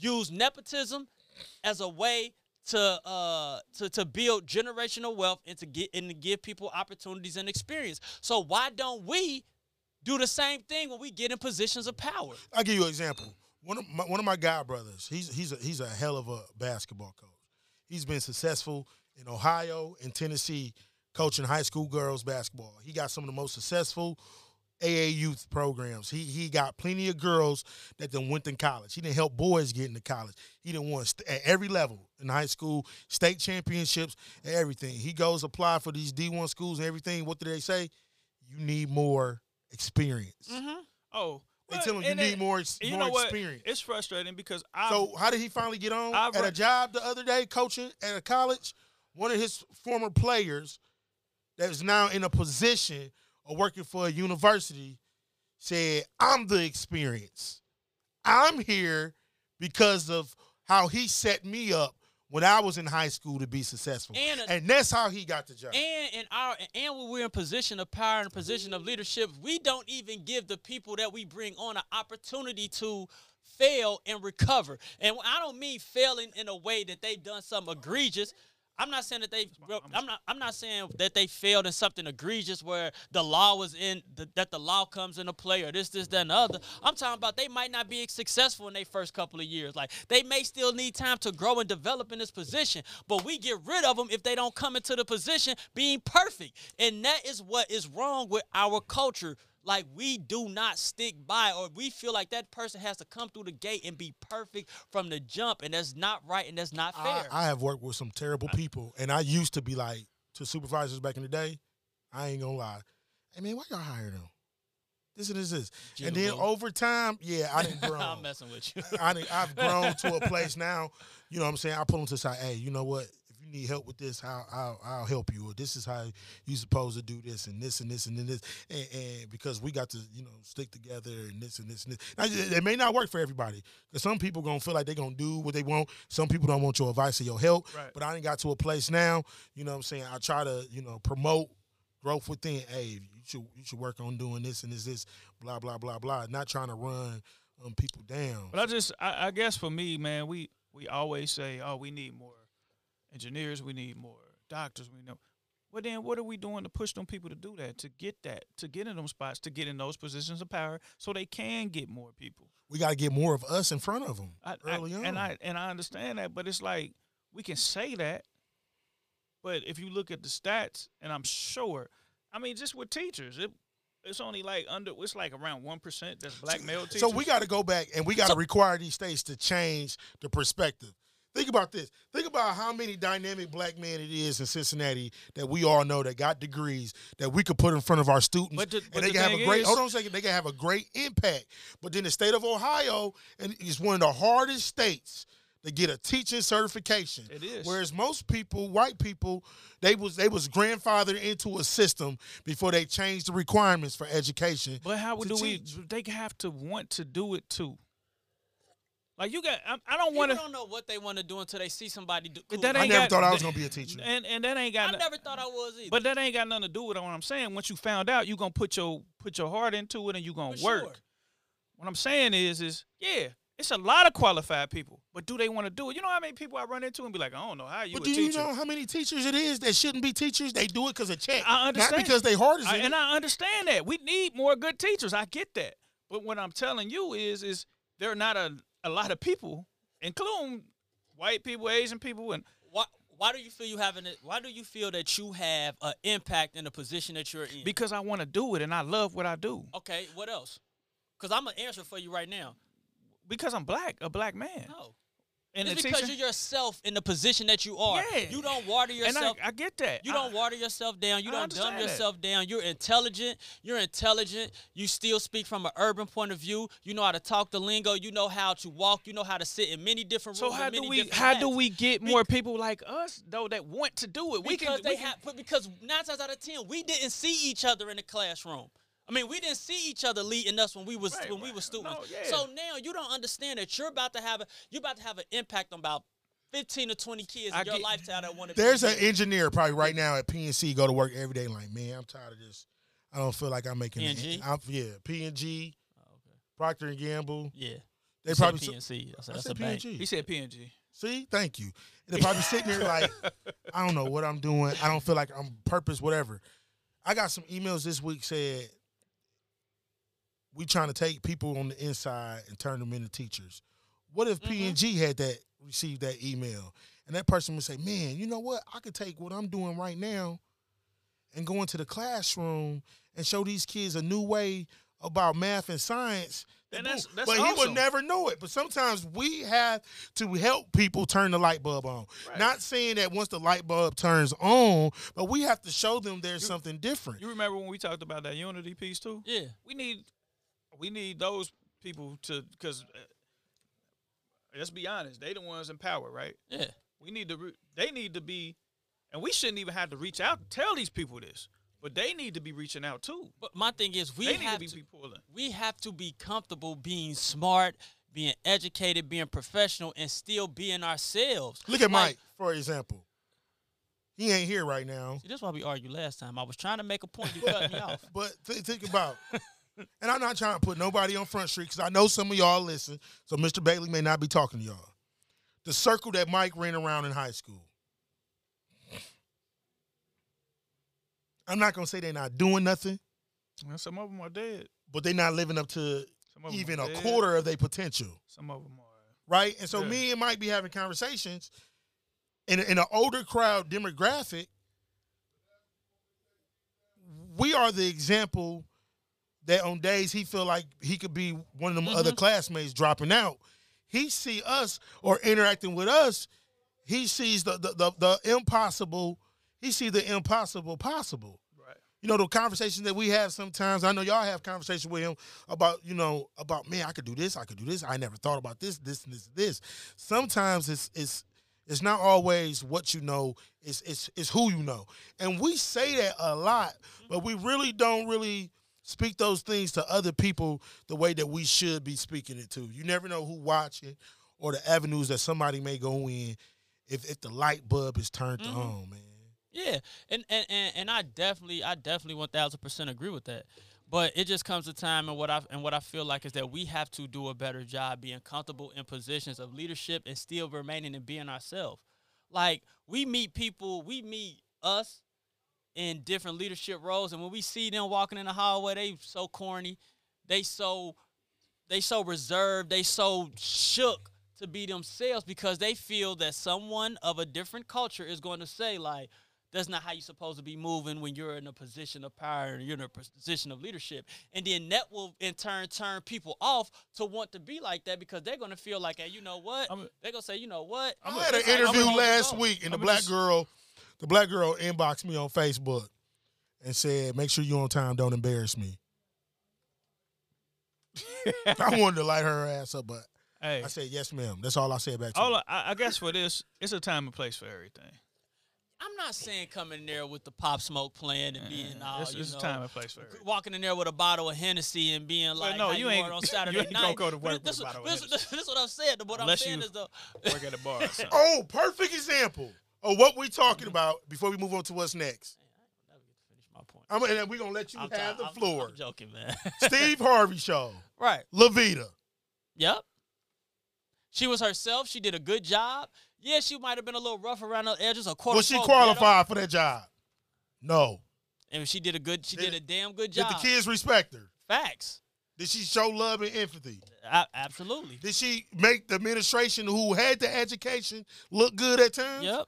[SPEAKER 3] used nepotism as a way to uh to, to build generational wealth and to get and to give people opportunities and experience. So why don't we do the same thing when we get in positions of power?
[SPEAKER 2] I'll give you an example. One of my, one of my god brothers, he's he's a, he's a hell of a basketball coach. He's been successful in Ohio and Tennessee coaching high school girls basketball. He got some of the most successful AA youth programs. He he got plenty of girls that then went to college. He didn't help boys get into college. He didn't want st- at every level in high school, state championships, and everything. He goes apply for these D1 schools and everything. What do they say? You need more experience.
[SPEAKER 3] Mm-hmm.
[SPEAKER 4] Oh,
[SPEAKER 2] They
[SPEAKER 4] well,
[SPEAKER 2] tell him you need
[SPEAKER 4] it-
[SPEAKER 2] more,
[SPEAKER 4] You
[SPEAKER 2] more
[SPEAKER 4] know what?
[SPEAKER 2] experience.
[SPEAKER 4] It's frustrating because I.
[SPEAKER 2] So how did he finally get on
[SPEAKER 4] I've
[SPEAKER 2] at a job the other day coaching at a college? One of his former players that is now in a position of working for a university said, "I'm the experience. I'm here because of how he set me up when I was in high school to be successful,
[SPEAKER 3] And a-
[SPEAKER 2] and that's how he got the job."
[SPEAKER 3] And in our and when we're in position of power and position of leadership, we don't even give the people that we bring on an opportunity to fail and recover. And I don't mean failing in a way that they've done something egregious. I'm not saying that they.
[SPEAKER 4] I'm
[SPEAKER 3] not. I'm not saying that they failed in something egregious where the law was in the, that the law comes into play or this, this, that, and the other. I'm talking about they might not be successful in their first couple of years. Like they may still need time to grow and develop in this position, but we get rid of them if they don't come into the position being perfect, and that is what is wrong with our culture. Like we do not stick by, or we feel like that person has to come through the gate and be perfect from the jump, and that's not right and that's not fair.
[SPEAKER 2] I have worked with some terrible people, and I used to be like to supervisors back in the day. I ain't gonna lie. Hey man, why y'all hire them? This and this, this. And then over time, yeah, I didn't <laughs> grow.
[SPEAKER 3] I'm messing with you.
[SPEAKER 2] I done- I've grown to a place now. You know what I'm saying? I pull them to the side. Hey, you know what? You need help with this, I'll, I'll, I'll help you. Or this is how you supposed to do this and this and this and then this. And, and because we got to, you know, stick together and this and this and this. Now, it may not work for everybody. Because some people going to feel like they're going to do what they want. Some people don't want your advice or your help.
[SPEAKER 4] Right.
[SPEAKER 2] But I ain't got to a place now, you know what I'm saying? I try to, you know, promote growth within. Hey, you should you should work on doing this and this, this, blah, blah, blah, blah. Not trying to run um, people down.
[SPEAKER 4] But I just, I, I guess for me, man, we we always say, oh, we need more engineers, we need more doctors, we know. But then, what are we doing to push them people to do that, to get that, to get in them spots, to get in those positions of power, so they can get more people?
[SPEAKER 2] we got to get more of us in front of them
[SPEAKER 4] I,
[SPEAKER 2] early
[SPEAKER 4] I,
[SPEAKER 2] on.
[SPEAKER 4] and I and I understand that, but it's like we can say that, but if you look at the stats, and I'm sure, I mean, just with teachers, it it's only like under, it's like around one percent that's black male teachers.
[SPEAKER 2] so we got to go back and we got to
[SPEAKER 3] So-
[SPEAKER 2] require these states to change the perspective. Think about this. Think about how many dynamic black men it is in Cincinnati that we all know that got degrees that we could put in front of our students,
[SPEAKER 4] But the- but
[SPEAKER 2] and they
[SPEAKER 4] the
[SPEAKER 2] can have a great.
[SPEAKER 4] is-
[SPEAKER 2] hold on a second. They can have a great impact. But then the state of Ohio and is one of the hardest states to get a teaching certification.
[SPEAKER 4] It is.
[SPEAKER 2] Whereas most people, white people, they was they was grandfathered into a system before they changed the requirements for education.
[SPEAKER 4] But how do we? They have to want to do it too. Like you got, I, I don't want to.
[SPEAKER 3] don't know what they want to do until they see somebody do.
[SPEAKER 4] But that
[SPEAKER 2] I never
[SPEAKER 4] got-
[SPEAKER 2] thought I was gonna be a teacher.
[SPEAKER 4] And and that ain't got.
[SPEAKER 3] I
[SPEAKER 4] no-
[SPEAKER 3] never thought I was either.
[SPEAKER 4] But that ain't got nothing to do with what I'm saying. Once you found out, you gonna put your put your heart into it and you gonna
[SPEAKER 3] For
[SPEAKER 4] work.
[SPEAKER 3] sure.
[SPEAKER 4] What I'm saying is, is yeah, it's a lot of qualified people, but do they want to do it? You know how many people I run into and be like, I don't know how you
[SPEAKER 2] But do you know how many teachers it is that shouldn't be teachers? They do it because of check,
[SPEAKER 4] I understand.
[SPEAKER 2] not because they heart is
[SPEAKER 4] I,
[SPEAKER 2] in
[SPEAKER 4] and
[SPEAKER 2] it.
[SPEAKER 4] I understand that we need more good teachers. I get that, but what I'm telling you is, is there are not a, a lot of people, including white people, Asian people, and
[SPEAKER 3] why, why do you feel you having it? Why do you feel that you have an impact in the position that you're in?
[SPEAKER 4] because I want to do it and I love what I do.
[SPEAKER 3] okay, what else? Because I'm gonna answer for you right now.
[SPEAKER 4] Because I'm black, a black man,
[SPEAKER 3] No,
[SPEAKER 4] and
[SPEAKER 3] it's because you're yourself in the position that you are.
[SPEAKER 4] Yeah.
[SPEAKER 3] You don't water
[SPEAKER 4] and I,
[SPEAKER 3] yourself.
[SPEAKER 4] I get that.
[SPEAKER 3] You don't water yourself down. You
[SPEAKER 4] I
[SPEAKER 3] don't dumb
[SPEAKER 4] understand that.
[SPEAKER 3] yourself down. You're intelligent. You're intelligent. You still speak from an urban point of view. You know how to talk the lingo. You know how to walk. You know how to sit in many different rooms.
[SPEAKER 4] So
[SPEAKER 3] how
[SPEAKER 4] do we how do we get more people like us though that want to do it? We
[SPEAKER 3] because
[SPEAKER 4] can
[SPEAKER 3] they
[SPEAKER 4] we can-
[SPEAKER 3] have but because nine times out of ten we didn't see each other in the classroom. I mean, we didn't see each other leading us when we was
[SPEAKER 4] Right,
[SPEAKER 3] when we were students.
[SPEAKER 4] No, yeah.
[SPEAKER 3] So now you don't understand that you're about to have a you're about to have an impact on about fifteen to twenty kids
[SPEAKER 4] I
[SPEAKER 3] in your
[SPEAKER 4] get-
[SPEAKER 3] lifetime that want to.
[SPEAKER 2] There's
[SPEAKER 3] be
[SPEAKER 2] an engineer probably right now at PNC go to work every day like, man, I'm tired of this. I don't feel like I'm making
[SPEAKER 3] P&G?
[SPEAKER 2] I'm, yeah, P&G, oh, Procter and Gamble.
[SPEAKER 3] Yeah,
[SPEAKER 2] They
[SPEAKER 3] You
[SPEAKER 2] probably
[SPEAKER 3] PNC. That's, a-
[SPEAKER 2] I
[SPEAKER 3] that's
[SPEAKER 2] said
[SPEAKER 3] a bank.
[SPEAKER 2] P&G.
[SPEAKER 4] he said PNG.
[SPEAKER 2] See, thank you. And they probably sitting there like, I don't know what I'm doing. I don't feel like I'm purpose, whatever. I got some emails this week said we trying to take people on the inside and turn them into teachers. What if mm-hmm. P and G had that received that email and that person would say, "Man, you know what? I could take what I'm doing right now and go into the classroom and show these kids a new way about math and science."
[SPEAKER 4] And that's- that's
[SPEAKER 2] but he would never know it. But sometimes we have to help people turn the light bulb on.
[SPEAKER 4] Right.
[SPEAKER 2] Not saying that once the light bulb turns on, but we have to show them there's something different.
[SPEAKER 4] You remember when we talked about that unity piece too?
[SPEAKER 3] Yeah,
[SPEAKER 4] We need we need those people to because uh, let's be honest, they the ones in power, right?
[SPEAKER 3] yeah.
[SPEAKER 4] We need to re- they need to be, and we shouldn't even have to reach out and tell these people this, but they need to be reaching out too.
[SPEAKER 3] But my thing is, we
[SPEAKER 4] they need to
[SPEAKER 3] have
[SPEAKER 4] be,
[SPEAKER 3] to,
[SPEAKER 4] be pulling.
[SPEAKER 3] we have to be comfortable being smart, being educated, being professional, and still being ourselves.
[SPEAKER 2] Look at
[SPEAKER 3] Like-
[SPEAKER 2] Mike, for example. He ain't here right now.
[SPEAKER 3] See, this is why we argued last time. I was trying to make a point. You <laughs> cut me off.
[SPEAKER 2] But th- think about, <laughs> and I'm not trying to put nobody on Front Street because I know some of y'all listen. So Mr. Bailey may not be talking to y'all. The circle that Mike ran around in high school. I'm not gonna say they're not doing nothing,
[SPEAKER 4] Well, some of them are dead.
[SPEAKER 2] but they're not living up to
[SPEAKER 4] Some of 'em
[SPEAKER 2] even a
[SPEAKER 4] dead.
[SPEAKER 2] quarter of their potential.
[SPEAKER 4] Some of them are.
[SPEAKER 2] right? And so
[SPEAKER 4] Yeah.
[SPEAKER 2] me and Mike be having conversations in in an older crowd demographic. We are the example that on days he feel like he could be one of them other mm-hmm. classmates dropping out. He see us or interacting with us. He sees the the, the, the impossible. He see the impossible possible
[SPEAKER 4] Right.
[SPEAKER 2] you know the conversations that we have sometimes i know y'all have conversations with him about you know about man i could do this i could do this i never thought about this this and this this sometimes it's it's it's not always what you know it's it's it's who you know and we say that a lot but we really don't really speak those things to other people the way that we should be speaking it to you never know who watching or the avenues that somebody may go in if if the light bulb is turned mm-hmm. on man
[SPEAKER 3] Yeah, and, and and and I definitely, I definitely one thousand percent agree with that. But it just comes a time, and what I and what I feel like is that we have to do a better job being comfortable in positions of leadership and still remaining and being ourselves. Like we meet people, we meet us in different leadership roles, and when we see them walking in the hallway, they so corny, they so they so reserved, they so shook to be themselves because they feel that someone of a different culture is going to say like that's not how you're supposed to be moving when you're in a position of power and you're in a position of leadership. And then that will in turn turn people off to want to be like that because they're gonna feel like, hey, you know what?
[SPEAKER 4] I'm a-
[SPEAKER 3] they're gonna say, you know what?
[SPEAKER 2] I had
[SPEAKER 3] This
[SPEAKER 2] an interview last week, and the
[SPEAKER 4] I'ma
[SPEAKER 2] black
[SPEAKER 4] just-
[SPEAKER 2] girl, the black girl inboxed me on Facebook and said, "Make sure you on time. Don't embarrass me." <laughs> I wanted to light her ass up, but
[SPEAKER 4] Hey,
[SPEAKER 2] I said, "Yes, ma'am." That's all I said back to
[SPEAKER 4] all
[SPEAKER 2] her.
[SPEAKER 4] I, I guess for this, it's a time and place for everything.
[SPEAKER 3] I'm not saying coming in there with the pop smoke playing and being all,
[SPEAKER 4] it's,
[SPEAKER 3] you
[SPEAKER 4] it's
[SPEAKER 3] know,
[SPEAKER 4] a time and place for everything.
[SPEAKER 3] walking in there with a bottle of Hennessy and being like,
[SPEAKER 4] no,
[SPEAKER 3] how
[SPEAKER 4] you
[SPEAKER 3] you
[SPEAKER 4] ain't-
[SPEAKER 3] are on <laughs>
[SPEAKER 4] you
[SPEAKER 3] Saturday
[SPEAKER 4] ain't
[SPEAKER 3] night.
[SPEAKER 4] gonna go to work
[SPEAKER 3] this,
[SPEAKER 4] with a bottle of
[SPEAKER 3] this, this, is what I'm saying. What
[SPEAKER 4] Unless
[SPEAKER 3] I'm saying
[SPEAKER 4] you
[SPEAKER 3] is though,
[SPEAKER 4] Work at a bar. Or <laughs> something.
[SPEAKER 2] Oh, perfect example of what we talking about before we move on to what's next.
[SPEAKER 3] finish my point.
[SPEAKER 2] I'm and we're gonna let you
[SPEAKER 3] I'm
[SPEAKER 2] have
[SPEAKER 3] ti-
[SPEAKER 2] the
[SPEAKER 3] I'm-
[SPEAKER 2] floor.
[SPEAKER 3] I'm joking, man. <laughs>
[SPEAKER 2] Steve Harvey show,
[SPEAKER 3] right.
[SPEAKER 2] Lovita.
[SPEAKER 3] Yep. She was herself. She did a good job. Yeah, she might have been a little rough around the edges. A quote
[SPEAKER 2] Was she qualified for that job? No.
[SPEAKER 3] And she did a good. She
[SPEAKER 2] Did-
[SPEAKER 3] did, a damn good job.
[SPEAKER 2] Did the kids respect her?
[SPEAKER 3] Facts.
[SPEAKER 2] Did she show love and empathy?
[SPEAKER 3] A- absolutely.
[SPEAKER 2] Did she make the administration who had the education look good at times?
[SPEAKER 3] Yep.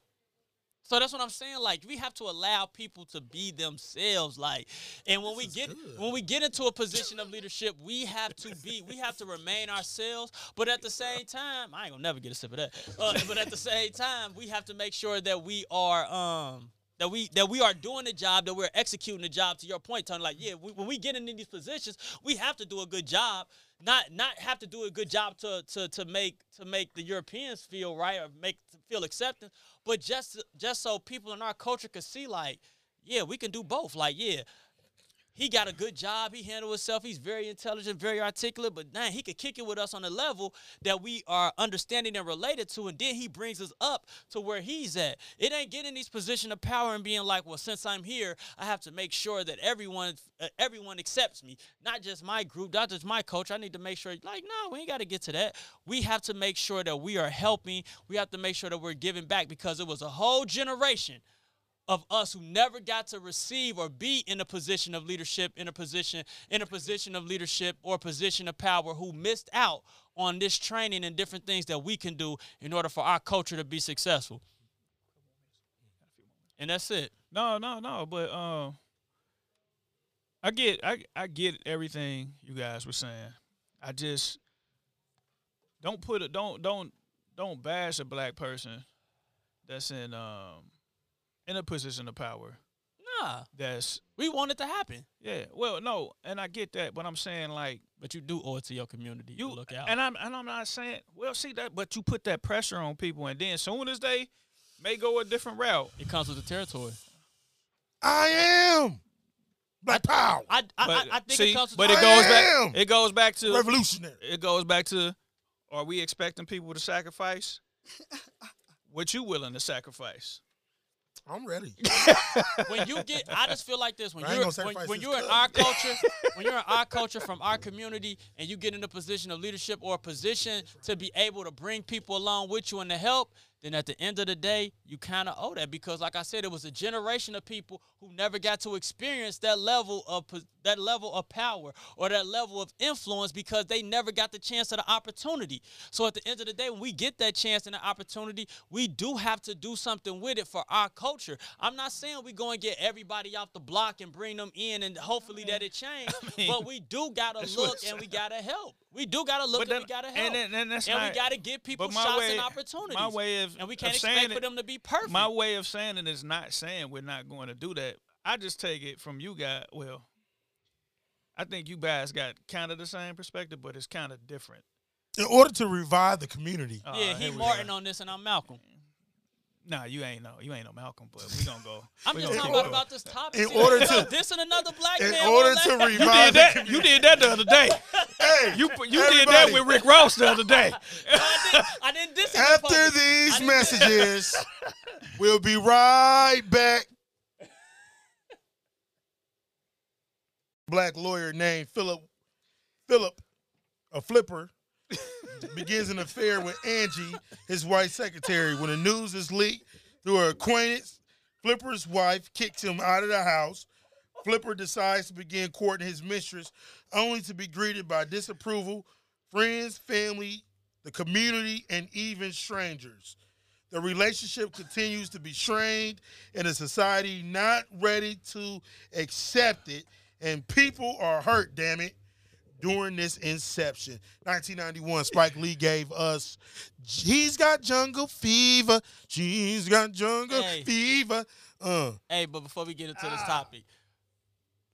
[SPEAKER 3] So that's what I'm saying. Like we have to allow people to be themselves. Like, and when we get
[SPEAKER 2] good.
[SPEAKER 3] when we get into a position of leadership, we have to be we have to remain ourselves. But at the same time, I ain't gonna never get a sip of that. Uh, but at the same time, we have to make sure that we are um that we that we are doing the job, that we're executing the job. To your point, Tony, like yeah, we, when we get into these positions, we have to do a good job. Not not have to do a good job to to to make to make the Europeans feel right or make feel acceptance, but just just so people in our culture could see like, yeah, we can do both. Like yeah. He got a good job. He handled himself. He's very intelligent, very articulate. But now he could kick it with us on a level that we are understanding and related to. And then he brings us up to where he's at. It ain't getting these position of power and being like, well, since I'm here, I have to make sure that everyone uh, everyone accepts me, not just my group, not just my coach. I need to make sure, like, no, we ain't got to get to that. We have to make sure that we are helping. We have to make sure that we're giving back because it was a whole generation of us who never got to receive or be in a position of leadership, in a position, in a position of leadership or position of power, who missed out on this training and different things that we can do in order for our culture to be successful. And that's it.
[SPEAKER 4] No, no, no. But um, I get, I, I get everything you guys were saying. I just don't put it, don't, don't, don't bash a black person that's in um in a position of power.
[SPEAKER 3] Nah,
[SPEAKER 4] That's
[SPEAKER 3] we want it to happen,
[SPEAKER 4] yeah. Well, no, and I get that, but I'm saying like
[SPEAKER 3] but you do owe it to your community.
[SPEAKER 4] you
[SPEAKER 3] to look out.
[SPEAKER 4] and I'm and I'm not saying well, see that, but you put that pressure on people, and then soon as they may go a different route,
[SPEAKER 3] it comes with the territory.
[SPEAKER 2] I am Black Power.
[SPEAKER 3] I I,
[SPEAKER 4] but
[SPEAKER 3] I, I think
[SPEAKER 4] see,
[SPEAKER 3] it comes with
[SPEAKER 4] but
[SPEAKER 3] the
[SPEAKER 4] it goes back.
[SPEAKER 2] am.
[SPEAKER 4] It goes back to
[SPEAKER 2] Revolutionary.
[SPEAKER 4] it goes back to are we expecting people to sacrifice <laughs> what you willing to sacrifice
[SPEAKER 2] I'm ready. <laughs>
[SPEAKER 3] when you get, I just feel like this when
[SPEAKER 2] I
[SPEAKER 3] you're when, when you're in our <laughs> culture, when you're in our culture from our community, and you get in a position of leadership or a position to be able to bring people along with you and to help. Then at the end of the day, you kind of owe that because, like I said, it was a generation of people who never got to experience that level of that level of power or that level of influence because they never got the chance or the opportunity. So at the end of the day, when we get that chance and the opportunity, we do have to do something with it for our culture. I'm not saying we go and get everybody off the block and bring them in and hopefully that it change, <laughs>
[SPEAKER 4] mean,
[SPEAKER 3] but we do gotta look and we <laughs> gotta help. We do gotta look and we gotta
[SPEAKER 4] and
[SPEAKER 3] help.
[SPEAKER 4] then- then that's
[SPEAKER 3] and
[SPEAKER 4] not-
[SPEAKER 3] we gotta give people shots
[SPEAKER 4] way-
[SPEAKER 3] and opportunities.
[SPEAKER 4] my way of-
[SPEAKER 3] and we can't
[SPEAKER 4] of
[SPEAKER 3] expect
[SPEAKER 4] saying
[SPEAKER 3] for them to be perfect.
[SPEAKER 4] My way of saying it is not saying we're not going to do that. I just take it from you guys. Well, I think you guys got kind of the same perspective, but it's kind of different.
[SPEAKER 2] In order to revive the community,
[SPEAKER 4] Uh,
[SPEAKER 3] yeah,
[SPEAKER 4] here
[SPEAKER 3] he Martin on this, and I'm Malcolm.
[SPEAKER 4] Nah, you ain't no, you ain't no Malcolm, but we gonna go. <laughs>
[SPEAKER 3] I'm just talking about, about this topic.
[SPEAKER 2] In order to-
[SPEAKER 3] this and another black
[SPEAKER 2] in
[SPEAKER 3] man.
[SPEAKER 2] order
[SPEAKER 3] won't
[SPEAKER 2] to
[SPEAKER 3] let-
[SPEAKER 4] You did that.
[SPEAKER 2] community,
[SPEAKER 4] You did that the other day.
[SPEAKER 2] hey,
[SPEAKER 4] You you did that with Rick Ross the other day. <laughs>
[SPEAKER 3] No, I didn't, I didn't diss
[SPEAKER 2] After
[SPEAKER 3] public.
[SPEAKER 2] These messages, we'll be right back. Black lawyer named Philip Philip, a flipper, <laughs> begins an affair with Angie, his wife's secretary. When the news is leaked through her acquaintance, Flipper's wife kicks him out of the house. Flipper decides to begin courting his mistress, only to be greeted by disapproval, friends, family, the community, and even strangers. The relationship continues to be strained in a society not ready to accept it, and people are hurt, damn it, during this inception. 1991, Spike Lee gave us He's Got Jungle Fever. She's got jungle
[SPEAKER 3] Hey.
[SPEAKER 2] fever. Uh,
[SPEAKER 3] Hey, but before we get into
[SPEAKER 2] Ah.
[SPEAKER 3] this topic,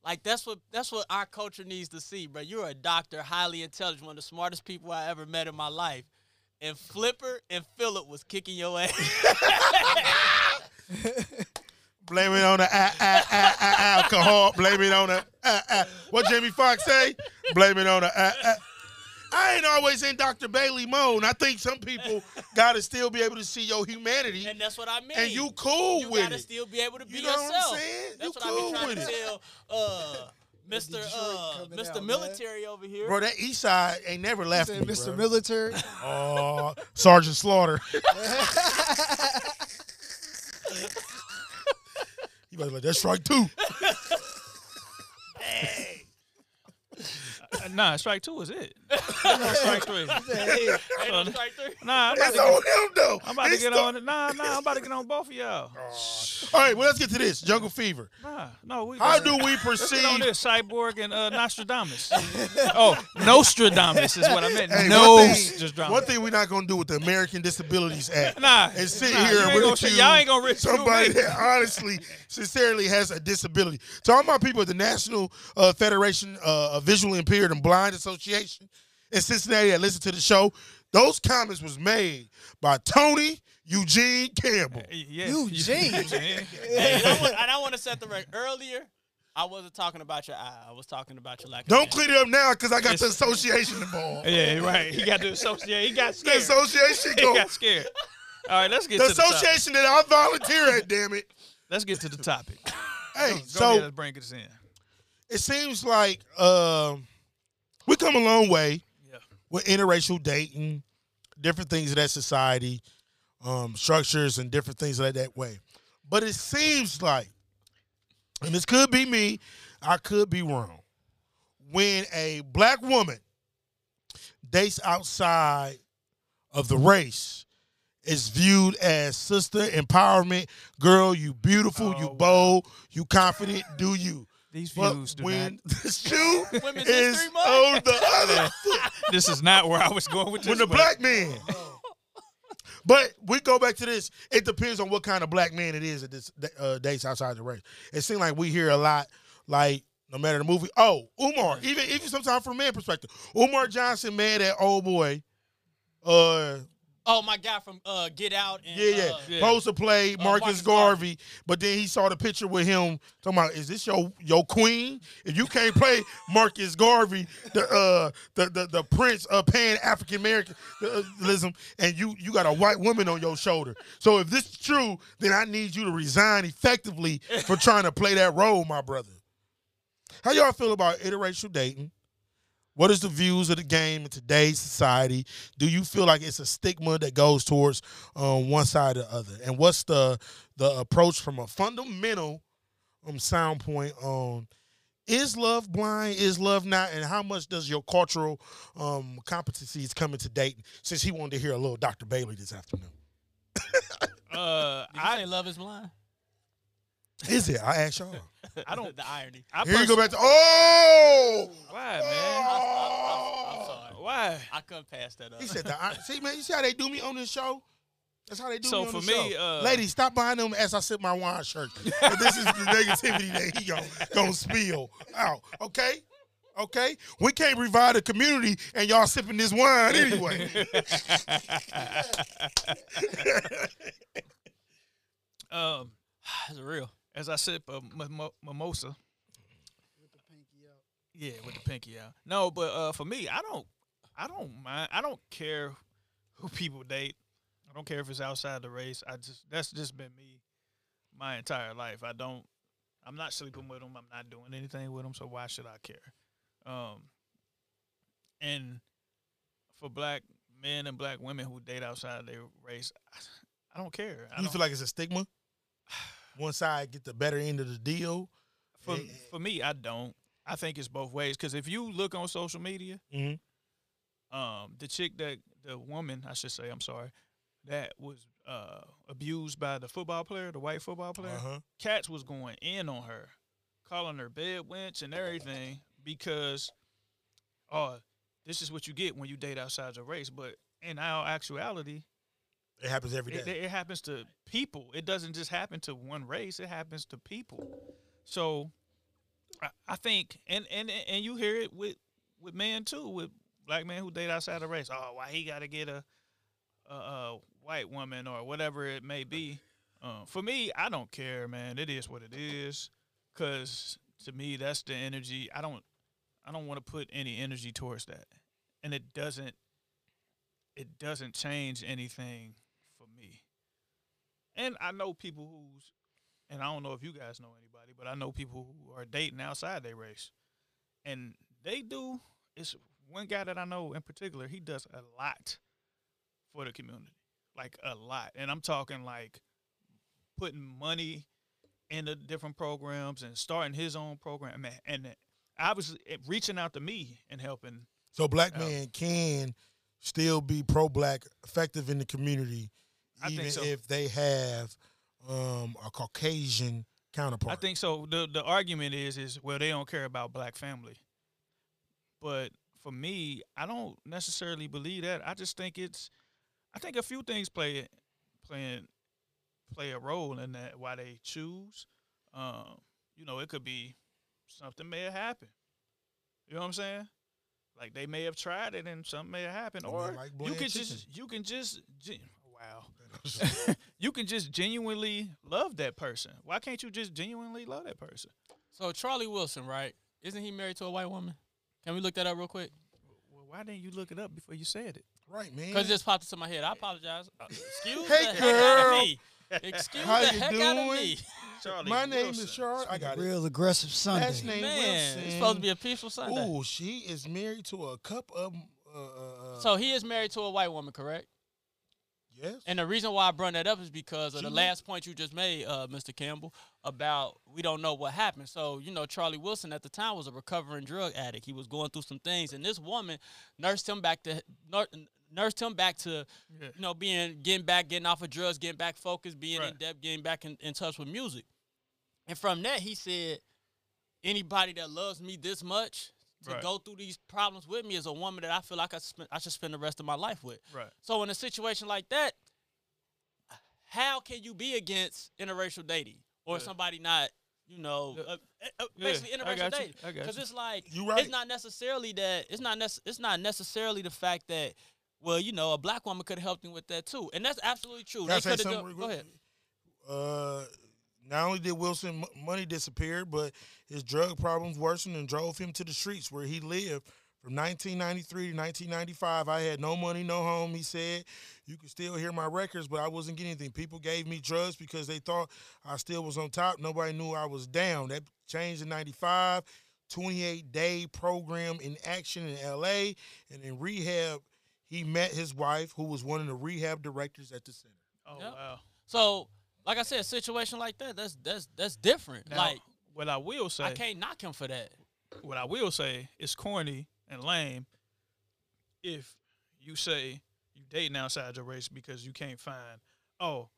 [SPEAKER 3] like that's what that's what our culture needs to see, bro. You're a doctor, highly intelligent, one of the smartest people I ever met in my life. And Flipper and Philip was kicking your ass. <laughs> <laughs>
[SPEAKER 2] blame it on the ah, ah, ah, ah, alcohol. Blame it on the ah, ah. What Jamie Foxx say? Blame it on the ah, ah. I ain't always in Dr. Bailey mode. I think some people gotta still be able to see your humanity,
[SPEAKER 3] and that's what I mean.
[SPEAKER 2] and you cool
[SPEAKER 3] you
[SPEAKER 2] with it.
[SPEAKER 3] You gotta still be able to be
[SPEAKER 2] You know what I'm
[SPEAKER 3] yourself.
[SPEAKER 2] saying?
[SPEAKER 3] That's
[SPEAKER 2] You
[SPEAKER 3] what I
[SPEAKER 2] cool
[SPEAKER 3] be trying
[SPEAKER 2] with
[SPEAKER 3] to
[SPEAKER 2] it.
[SPEAKER 3] tell uh, Mr. Uh, Mr.
[SPEAKER 5] out, man.
[SPEAKER 3] Military over here.
[SPEAKER 2] Bro, that East Side ain't never left me,
[SPEAKER 5] Mr.
[SPEAKER 2] bro.
[SPEAKER 5] Military. <laughs>
[SPEAKER 2] Oh, Sergeant Slaughter. <laughs> you better like that's strike two. <laughs> <laughs>
[SPEAKER 4] Uh, nah, strike two is it. <laughs> Strike three.
[SPEAKER 5] Hey,
[SPEAKER 3] Ain't no strike three.
[SPEAKER 4] Nah, I'm about
[SPEAKER 2] It's
[SPEAKER 4] to
[SPEAKER 2] on
[SPEAKER 4] get,
[SPEAKER 2] him though.
[SPEAKER 4] I'm about to get
[SPEAKER 2] still-
[SPEAKER 4] on it. Nah, nah, I'm about to get on both of y'all.
[SPEAKER 2] All right, well let's get to this jungle fever.
[SPEAKER 4] Nah, no, we.
[SPEAKER 2] How do we
[SPEAKER 4] get on
[SPEAKER 2] perceive?
[SPEAKER 4] this Cyborg and uh, <laughs> Nostradamus. <laughs> oh, Nostradamus is what I meant.
[SPEAKER 2] Hey,
[SPEAKER 4] no,
[SPEAKER 2] one thing,
[SPEAKER 4] Nostradamus.
[SPEAKER 2] one thing we're not gonna do with the American Disabilities Act
[SPEAKER 4] Nah,
[SPEAKER 2] is sit
[SPEAKER 4] nah,
[SPEAKER 2] here
[SPEAKER 4] you
[SPEAKER 2] and
[SPEAKER 4] ain't gonna say-
[SPEAKER 2] ridicule
[SPEAKER 4] y'all ain't gonna ridicule
[SPEAKER 2] somebody
[SPEAKER 4] me.
[SPEAKER 2] that honestly, sincerely has a disability. To all my people at the National uh, Federation uh, of Visually Impaired and Blind Association in Cincinnati that listen to the show, those comments was made by Tony Eugene Campbell.
[SPEAKER 4] Yeah,
[SPEAKER 5] Eugene.
[SPEAKER 4] Eugene. <laughs>
[SPEAKER 3] Hey, and I want- and I want to set the record. Earlier, I wasn't talking about your eye. I was talking about your lack of
[SPEAKER 2] Don't clean it up now because I got the association involved. <laughs>
[SPEAKER 4] Yeah, right. He got to associate. He got scared.
[SPEAKER 2] The
[SPEAKER 4] scared.
[SPEAKER 2] association
[SPEAKER 4] He got scared. All right, let's get
[SPEAKER 2] The
[SPEAKER 4] to the
[SPEAKER 2] association that I volunteer at, damn it.
[SPEAKER 4] Let's get to the topic.
[SPEAKER 2] Hey,
[SPEAKER 4] Go
[SPEAKER 2] so
[SPEAKER 4] ahead, let's bring this in.
[SPEAKER 2] it seems like um, we come a long way
[SPEAKER 4] Yeah.
[SPEAKER 2] with interracial dating, different things of that society, um, structures, and different things like that way. But it seems like, and this could be me, I could be wrong, when a black woman dates outside of the race is viewed as sister empowerment girl you beautiful you
[SPEAKER 4] Oh, wow.
[SPEAKER 2] bold you confident do you
[SPEAKER 4] These
[SPEAKER 2] but
[SPEAKER 4] do
[SPEAKER 2] when the shoe
[SPEAKER 3] Women's
[SPEAKER 2] is
[SPEAKER 3] History Month?
[SPEAKER 2] on the other
[SPEAKER 4] not. <laughs> this is not where I was going with this.
[SPEAKER 2] when the
[SPEAKER 4] but-
[SPEAKER 2] black man. <laughs> But we go back to this. It depends on what kind of black man it is that this uh, dates outside the race. It seems like we hear a lot, like no matter the movie. Oh, Umar. Even even sometimes from a man perspective, Umar Johnson mad at old boy. Uh,
[SPEAKER 3] Oh, my guy from uh, Get Out. And,
[SPEAKER 2] yeah, yeah.
[SPEAKER 3] uh,
[SPEAKER 4] Yeah.
[SPEAKER 2] Supposed to play Marcus,
[SPEAKER 3] Marcus
[SPEAKER 2] Garvey, but then he saw the picture with him talking about, is this your your queen? If you can't play Marcus Garvey, the uh the the, the prince of Pan African Americanism, and you you got a white woman on your shoulder. So if this is true, then I need you to resign effectively for trying to play that role, my brother. How y'all feel about interracial dating? What is the views of the game in today's society? Do you feel like it's a stigma that goes towards um, one side or the other? And what's the the approach from a fundamental um, sound point on is love blind? Is love not? And how much does your cultural um, competencies come into date? Since he wanted to hear a little Dr. Bailey this afternoon.
[SPEAKER 4] Uh,
[SPEAKER 3] Did you
[SPEAKER 4] I
[SPEAKER 3] say love is blind?
[SPEAKER 2] Is it? I asked y'all.
[SPEAKER 4] I don't.
[SPEAKER 3] the irony.
[SPEAKER 4] I
[SPEAKER 2] Here you go back to oh.
[SPEAKER 4] Why, man?
[SPEAKER 3] I'm, I'm sorry.
[SPEAKER 4] Why?
[SPEAKER 3] I couldn't pass that up.
[SPEAKER 2] He said, the, "See, man, you see how they do me on this show? That's how they do
[SPEAKER 4] So
[SPEAKER 2] me on
[SPEAKER 4] for
[SPEAKER 2] the
[SPEAKER 4] me,
[SPEAKER 2] show.
[SPEAKER 4] uh,
[SPEAKER 2] Ladies, stop behind them as I sip my wine shirt. <laughs> But this is the negativity that he gonna, gonna spill out. Okay, okay. We can't revive the community, and y'all sipping this wine anyway. <laughs>
[SPEAKER 4] Um, <sighs>
[SPEAKER 3] That's real.
[SPEAKER 4] As I sip a mimo- mimosa. Yeah, with the pinky out. No, but uh, for me, I don't, I don't mind. I don't care who people date. I don't care if it's outside the race. I just that's just been me my entire life. I don't. I'm not sleeping with them. I'm not doing anything with them. So why should I care? Um, and for black men and black women who date outside their race, I don't care. I
[SPEAKER 2] you
[SPEAKER 4] don't,
[SPEAKER 2] feel like it's a stigma? One side get the better end of the deal.
[SPEAKER 4] for
[SPEAKER 2] Eh,
[SPEAKER 4] for me, I don't. I think it's both ways. Because if you look on social media,
[SPEAKER 2] Mhm.
[SPEAKER 4] um, the chick that the woman, I should say, I'm sorry, that was uh, abused by the football player, the white football player,
[SPEAKER 2] Uh-huh.
[SPEAKER 4] Cats was going in on her, calling her bed wench and everything because, oh, this is what you get when you date outside your race. But in our actuality,
[SPEAKER 2] It happens every day.
[SPEAKER 4] it, it happens to people. It doesn't just happen to one race. It happens to people. So, I, I think, and and and you hear it with with men too, with black men who date outside the race. Oh, why he got to get a, a a white woman or whatever it may be. Uh, for me, I don't care, man. It is what it is. Cause to me, that's the energy. I don't, I don't want to put any energy towards that, and it doesn't. It doesn't change anything. And I know people who's, and I don't know if you guys know anybody, but I know people who are dating outside their race, and they do. It's one guy that I know in particular. He does a lot for the community, like a lot, and I'm talking like putting money into different programs and starting his own program, and, and was reaching out to me and helping.
[SPEAKER 2] So black um,
[SPEAKER 4] Yeah.
[SPEAKER 2] men can still be pro-black, effective in the community,
[SPEAKER 4] I
[SPEAKER 2] even
[SPEAKER 4] so.
[SPEAKER 2] if they have um, a Caucasian counterpart.
[SPEAKER 4] I think so. the The argument is is well, they don't care about black family, but for me, I don't necessarily believe that. I just think it's, I think a few things play playing play a role in that why they choose. Um, you know, it could be something may have happened. You know what I'm saying? Like they may have tried it and something may have happened, or
[SPEAKER 2] like
[SPEAKER 4] you can
[SPEAKER 2] chicken.
[SPEAKER 4] just you can just wow. <laughs> you can just genuinely love that person. Why can't you just genuinely love that person?
[SPEAKER 3] So Charlie Wilson, right? Isn't he married to a white woman? Can we look that up real quick?
[SPEAKER 4] Well, why didn't you look it up before you said it?
[SPEAKER 2] right, man.
[SPEAKER 3] Because it just popped into my head. I apologize. Uh, excuse
[SPEAKER 2] Hey,
[SPEAKER 3] the heck out
[SPEAKER 2] girl.
[SPEAKER 3] of me. Excuse
[SPEAKER 2] How
[SPEAKER 3] the
[SPEAKER 2] you
[SPEAKER 3] heck out of
[SPEAKER 2] doing?
[SPEAKER 3] me.
[SPEAKER 4] Charlie
[SPEAKER 2] My name
[SPEAKER 4] Wilson.
[SPEAKER 2] is Charlie. I got it.
[SPEAKER 5] Real aggressive Sunday.
[SPEAKER 2] Last name
[SPEAKER 3] Man,
[SPEAKER 2] Wilson.
[SPEAKER 3] it's supposed to be a peaceful Sunday.
[SPEAKER 2] Ooh, she is married to a cup of. Uh, uh, uh,
[SPEAKER 3] So he is married to a white woman, correct?
[SPEAKER 2] Yes.
[SPEAKER 3] And the reason why I brought that up is because of the last point you just made, uh, Mr. Campbell, about we don't know what happened. So, you know, Charlie Wilson at the time was a recovering drug addict. He was going through some things, and this woman nursed him back to nur- nursed him back to,
[SPEAKER 4] Yeah.
[SPEAKER 3] you know, being getting back, getting off of drugs, getting back focused, being in
[SPEAKER 4] Right.
[SPEAKER 3] depth, getting back in, in touch with music. And from that, he said, anybody that loves me this much to
[SPEAKER 4] Right.
[SPEAKER 3] go through these problems with me is a woman that I feel like I, spend, I should spend the rest of my life with.
[SPEAKER 4] Right.
[SPEAKER 3] So in a situation like that, how can you be against interracial dating or
[SPEAKER 4] Yeah.
[SPEAKER 3] somebody not, you know,
[SPEAKER 4] Yeah.
[SPEAKER 3] uh, uh, uh,
[SPEAKER 4] Yeah,
[SPEAKER 3] basically interracial dating? Because it's like
[SPEAKER 2] You right.
[SPEAKER 3] it's not necessarily that it's not nec- it's not necessarily the fact that well, you know, a black woman could have helped me with that too, and that's absolutely true.
[SPEAKER 2] Can I
[SPEAKER 3] They
[SPEAKER 2] say
[SPEAKER 3] coulda
[SPEAKER 2] something
[SPEAKER 3] done-
[SPEAKER 2] real
[SPEAKER 3] Go ahead.
[SPEAKER 2] Uh, not only did Wilson money disappear, but his drug problems worsened and drove him to the streets where he lived from 1993 to 1995. I had no money, no home. He said, "You could still hear my records, but I wasn't getting anything. People gave me drugs because they thought I still was on top. Nobody knew I was down. That changed in '95. 28 day program in action in LA. And in rehab, he met his wife, who was one of the rehab directors at the center.
[SPEAKER 4] Oh
[SPEAKER 3] Yep.
[SPEAKER 4] wow.
[SPEAKER 3] So, like I said, a situation like that, that's that's that's different.
[SPEAKER 4] Now,
[SPEAKER 3] like
[SPEAKER 4] what I will say,
[SPEAKER 3] I can't knock him for that.
[SPEAKER 4] what I will say is corny and lame if you say you dating outside your race because you can't find oh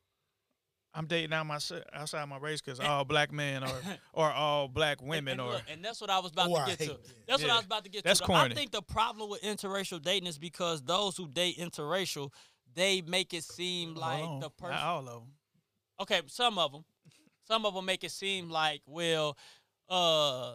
[SPEAKER 4] I'm dating out my outside my race because all black men or <laughs> or all black women
[SPEAKER 3] and,
[SPEAKER 4] or
[SPEAKER 3] look, and that's what I was about
[SPEAKER 2] Oh,
[SPEAKER 3] to get to.
[SPEAKER 2] that.
[SPEAKER 3] That's what I was about to get
[SPEAKER 4] That's
[SPEAKER 3] to.
[SPEAKER 4] corny.
[SPEAKER 3] I think the problem with interracial dating is because those who date interracial, they make it seem like the person.
[SPEAKER 4] not all of them.
[SPEAKER 3] Okay, some of them, some of them make it seem like, well, uh,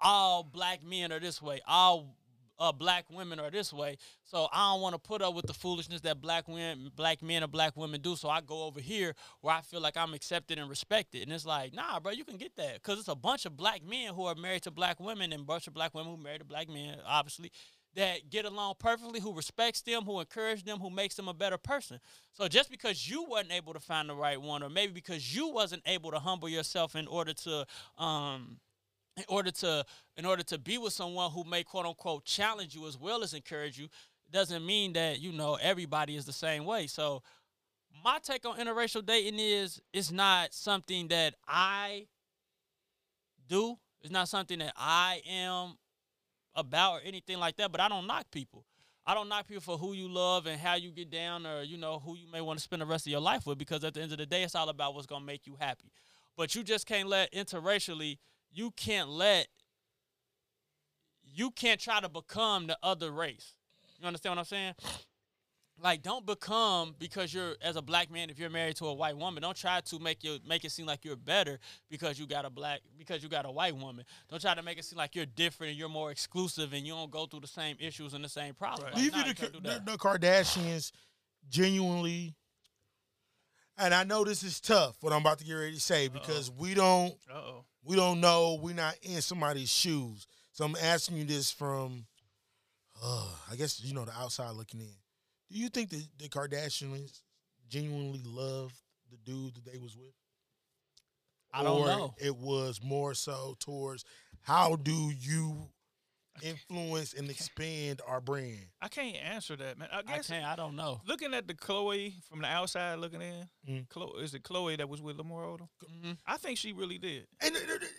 [SPEAKER 3] all black men are this way, all uh, black women are this way. So I don't want to put up with the foolishness that black women, black men, or black women do. So I go over here where I feel like I'm accepted and respected. And it's like, nah, bro, you can get that because it's a bunch of black men who are married to black women and a bunch of black women who married to black men, obviously. That get along perfectly, who respects them, who encourage them, who makes them a better person. So just because you wasn't able to find the right one, or maybe because you wasn't able to humble yourself in order to um in order to in order to be with someone who may quote unquote challenge you as well as encourage you, doesn't mean that, you know, everybody is the same way. So my take on interracial dating is it's not something that I do. It's not something that I am about or anything like that, but I don't knock people. I don't knock people for who you love and how you get down or, you know, who you may want to spend the rest of your life with because at the end of the day, it's all about what's going to make you happy. But you just can't let interracially, you can't let, you can't try to become the other race. You understand what I'm saying? Like, don't become because you're as a black man. If you're married to a white woman, don't try to make you make it seem like you're better because you got a black because you got a white woman. Don't try to make it seem like you're different and you're more exclusive and you don't go through the same issues and the same problems.
[SPEAKER 4] Right.
[SPEAKER 2] Do
[SPEAKER 3] Like, nah,
[SPEAKER 2] the,
[SPEAKER 3] do
[SPEAKER 2] the, the Kardashians genuinely? And I know this is tough, what I'm about to get ready to say, because we don't
[SPEAKER 4] Uh oh.
[SPEAKER 2] we don't know. We're not in somebody's shoes. So I'm asking you this from, uh, I guess you know the outside looking in. Do you think that the Kardashians genuinely love the dude that they was with?
[SPEAKER 3] I don't
[SPEAKER 2] Or
[SPEAKER 3] know.
[SPEAKER 2] It was more so towards how do you influence and expand our brand?
[SPEAKER 4] I can't answer that, man. I
[SPEAKER 3] I
[SPEAKER 4] guess
[SPEAKER 3] can't. I don't know.
[SPEAKER 4] looking at the Khloé from the outside looking in,
[SPEAKER 2] Mm.
[SPEAKER 4] Khloé, is it Khloé that was with Lamar Odom?
[SPEAKER 3] Mhm.
[SPEAKER 4] I think she really did,
[SPEAKER 2] And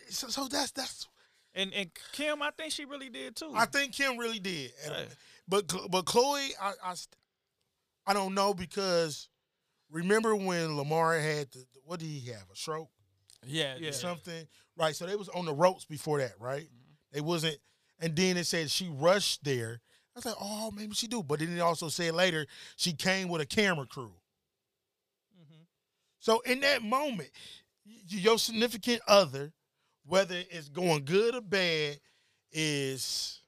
[SPEAKER 2] so, so that's that's.
[SPEAKER 4] and and Kim, I think she really did too.
[SPEAKER 2] I think Kim really did, And-
[SPEAKER 4] Hey.
[SPEAKER 2] but but Khloé, I, I st- I don't know because remember when Lamar had the, what did he have a stroke?
[SPEAKER 3] Yeah.
[SPEAKER 4] Yeah.
[SPEAKER 2] something, right? So they was on the ropes before that, right? They wasn't, and then it said she rushed there. I was like, oh, maybe she do, but then it also said later she came with a camera crew.
[SPEAKER 4] Mhm.
[SPEAKER 2] So in that moment, your significant other, whether it's going good or bad, is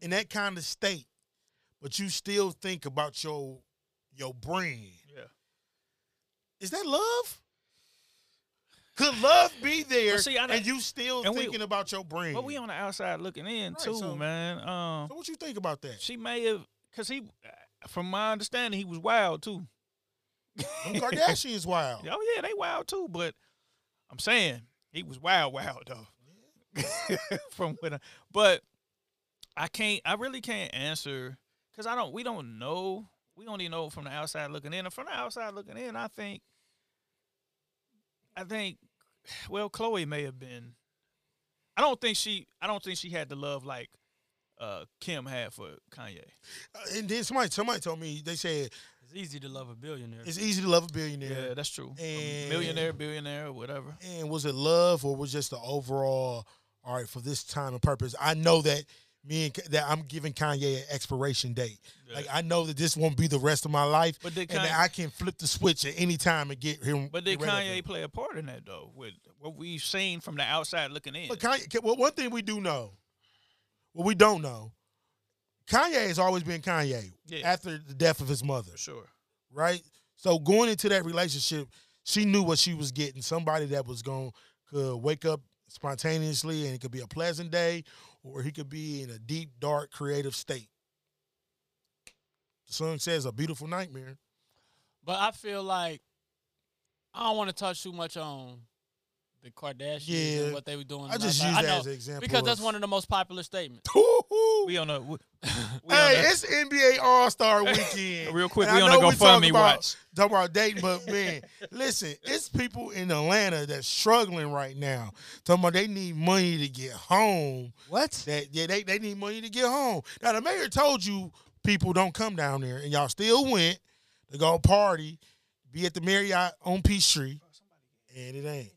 [SPEAKER 2] in that kind of state, but you still think about your your brand.
[SPEAKER 4] Yeah.
[SPEAKER 2] Is that love? Could love be there
[SPEAKER 4] see, I
[SPEAKER 2] and you still
[SPEAKER 4] and we-
[SPEAKER 2] thinking about your brand?
[SPEAKER 4] But we on the outside looking in
[SPEAKER 2] Right,
[SPEAKER 4] too,
[SPEAKER 2] so-
[SPEAKER 4] man. Um,
[SPEAKER 2] so what you think about that?
[SPEAKER 4] she may have, cause he, from my understanding, he was wild too.
[SPEAKER 2] Them <laughs> Kardashians wild.
[SPEAKER 4] Oh yeah, they wild too. But I'm saying he was wild, wild though. <laughs> from when, I, but I can't. I really can't answer because I don't. We don't know. We only know from the outside looking in. And from the outside looking in, I think. I think, well, Khloé may have been. I don't think she. I don't think she had the love like uh, Kim had for Kanye.
[SPEAKER 2] Uh, and then somebody somebody told me they said
[SPEAKER 3] It's easy to love a billionaire.
[SPEAKER 2] it's easy to love a billionaire.
[SPEAKER 4] Yeah, that's true.
[SPEAKER 2] And-
[SPEAKER 4] Millionaire, billionaire, whatever.
[SPEAKER 2] and was it love or was just the overall all right for this time and purpose i know that me and that i'm giving kanye an expiration date like i know that this won't be the rest of my life
[SPEAKER 4] But did
[SPEAKER 2] and that i can flip the switch at any time and get him
[SPEAKER 4] But did Kanye
[SPEAKER 2] him.
[SPEAKER 4] play a part in that though? With what we've seen from the outside looking in.
[SPEAKER 2] but kanye well one thing we do know what we don't know kanye has always been kanye
[SPEAKER 4] Yeah.
[SPEAKER 2] after the death of his mother
[SPEAKER 4] For sure.
[SPEAKER 2] right? So going into that relationship, she knew what she was getting. Somebody that was going could wake up spontaneously and it could be a pleasant day, or he could be in a deep, dark, creative state. The song says a beautiful nightmare.
[SPEAKER 3] But I feel like I don't want to touch too much on the Kardashians
[SPEAKER 2] Yeah.
[SPEAKER 3] and what they were doing.
[SPEAKER 2] I just
[SPEAKER 3] last night.
[SPEAKER 2] use that
[SPEAKER 3] know,
[SPEAKER 2] as an example
[SPEAKER 3] because that's one of the most popular statements. <laughs>
[SPEAKER 4] We on a we, we
[SPEAKER 2] Hey,
[SPEAKER 4] on a,
[SPEAKER 2] it's NBA All Star Weekend. <laughs>
[SPEAKER 4] Real quick,
[SPEAKER 2] And
[SPEAKER 4] we
[SPEAKER 2] I
[SPEAKER 4] on a
[SPEAKER 2] know talk
[SPEAKER 4] GoFundMe
[SPEAKER 2] about-
[SPEAKER 4] watch.
[SPEAKER 2] Talk about dating, but man, <laughs> listen, it's people in Atlanta that's struggling right now. Talking about they need money to get home.
[SPEAKER 5] What?
[SPEAKER 2] That yeah, they, they need money to get home. Now the mayor told you people don't come down there, and y'all still went to go party, be at the Marriott on Peachtree, and it ain't.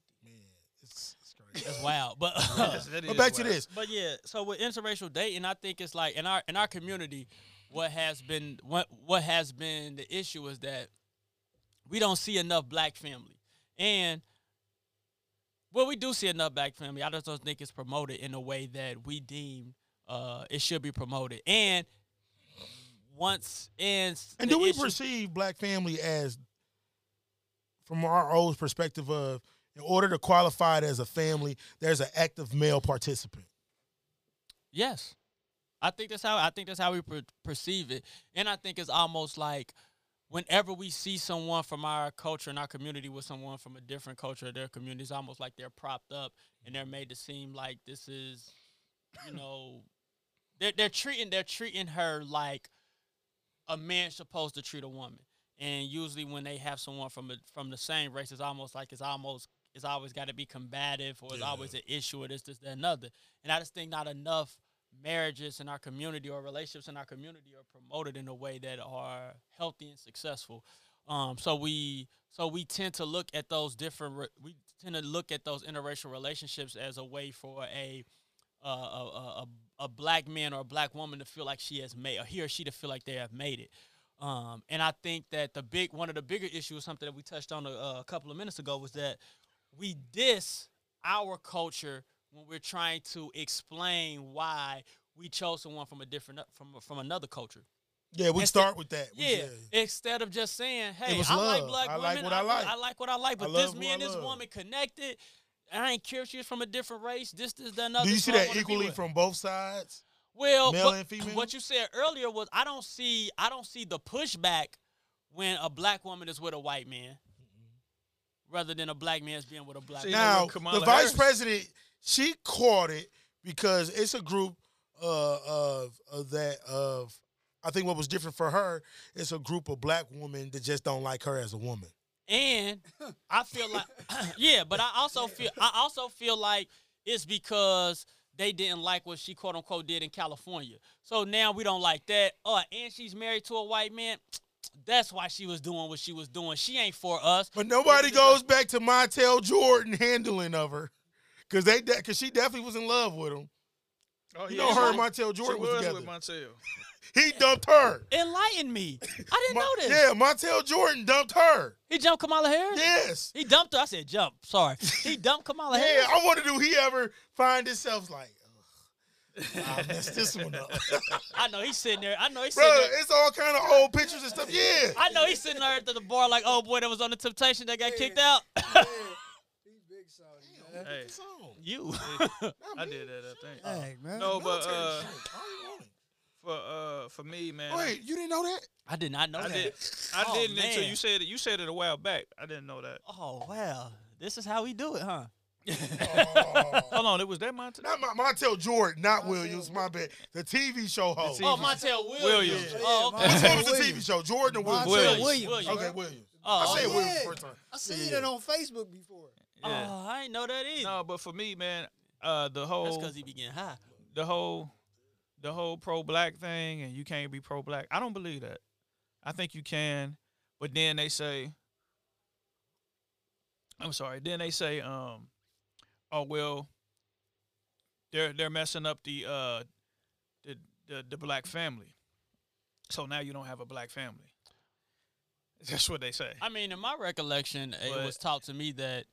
[SPEAKER 2] Man, it's, it's.
[SPEAKER 3] That's wild. But
[SPEAKER 4] Yes, <laughs> that
[SPEAKER 2] But
[SPEAKER 4] is
[SPEAKER 2] back to this.
[SPEAKER 3] But yeah, so with interracial dating, I think it's like in our in our community, what has been what what has been the issue is that we don't see enough black family, and well, we do see enough black family. I just don't think it's promoted in a way that we deem uh, it should be promoted. And once and
[SPEAKER 2] And do we
[SPEAKER 3] issue-
[SPEAKER 2] perceive black family as, from our old perspective of, in order to qualify it as a family, there's an active male participant?
[SPEAKER 3] Yes, I think that's how I think that's how we per- perceive it, and I think it's almost like whenever we see someone from our culture and our community with someone from a different culture or their community, it's almost like they're propped up and they're made to seem like this is, you know, they're they're treating they're treating her like a man's supposed to treat a woman, and usually when they have someone from a, from the same race, it's almost like it's almost it's always got to be combative or it's
[SPEAKER 2] Yeah.
[SPEAKER 3] always an issue or this this that another. And I just think not enough marriages in our community or relationships in our community are promoted in a way that are healthy and successful. Um, so we so we tend to look at those different re- we tend to look at those interracial relationships as a way for a uh, a, a, a, black man or a black woman to feel like she has made or he or she to feel like they have made it. Um, and I think that the big one of the bigger issues, something that we touched on a, a couple of minutes ago, was that we diss our culture when we're trying to explain why we chose someone from a different uh, from from another culture.
[SPEAKER 2] Yeah, we
[SPEAKER 3] Instead-
[SPEAKER 2] start with that. We-
[SPEAKER 3] Yeah, instead of just saying, "Hey, I like black
[SPEAKER 2] I
[SPEAKER 3] women.
[SPEAKER 2] like what I like.
[SPEAKER 3] I like what I like." But
[SPEAKER 2] love
[SPEAKER 3] this and this woman connected. I ain't care if she's from a different race. This, this, that, another.
[SPEAKER 2] Do you see that equally from both sides?
[SPEAKER 3] well,
[SPEAKER 2] male
[SPEAKER 3] what,
[SPEAKER 2] and female?
[SPEAKER 3] what you said earlier was I don't see I don't see the pushback when a black woman is with a white man, rather than a black man's being with a black.
[SPEAKER 4] See,
[SPEAKER 3] man.
[SPEAKER 2] Now,
[SPEAKER 4] with Kamala
[SPEAKER 2] the vice
[SPEAKER 4] Harris.
[SPEAKER 2] president, she caught it because it's a group uh, of, of that of. I think what was different for her is a group of black women that just don't like her as a woman.
[SPEAKER 3] And <laughs> I feel like, <clears throat> yeah, but I also feel I also feel like it's because they didn't like what she quote unquote did in California. So now we don't like that. Oh, and she's married to a white man. That's why she was doing what she was doing. She ain't for us.
[SPEAKER 2] But nobody
[SPEAKER 3] This is
[SPEAKER 2] goes back to Montel Jordan handling of her, because they because she definitely was in love with him.
[SPEAKER 4] Oh,
[SPEAKER 2] You
[SPEAKER 4] yeah,
[SPEAKER 2] know, her
[SPEAKER 4] she-
[SPEAKER 2] and Montel Jordan
[SPEAKER 4] she
[SPEAKER 2] was
[SPEAKER 4] was
[SPEAKER 2] together.
[SPEAKER 4] with Montel. <laughs>
[SPEAKER 2] He dumped her.
[SPEAKER 3] Enlighten me. I didn't
[SPEAKER 2] Mon-
[SPEAKER 3] know this.
[SPEAKER 2] Yeah, Montel Jordan dumped her.
[SPEAKER 3] He jumped Kamala Harris.
[SPEAKER 2] Yes.
[SPEAKER 3] He dumped her. I said jump. Sorry. He dumped Kamala <laughs>
[SPEAKER 2] Yeah,
[SPEAKER 3] Harris.
[SPEAKER 2] I wonder do he ever find himself like, "Ugh, I messed this one up. <laughs>
[SPEAKER 3] I know he's sitting there. I know he's
[SPEAKER 2] Bro,
[SPEAKER 3] sitting there.
[SPEAKER 2] it's all kind of old pictures and stuff. Yeah.
[SPEAKER 3] I know he's sitting there at the bar like, oh boy, that was on the Temptation that got kicked out. <laughs>
[SPEAKER 4] Hey,
[SPEAKER 3] you. <laughs>
[SPEAKER 4] I did that. I think.
[SPEAKER 5] Hey, man.
[SPEAKER 4] No, but uh,
[SPEAKER 2] shit. I don't want it.
[SPEAKER 4] for uh, for me, man.
[SPEAKER 2] Wait, you didn't know that?
[SPEAKER 3] I did not know
[SPEAKER 4] I
[SPEAKER 3] that.
[SPEAKER 4] did. I
[SPEAKER 3] Oh,
[SPEAKER 4] didn't until you said it. You said it a while back. I didn't know that.
[SPEAKER 3] Oh wow, this is how we do it, huh?
[SPEAKER 2] Oh.
[SPEAKER 4] Hold on, it was that Montel.
[SPEAKER 2] Not Mon- Montel Jordan, not Williams. My bad. The TV show host.
[SPEAKER 4] The
[SPEAKER 3] Oh,
[SPEAKER 4] TV
[SPEAKER 3] Montel Williams.
[SPEAKER 4] Williams.
[SPEAKER 3] Oh, okay.
[SPEAKER 2] Which one was the
[SPEAKER 5] Williams.
[SPEAKER 2] TV show? Jordan or Williams?
[SPEAKER 5] Montel
[SPEAKER 3] Williams.
[SPEAKER 5] Williams.
[SPEAKER 3] Williams.
[SPEAKER 2] Okay,
[SPEAKER 5] right?
[SPEAKER 2] Williams.
[SPEAKER 3] Oh,
[SPEAKER 2] I said
[SPEAKER 3] okay.
[SPEAKER 2] Williams
[SPEAKER 5] Yeah.
[SPEAKER 2] first time.
[SPEAKER 5] I seen
[SPEAKER 2] Yeah,
[SPEAKER 5] it on Facebook before.
[SPEAKER 4] Yeah.
[SPEAKER 3] Oh, I ain't know that either.
[SPEAKER 4] No, but for me, man, uh, the
[SPEAKER 3] That's
[SPEAKER 4] whole
[SPEAKER 3] because he be getting high.
[SPEAKER 4] the whole the whole pro black thing and you can't be pro black. I don't believe that. I think you can, but then they say I'm sorry. Then they say um oh well they're they're messing up the uh the the, the black family. So now you don't have a black family. <laughs> That's what they say.
[SPEAKER 3] I mean, in my recollection, it was taught to me that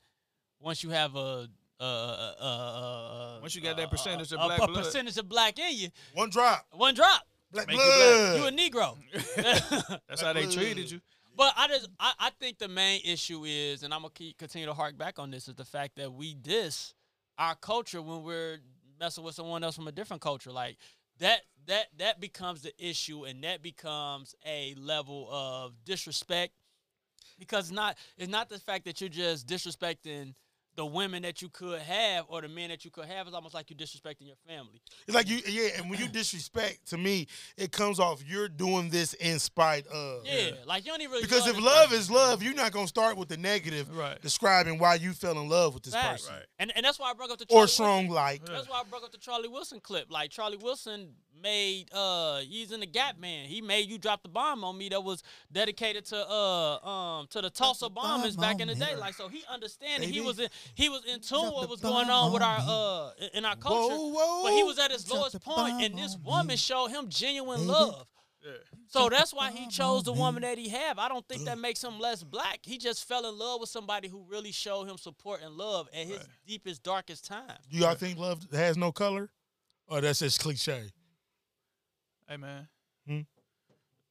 [SPEAKER 3] once you have a uh, uh, uh, uh,
[SPEAKER 4] Once you got that percentage of
[SPEAKER 3] a,
[SPEAKER 4] black
[SPEAKER 3] a
[SPEAKER 4] blood.
[SPEAKER 3] percentage of black in you,
[SPEAKER 2] One drop.
[SPEAKER 3] one drop,
[SPEAKER 2] Black
[SPEAKER 4] Make you
[SPEAKER 2] blood.
[SPEAKER 3] you a Negro. <laughs>
[SPEAKER 4] That's how they treated you.
[SPEAKER 3] But I just I, I think the main issue is, and I'm gonna keep continue to hark back on this, is the fact that we diss our culture when we're messing with someone else from a different culture. Like that that that becomes the issue, and that becomes a level of disrespect because not it's not the fact that you're just disrespecting the women that you could have or the men that you could have is almost like you disrespecting your family.
[SPEAKER 2] It's like you, yeah. And when you disrespect, to me, it comes off you're doing this in spite of.
[SPEAKER 3] Yeah, like you don't even really
[SPEAKER 2] Because if love
[SPEAKER 3] person.
[SPEAKER 2] is love, you're not gonna start with the negative,
[SPEAKER 4] Right.
[SPEAKER 2] describing why you fell in love with this
[SPEAKER 3] Facts.
[SPEAKER 2] person
[SPEAKER 4] Right.
[SPEAKER 3] and and that's why I broke up the Charlie
[SPEAKER 2] or strong
[SPEAKER 3] Wilson.
[SPEAKER 2] like.
[SPEAKER 3] That's why I broke up the Charlie Wilson clip. Like Charlie Wilson made uh he's in the Gap Band. He made you drop the bomb on me that was dedicated to uh um to the Tulsa
[SPEAKER 5] the
[SPEAKER 3] bombers back in the day.
[SPEAKER 5] me.
[SPEAKER 3] Like so he understand it. He was in he was in tune
[SPEAKER 5] Drop
[SPEAKER 3] what was going on with our
[SPEAKER 5] me.
[SPEAKER 3] uh in- in our culture.
[SPEAKER 2] Whoa, whoa.
[SPEAKER 3] But he was at his
[SPEAKER 5] Drop
[SPEAKER 3] lowest point, and this woman
[SPEAKER 5] me.
[SPEAKER 3] showed him genuine
[SPEAKER 5] Baby.
[SPEAKER 3] love.
[SPEAKER 4] Yeah.
[SPEAKER 3] So that's why he chose the woman that he have. I don't think that makes him less black. He just fell in love with somebody who really showed him support and love at his
[SPEAKER 4] Right.
[SPEAKER 3] deepest, darkest time.
[SPEAKER 2] Do y'all think love has no color, or that's just cliche?
[SPEAKER 4] Hey man.
[SPEAKER 2] Hmm?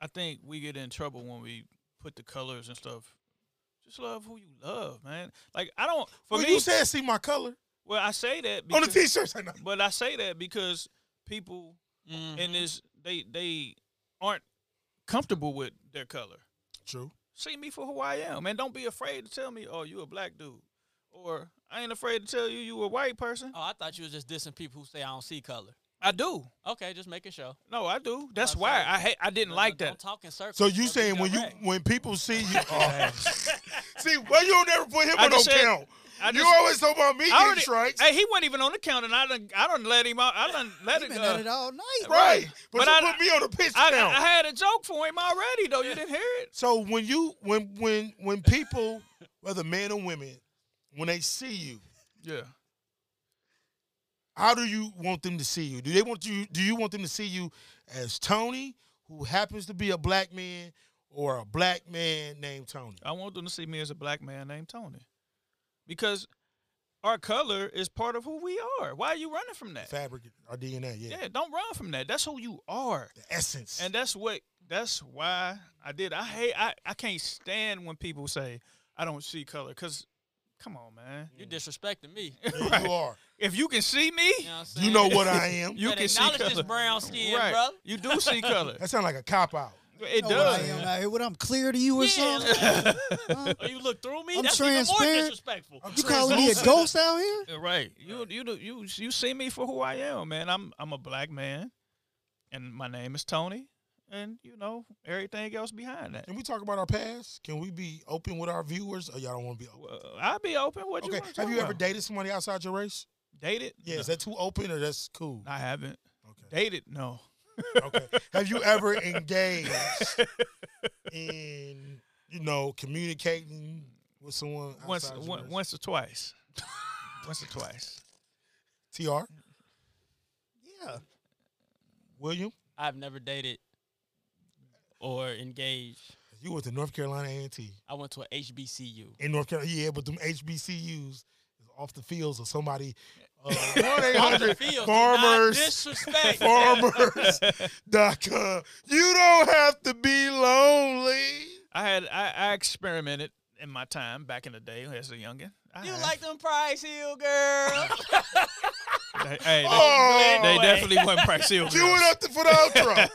[SPEAKER 4] I think we get in trouble when we put the colors and stuff. Just love who you love, man. Like I don't for
[SPEAKER 2] well,
[SPEAKER 4] me
[SPEAKER 2] you said see my color
[SPEAKER 4] well I say that
[SPEAKER 2] on the t-shirts. I know.
[SPEAKER 4] but I say that because people
[SPEAKER 3] Mhm.
[SPEAKER 4] in this they they aren't comfortable with their color.
[SPEAKER 2] True.
[SPEAKER 4] See me for who I am, man. Don't be afraid to tell me, oh, you a black dude. Or I ain't afraid to tell you you a white person.
[SPEAKER 3] Oh, I thought you was just dissing people who say I don't see color.
[SPEAKER 4] I do.
[SPEAKER 3] Okay, just making sure.
[SPEAKER 4] No, I do. That's
[SPEAKER 3] I'm
[SPEAKER 4] why
[SPEAKER 3] sorry.
[SPEAKER 4] I hate I didn't
[SPEAKER 3] Don't-
[SPEAKER 4] like
[SPEAKER 3] don't
[SPEAKER 4] that.
[SPEAKER 3] talk in circles.
[SPEAKER 2] So you saying when you
[SPEAKER 3] direct.
[SPEAKER 2] when people see you, <laughs> oh. see, well you don't ever put him
[SPEAKER 4] I
[SPEAKER 2] on no
[SPEAKER 4] just said-
[SPEAKER 2] count.
[SPEAKER 4] I
[SPEAKER 2] you
[SPEAKER 4] just-
[SPEAKER 2] always talk about me
[SPEAKER 4] I
[SPEAKER 2] getting
[SPEAKER 4] already-
[SPEAKER 2] strikes,
[SPEAKER 4] Hey, he wasn't even on the count, and I done I done let him out. I done <laughs> let
[SPEAKER 5] He
[SPEAKER 4] it
[SPEAKER 5] been
[SPEAKER 4] go.
[SPEAKER 5] at it all night.
[SPEAKER 2] right? But,
[SPEAKER 4] But
[SPEAKER 2] you
[SPEAKER 4] I-
[SPEAKER 2] put me on the pitch
[SPEAKER 4] I,
[SPEAKER 2] count.
[SPEAKER 4] I had a joke for him already, though. You didn't hear it.
[SPEAKER 2] so when you when when when people, whether men or women, when they see you,
[SPEAKER 4] Yeah.
[SPEAKER 2] How do you want them to see you? Do they want you? Do you want them to see you as Tony, who happens to be a black man, or a black man named Tony?
[SPEAKER 4] I want them to see me as a black man named Tony, because our color is part of who we are. Why are you running from that?
[SPEAKER 2] Fabric, our DNA, yeah,
[SPEAKER 4] Yeah, don't run from that. That's who you are.
[SPEAKER 2] the essence.
[SPEAKER 4] And that's what that's why I did. I hate I, I can't stand when people say I don't see color cuz come on, man.
[SPEAKER 3] You're disrespecting me.
[SPEAKER 2] Yeah, you are.
[SPEAKER 4] If you can see me,
[SPEAKER 3] You know what I'm?
[SPEAKER 2] You know what I am.
[SPEAKER 4] you
[SPEAKER 3] Better
[SPEAKER 4] can see
[SPEAKER 3] acknowledge
[SPEAKER 4] color.
[SPEAKER 3] this brown skin,
[SPEAKER 4] right.
[SPEAKER 3] bro.
[SPEAKER 4] You do see color.
[SPEAKER 2] That sounds like a cop out.
[SPEAKER 4] It
[SPEAKER 5] You know what I
[SPEAKER 4] does.
[SPEAKER 5] am. What I'm clear to you or
[SPEAKER 3] Yeah,
[SPEAKER 5] something? Huh? <laughs>
[SPEAKER 3] Oh, you look through me?
[SPEAKER 5] I'm
[SPEAKER 3] That's even more
[SPEAKER 5] transparent.
[SPEAKER 3] disrespectful.
[SPEAKER 2] I'm
[SPEAKER 5] You calling me a ghost out here?
[SPEAKER 4] Right. You you you you see me for who I am, man. I'm I'm a black man, and my name is Tony, and you know everything else behind that.
[SPEAKER 2] Can we talk about our past? Can we be open with our viewers, or y'all don't want to be open?
[SPEAKER 4] Well, I'll be open. What you
[SPEAKER 2] Okay.
[SPEAKER 4] wanna
[SPEAKER 2] Have
[SPEAKER 4] talk
[SPEAKER 2] you ever
[SPEAKER 4] about?
[SPEAKER 2] dated somebody outside your race?
[SPEAKER 4] dated?
[SPEAKER 2] Yeah.
[SPEAKER 4] No.
[SPEAKER 2] Is that too open, or that's cool?
[SPEAKER 4] I haven't
[SPEAKER 2] Okay.
[SPEAKER 4] dated. No.
[SPEAKER 2] Okay. Have you ever <laughs> engaged in, you know, communicating with someone
[SPEAKER 4] once
[SPEAKER 2] outside your
[SPEAKER 4] one,
[SPEAKER 2] race?
[SPEAKER 4] once or twice. once or twice.
[SPEAKER 2] Tr.
[SPEAKER 5] Yeah.
[SPEAKER 2] William,
[SPEAKER 3] I've never dated or engaged.
[SPEAKER 2] you went to North Carolina A&T
[SPEAKER 3] I went to a HBCU.
[SPEAKER 2] in North Carolina. Yeah, but them HBCUs is off the fields of somebody. <laughs> Uh, one
[SPEAKER 3] Off the
[SPEAKER 2] 800
[SPEAKER 3] field, do not
[SPEAKER 2] farmers.
[SPEAKER 3] disrespect. <laughs> <laughs>
[SPEAKER 2] farmers.com. You don't have to be lonely.
[SPEAKER 4] I had I, I experimented in my time back in the day as a youngin. I
[SPEAKER 3] You
[SPEAKER 4] have.
[SPEAKER 3] like them Price Hill girls?
[SPEAKER 4] They- hey, they,
[SPEAKER 2] Oh.
[SPEAKER 4] they definitely wasn't Price Hill
[SPEAKER 2] Cue
[SPEAKER 4] girls.
[SPEAKER 2] it up to, for the outro.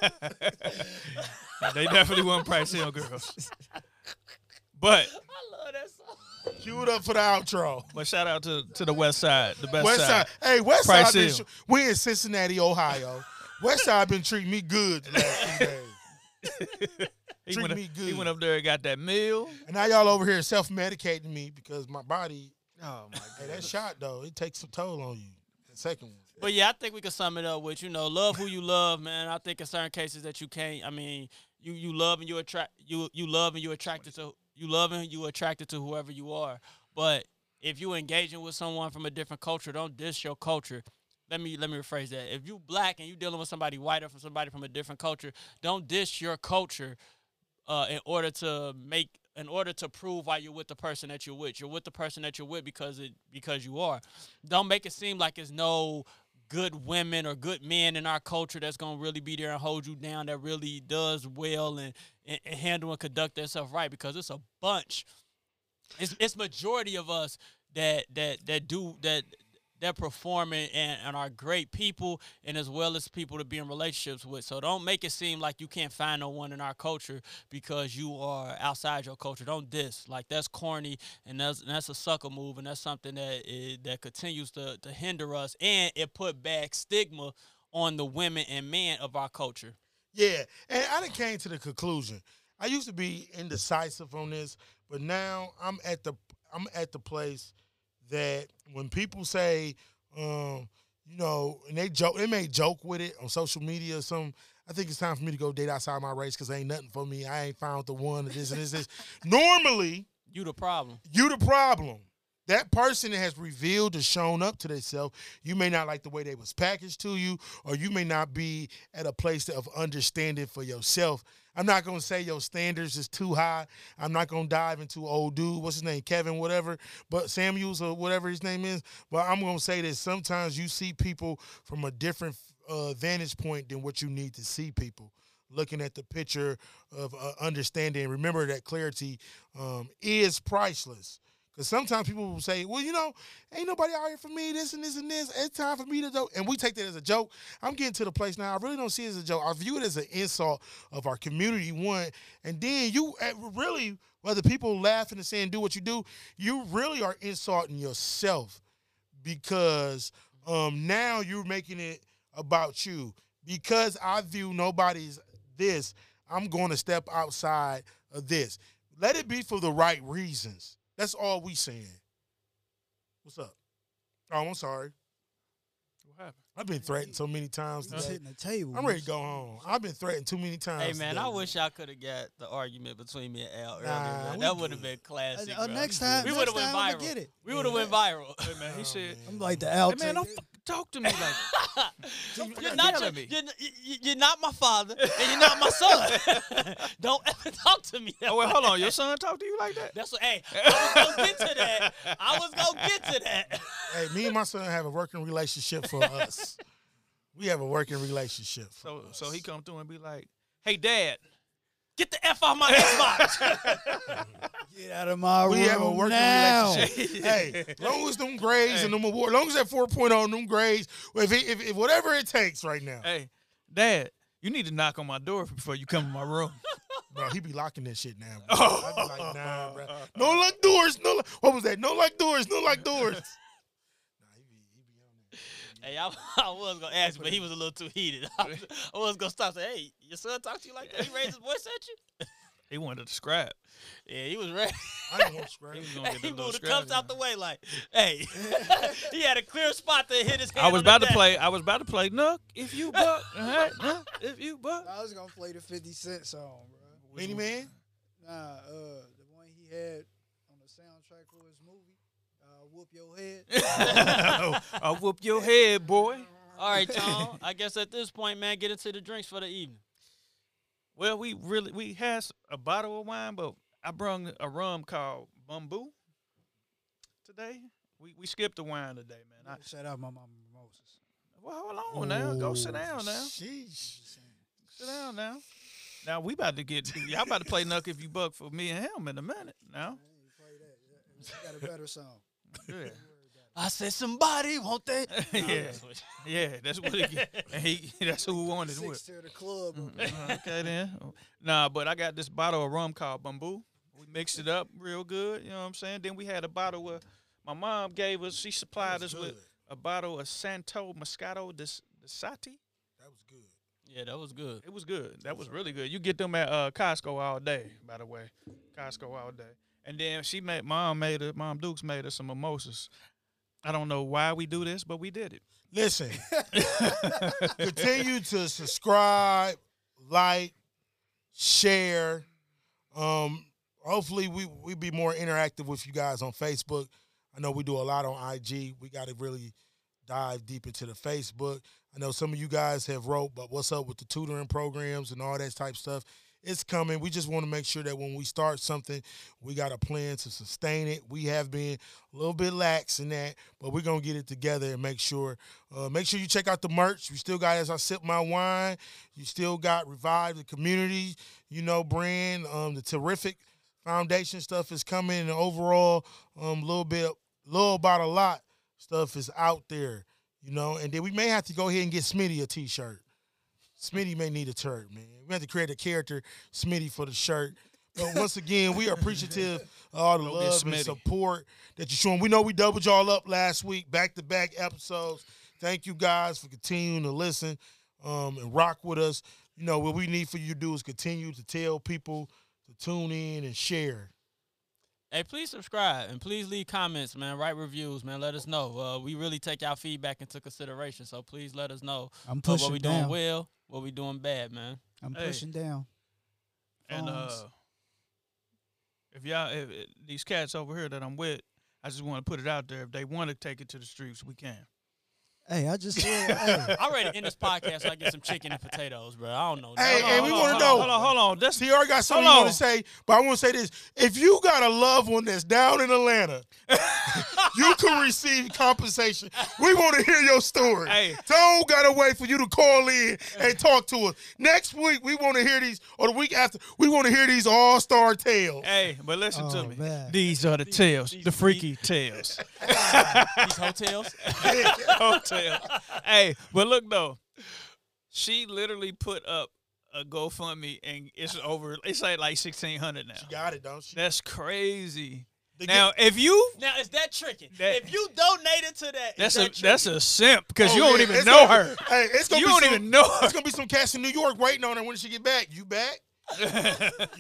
[SPEAKER 4] They definitely wasn't Price Hill girls. But
[SPEAKER 3] I love that song.
[SPEAKER 2] Cue it up for the outro.
[SPEAKER 4] but shout out to, to the West Side, the best
[SPEAKER 2] West
[SPEAKER 4] side.
[SPEAKER 2] Side. Hey, West
[SPEAKER 4] Price
[SPEAKER 2] Side. Been,
[SPEAKER 4] Hill.
[SPEAKER 2] tr- we in Cincinnati, Ohio. West Side been treating me good the last few days. <laughs>
[SPEAKER 4] He
[SPEAKER 2] Treat
[SPEAKER 4] went,
[SPEAKER 2] me
[SPEAKER 4] he went up there and got that meal.
[SPEAKER 2] And now y'all over here self medicating me because my body.
[SPEAKER 4] Oh my
[SPEAKER 2] Hey, that <laughs> shot though, it takes some toll on you. That second one.
[SPEAKER 3] But yeah, I think we can sum it up with you know, love who you love, man. I think in certain cases that you can't. I mean, you you love and you attract you you love and you attracted to you love and you attracted to whoever you are. But if you engaging with someone from a different culture, don't diss your culture. Let me let me rephrase that. If you black and you dealing with somebody white or from somebody from a different culture, don't diss your culture uh, in order to make in order to prove why you're with the person that you're with. You're with the person that you're with because it because you are. Don't make it seem like it's no good women or good men in our culture that's gonna really be there and hold you down that really does well and, and, and handle and conduct themselves right because it's a bunch. It's it's majority of us that that that do that that performing and, and are great people and as well as people to be in relationships with. So don't make it seem like you can't find no one in our culture because you are outside your culture. Don't diss. Like that's corny and that's and that's a sucker move and that's something that is, that continues to, to hinder us and it put back stigma on the women and men of our culture.
[SPEAKER 2] Yeah, and I came to the conclusion. I used to be indecisive on this, but now I'm at the I'm at the place that when people say, um, you know, and they joke, they may joke with it on social media or something. I think it's time for me to go date outside my race because ain't nothing for me. I ain't found the one. This and this. this. <laughs> Normally,
[SPEAKER 3] You the problem.
[SPEAKER 2] you the problem. That person that has revealed or shown up to themselves, you may not like the way they was packaged to you, or you may not be at a place of understanding for yourself. I'm not gonna say your standards is too high. I'm not gonna dive into old dude, what's his name, Kevin, whatever, but Samuels or whatever his name is. But I'm gonna say that sometimes you see people from a different uh, vantage point than what you need to see people looking at the picture of uh, understanding. Remember that clarity um, is priceless. Because sometimes people will say, well, you know, ain't nobody out here for me, this and this and this. It's time for me to do. And we take that as a joke. I'm getting to the place now. I really don't see it as a joke. I view it as an insult of our community, one. And then you uh, really, whether people laughing and saying do what you do, you really are insulting yourself because um, now you're making it about you. Because I view nobody's this, I'm going to step outside of this. Let it be for the right reasons. That's all we saying. What's up? Oh, I'm sorry.
[SPEAKER 4] What happened?
[SPEAKER 2] I've been threatened so many times
[SPEAKER 5] Just
[SPEAKER 2] today.
[SPEAKER 5] hitting the table.
[SPEAKER 2] I'm ready to go home. I've been threatened too many times.
[SPEAKER 3] Hey man,
[SPEAKER 2] today.
[SPEAKER 3] I wish I could have got the argument between me and Al earlier.
[SPEAKER 2] Nah,
[SPEAKER 3] That would have been classic.
[SPEAKER 5] Uh,
[SPEAKER 3] bro.
[SPEAKER 5] next time,
[SPEAKER 3] we would have went
[SPEAKER 5] time
[SPEAKER 3] viral.
[SPEAKER 5] get it.
[SPEAKER 3] We would have went viral.
[SPEAKER 4] Hey man, he
[SPEAKER 2] Oh,
[SPEAKER 4] said,
[SPEAKER 2] man.
[SPEAKER 5] I'm like the Al.
[SPEAKER 4] "Hey man, don't fucking talk to me like." <laughs>
[SPEAKER 3] you're not your-
[SPEAKER 4] me.
[SPEAKER 3] you're, you- you're not my father, and you're not my son. <laughs> Don't ever talk to me.
[SPEAKER 4] Oh wait, hold on. Your son talk to you like that?
[SPEAKER 3] That's what. Hey, I was gonna get to that. I was gonna get to that. <laughs>
[SPEAKER 2] Hey, me and my son have a working relationship for us. We have a working relationship. For
[SPEAKER 4] So
[SPEAKER 2] us.
[SPEAKER 4] so he come through and be like, "Hey, Dad."
[SPEAKER 3] Get the f off my Xbox. <laughs>
[SPEAKER 5] Get out of my room.
[SPEAKER 2] we
[SPEAKER 5] room
[SPEAKER 2] have a working
[SPEAKER 5] now.
[SPEAKER 2] relationship. hey, <laughs> long as them grades and them awards, long as that 4.0 and them grades, if, it, if, if whatever it takes right now,
[SPEAKER 4] Hey, Dad, you need to knock on my door before you come in my room. <laughs>
[SPEAKER 2] bro, he be locking that shit now. Bro. Oh. I be like, nah, bro. No lock doors. No, lock- what was that? No lock doors. No lock doors. nah, he be, he be on that.
[SPEAKER 3] Hey, I, <laughs> I was gonna ask, but he was a little too heated. <laughs> I was, I was gonna stop. and Say, hey, your son talk to you like that? He raised his voice at you? <laughs>
[SPEAKER 4] He wanted to scrap.
[SPEAKER 3] Yeah, he was ready.
[SPEAKER 2] I ain't gonna scratch.
[SPEAKER 4] He was gonna get
[SPEAKER 3] he moved the
[SPEAKER 4] scrap.
[SPEAKER 3] cups out the way, like, hey. he had a clear spot to hit his hand.
[SPEAKER 4] I was about to
[SPEAKER 3] deck.
[SPEAKER 4] play. I was about to play Nuck. If you buck, all right, if you buck.
[SPEAKER 5] I was gonna play the 50 Cent song, bro.
[SPEAKER 2] Many Men.
[SPEAKER 5] Nah, uh, the one he had on the soundtrack for his movie, uh, "Whoop Your Head." <laughs>
[SPEAKER 4] I'll whoop your head, boy.
[SPEAKER 3] All right, Tom. I guess at this point, man, get into the drinks for the evening.
[SPEAKER 4] Well, we really we had a bottle of wine, but I brung a rum called Bumbu today. We we skipped the wine today, man. I,
[SPEAKER 5] Shout out my mama Moses.
[SPEAKER 4] well, hold on now. Go sit down now.
[SPEAKER 2] Sheesh.
[SPEAKER 4] Sit down now. Now we about to get y'all about to play Nuck if you buck for me and him in a minute. Now,
[SPEAKER 5] I ain't play that. Yeah, Got a better song.
[SPEAKER 4] Yeah,
[SPEAKER 3] I said, somebody, won't they? <laughs>
[SPEAKER 4] yeah, yeah. That's what he. <laughs> And he that's who wanted it.
[SPEAKER 5] Six to the club.
[SPEAKER 4] Uh, okay then. Nah, but I got this bottle of rum called Bumbu. We mixed it up real good. You know what I'm saying? Then we had a bottle of my mom gave us. She supplied us
[SPEAKER 2] was
[SPEAKER 4] with a bottle of Santo Moscato de, de Sati.
[SPEAKER 2] That was good.
[SPEAKER 3] Yeah, that was good.
[SPEAKER 4] It was good. That was really good. You get them at uh, Costco all day, by the way. Costco all day. And then she made mom made it. Mom Dukes made us some mimosas. I don't know why we do this, but we did it.
[SPEAKER 2] Listen, <laughs> continue to subscribe, like, share. Um, hopefully, we we be more interactive with you guys on Facebook. I know we do a lot on IG. We got to really dive deep into the Facebook. I know some of you guys have wrote, but what's up with the tutoring programs and all that type stuff? It's coming. We just want to make sure that when we start something, we got a plan to sustain it. We have been a little bit lax in that, but we're gonna get it together and make sure. Uh, make sure you check out the merch. We still got as I sip my wine. You still got revive the community. You know, brand. Um, the terrific foundation stuff is coming, and overall, um, a little bit, little about a lot. Stuff is out there, you know. And then we may have to go ahead and get Smitty a T-shirt. Smitty may need a shirt, man. We have to create a character, Smitty, for the shirt. But once again, we are appreciative of all the
[SPEAKER 4] Go get
[SPEAKER 2] love and support that you're showing. We know we doubled y'all up last week, back to back episodes. Thank you guys for continuing to listen um, and rock with us. You know, what we need for you to do is continue to tell people to tune in and share.
[SPEAKER 3] Hey, please subscribe and please leave comments, man. Write reviews, man. Let us know. Uh, we really take our feedback into consideration, so please let us know
[SPEAKER 5] I'm
[SPEAKER 3] uh,
[SPEAKER 5] pushing
[SPEAKER 3] what we
[SPEAKER 5] down.
[SPEAKER 3] doing well, what we doing bad, man.
[SPEAKER 5] I'm
[SPEAKER 4] Hey.
[SPEAKER 5] pushing down.
[SPEAKER 4] And uh, if y'all, if, if these cats over here that I'm with, I just want to put it out there. If they want to take it to the streets, we can.
[SPEAKER 5] Hey, I just said, hey, <laughs>
[SPEAKER 3] I'm ready to end this podcast so I get some chicken and potatoes, bro. I don't know.
[SPEAKER 2] Hey,
[SPEAKER 3] Hold
[SPEAKER 2] hey,
[SPEAKER 3] on,
[SPEAKER 2] we wanna know-
[SPEAKER 3] hold
[SPEAKER 4] Hold
[SPEAKER 3] on.
[SPEAKER 4] on, hold on. That's
[SPEAKER 2] See, already got something
[SPEAKER 4] Hold
[SPEAKER 2] you want
[SPEAKER 4] on.
[SPEAKER 2] to say, but I want to say this: if you got a loved one that's down in Atlanta, <laughs> you can receive compensation. We want to hear your story.
[SPEAKER 4] Hey.
[SPEAKER 2] don't gotta wait for you to call in and talk to us. Next week, we want to hear these, or the week after, we want to hear these all star tales.
[SPEAKER 4] Hey, but listen to
[SPEAKER 5] Oh,
[SPEAKER 4] me.
[SPEAKER 5] man.
[SPEAKER 4] These are the
[SPEAKER 3] These-
[SPEAKER 4] tales,
[SPEAKER 3] these-
[SPEAKER 4] the freaky tales. <laughs>
[SPEAKER 3] These hotels.
[SPEAKER 4] Hotel. hey, but look though, she literally put up a GoFundMe and it's over. It's like like sixteen hundred now.
[SPEAKER 2] She got it, don't she?
[SPEAKER 4] That's crazy.
[SPEAKER 2] They
[SPEAKER 4] Now, if you
[SPEAKER 3] Now is that tricking?
[SPEAKER 4] That-
[SPEAKER 3] if you donated to that,
[SPEAKER 4] that's
[SPEAKER 3] is
[SPEAKER 4] a
[SPEAKER 3] that
[SPEAKER 4] that's a simp because
[SPEAKER 2] Oh,
[SPEAKER 4] you don't
[SPEAKER 2] yeah,
[SPEAKER 4] even know
[SPEAKER 2] gonna-
[SPEAKER 4] her. <laughs>
[SPEAKER 2] Hey, it's gonna
[SPEAKER 4] You
[SPEAKER 2] be
[SPEAKER 4] don't
[SPEAKER 2] some,
[SPEAKER 4] even know her.
[SPEAKER 2] It's gonna be some cats in New York waiting on her when she get back. You back? <laughs> You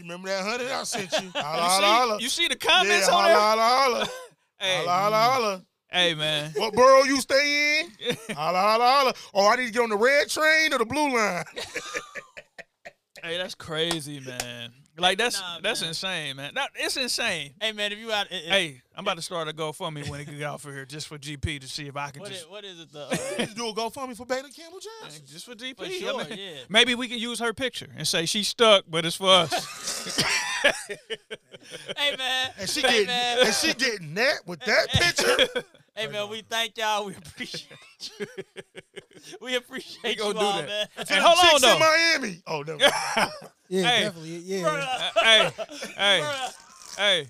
[SPEAKER 2] remember that hundred I sent you? Holla,
[SPEAKER 4] You
[SPEAKER 2] holla,
[SPEAKER 4] see,
[SPEAKER 2] holla.
[SPEAKER 4] you see the
[SPEAKER 2] yeah,
[SPEAKER 4] comments
[SPEAKER 2] holla,
[SPEAKER 4] on there?
[SPEAKER 2] holla, holla. <laughs>
[SPEAKER 4] Hey,
[SPEAKER 2] Holla, holla, holla.
[SPEAKER 4] Hey, man.
[SPEAKER 2] What borough you stay in? holla, holla, holla. Oh, I need to get on the red train or the blue line. <laughs>
[SPEAKER 4] Hey, that's crazy, man. Like that's
[SPEAKER 3] Nah,
[SPEAKER 4] that's
[SPEAKER 3] man.
[SPEAKER 4] insane, man. That, it's insane.
[SPEAKER 3] Hey man, if you out, it, it-
[SPEAKER 4] Hey, I'm about to start a GoFundMe when it get off of here just for GP to see if I can
[SPEAKER 3] what,
[SPEAKER 4] just
[SPEAKER 3] is, what is it? The <laughs>
[SPEAKER 2] uh, You do a GoFundMe for Bailey Campbell Johnson.
[SPEAKER 4] just for GP.
[SPEAKER 3] For
[SPEAKER 4] I
[SPEAKER 3] sure,
[SPEAKER 4] mean,
[SPEAKER 3] yeah.
[SPEAKER 4] Maybe we can use her picture and say she's stuck, but it's for us. <laughs>
[SPEAKER 3] hey man,
[SPEAKER 2] And she
[SPEAKER 3] hey
[SPEAKER 2] getting
[SPEAKER 3] man,
[SPEAKER 2] and she getting that with that picture.
[SPEAKER 3] Hey man, we thank y'all. We appreciate you. <laughs> we appreciate
[SPEAKER 4] We
[SPEAKER 3] you
[SPEAKER 4] gonna
[SPEAKER 3] all,
[SPEAKER 4] do that.
[SPEAKER 3] man.
[SPEAKER 4] and
[SPEAKER 2] Them
[SPEAKER 4] hold on
[SPEAKER 2] chicks in. Miami. Oh no. <laughs>
[SPEAKER 5] yeah,
[SPEAKER 4] Hey.
[SPEAKER 5] definitely, yeah.
[SPEAKER 3] Bruh,
[SPEAKER 4] hey, hey, hey.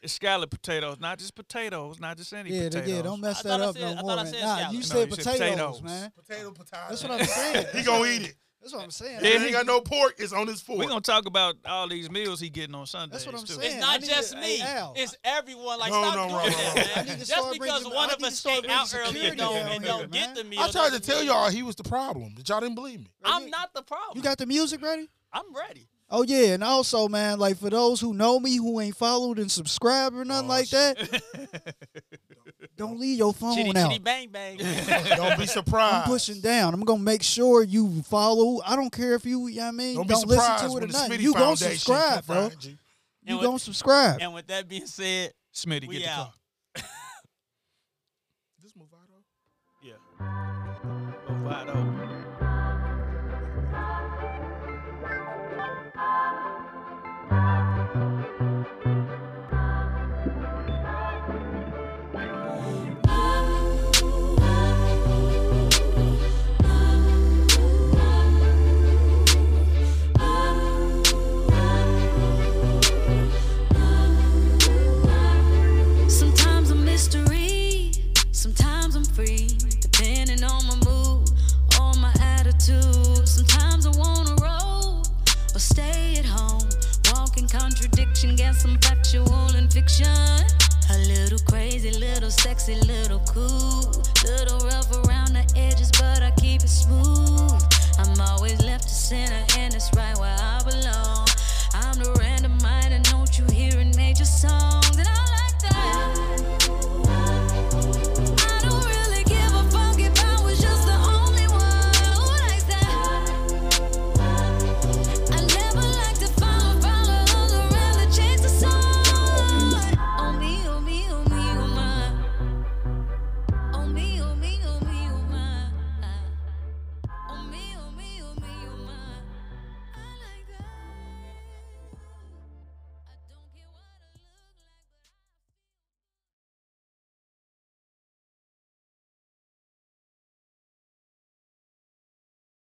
[SPEAKER 4] It's scallop potatoes, not just potatoes, not just any
[SPEAKER 5] Yeah,
[SPEAKER 4] potatoes.
[SPEAKER 5] yeah, don't mess
[SPEAKER 3] I
[SPEAKER 5] that
[SPEAKER 3] thought I
[SPEAKER 5] up
[SPEAKER 3] said-
[SPEAKER 5] no
[SPEAKER 3] I
[SPEAKER 5] more,
[SPEAKER 3] I
[SPEAKER 5] man.
[SPEAKER 3] said
[SPEAKER 5] Nah,
[SPEAKER 3] scallop.
[SPEAKER 5] you
[SPEAKER 3] No,
[SPEAKER 5] said
[SPEAKER 4] you said
[SPEAKER 5] potatoes,
[SPEAKER 4] potatoes.
[SPEAKER 5] man.
[SPEAKER 2] Potato, potato.
[SPEAKER 5] That's what I'm saying. <laughs>
[SPEAKER 2] He gonna eat it.
[SPEAKER 5] That's what I'm saying.
[SPEAKER 4] Yeah,
[SPEAKER 2] He ain't got no pork. It's on his fork.
[SPEAKER 4] We're gonna talk about all these meals he getting on Sunday.
[SPEAKER 5] That's what I'm
[SPEAKER 4] too.
[SPEAKER 5] saying.
[SPEAKER 3] It's not just
[SPEAKER 5] to-
[SPEAKER 3] me.
[SPEAKER 5] Al.
[SPEAKER 3] It's everyone. Like
[SPEAKER 2] No,
[SPEAKER 3] stop
[SPEAKER 2] no,
[SPEAKER 3] doing
[SPEAKER 2] right,
[SPEAKER 3] that,
[SPEAKER 2] right,
[SPEAKER 3] man.
[SPEAKER 2] right.
[SPEAKER 5] I need to
[SPEAKER 3] Just because
[SPEAKER 5] bringing-
[SPEAKER 3] one of us
[SPEAKER 5] to
[SPEAKER 3] came out
[SPEAKER 5] bringing
[SPEAKER 3] early and don't, and
[SPEAKER 5] here,
[SPEAKER 3] don't get the meal.
[SPEAKER 2] I tried to tell y'all he was the problem. That y'all didn't believe me.
[SPEAKER 3] I'm not the problem.
[SPEAKER 5] You got the music ready?
[SPEAKER 3] I'm ready.
[SPEAKER 5] Oh yeah, and also, man, like for those who know me who ain't followed and subscribed or nothing
[SPEAKER 2] Oh,
[SPEAKER 5] like that, <laughs> don't leave your phone
[SPEAKER 3] Chitty
[SPEAKER 5] out.
[SPEAKER 3] chitty bang bang. <laughs>
[SPEAKER 2] Don't be surprised.
[SPEAKER 5] I'm pushing down. I'm gonna make sure you follow. I don't care if you, you know what I mean,
[SPEAKER 2] Don't
[SPEAKER 5] don't,
[SPEAKER 2] be
[SPEAKER 5] listen to it or
[SPEAKER 2] the
[SPEAKER 5] not. You gonna subscribe, bro.
[SPEAKER 2] you.
[SPEAKER 5] You
[SPEAKER 3] And
[SPEAKER 5] gonna subscribe.
[SPEAKER 3] and with that being said,
[SPEAKER 4] Smitty,
[SPEAKER 3] we
[SPEAKER 4] get the
[SPEAKER 3] out.
[SPEAKER 4] car. <laughs>
[SPEAKER 2] This Movado?
[SPEAKER 4] Yeah. Movado.
[SPEAKER 6] attraction, got some factual and fiction. A little crazy, little sexy, little cool. Little rough around the edges, but I keep it smooth. I'm always left to center, and it's right where I belong. I'm the random mind, and don't you hear in major song?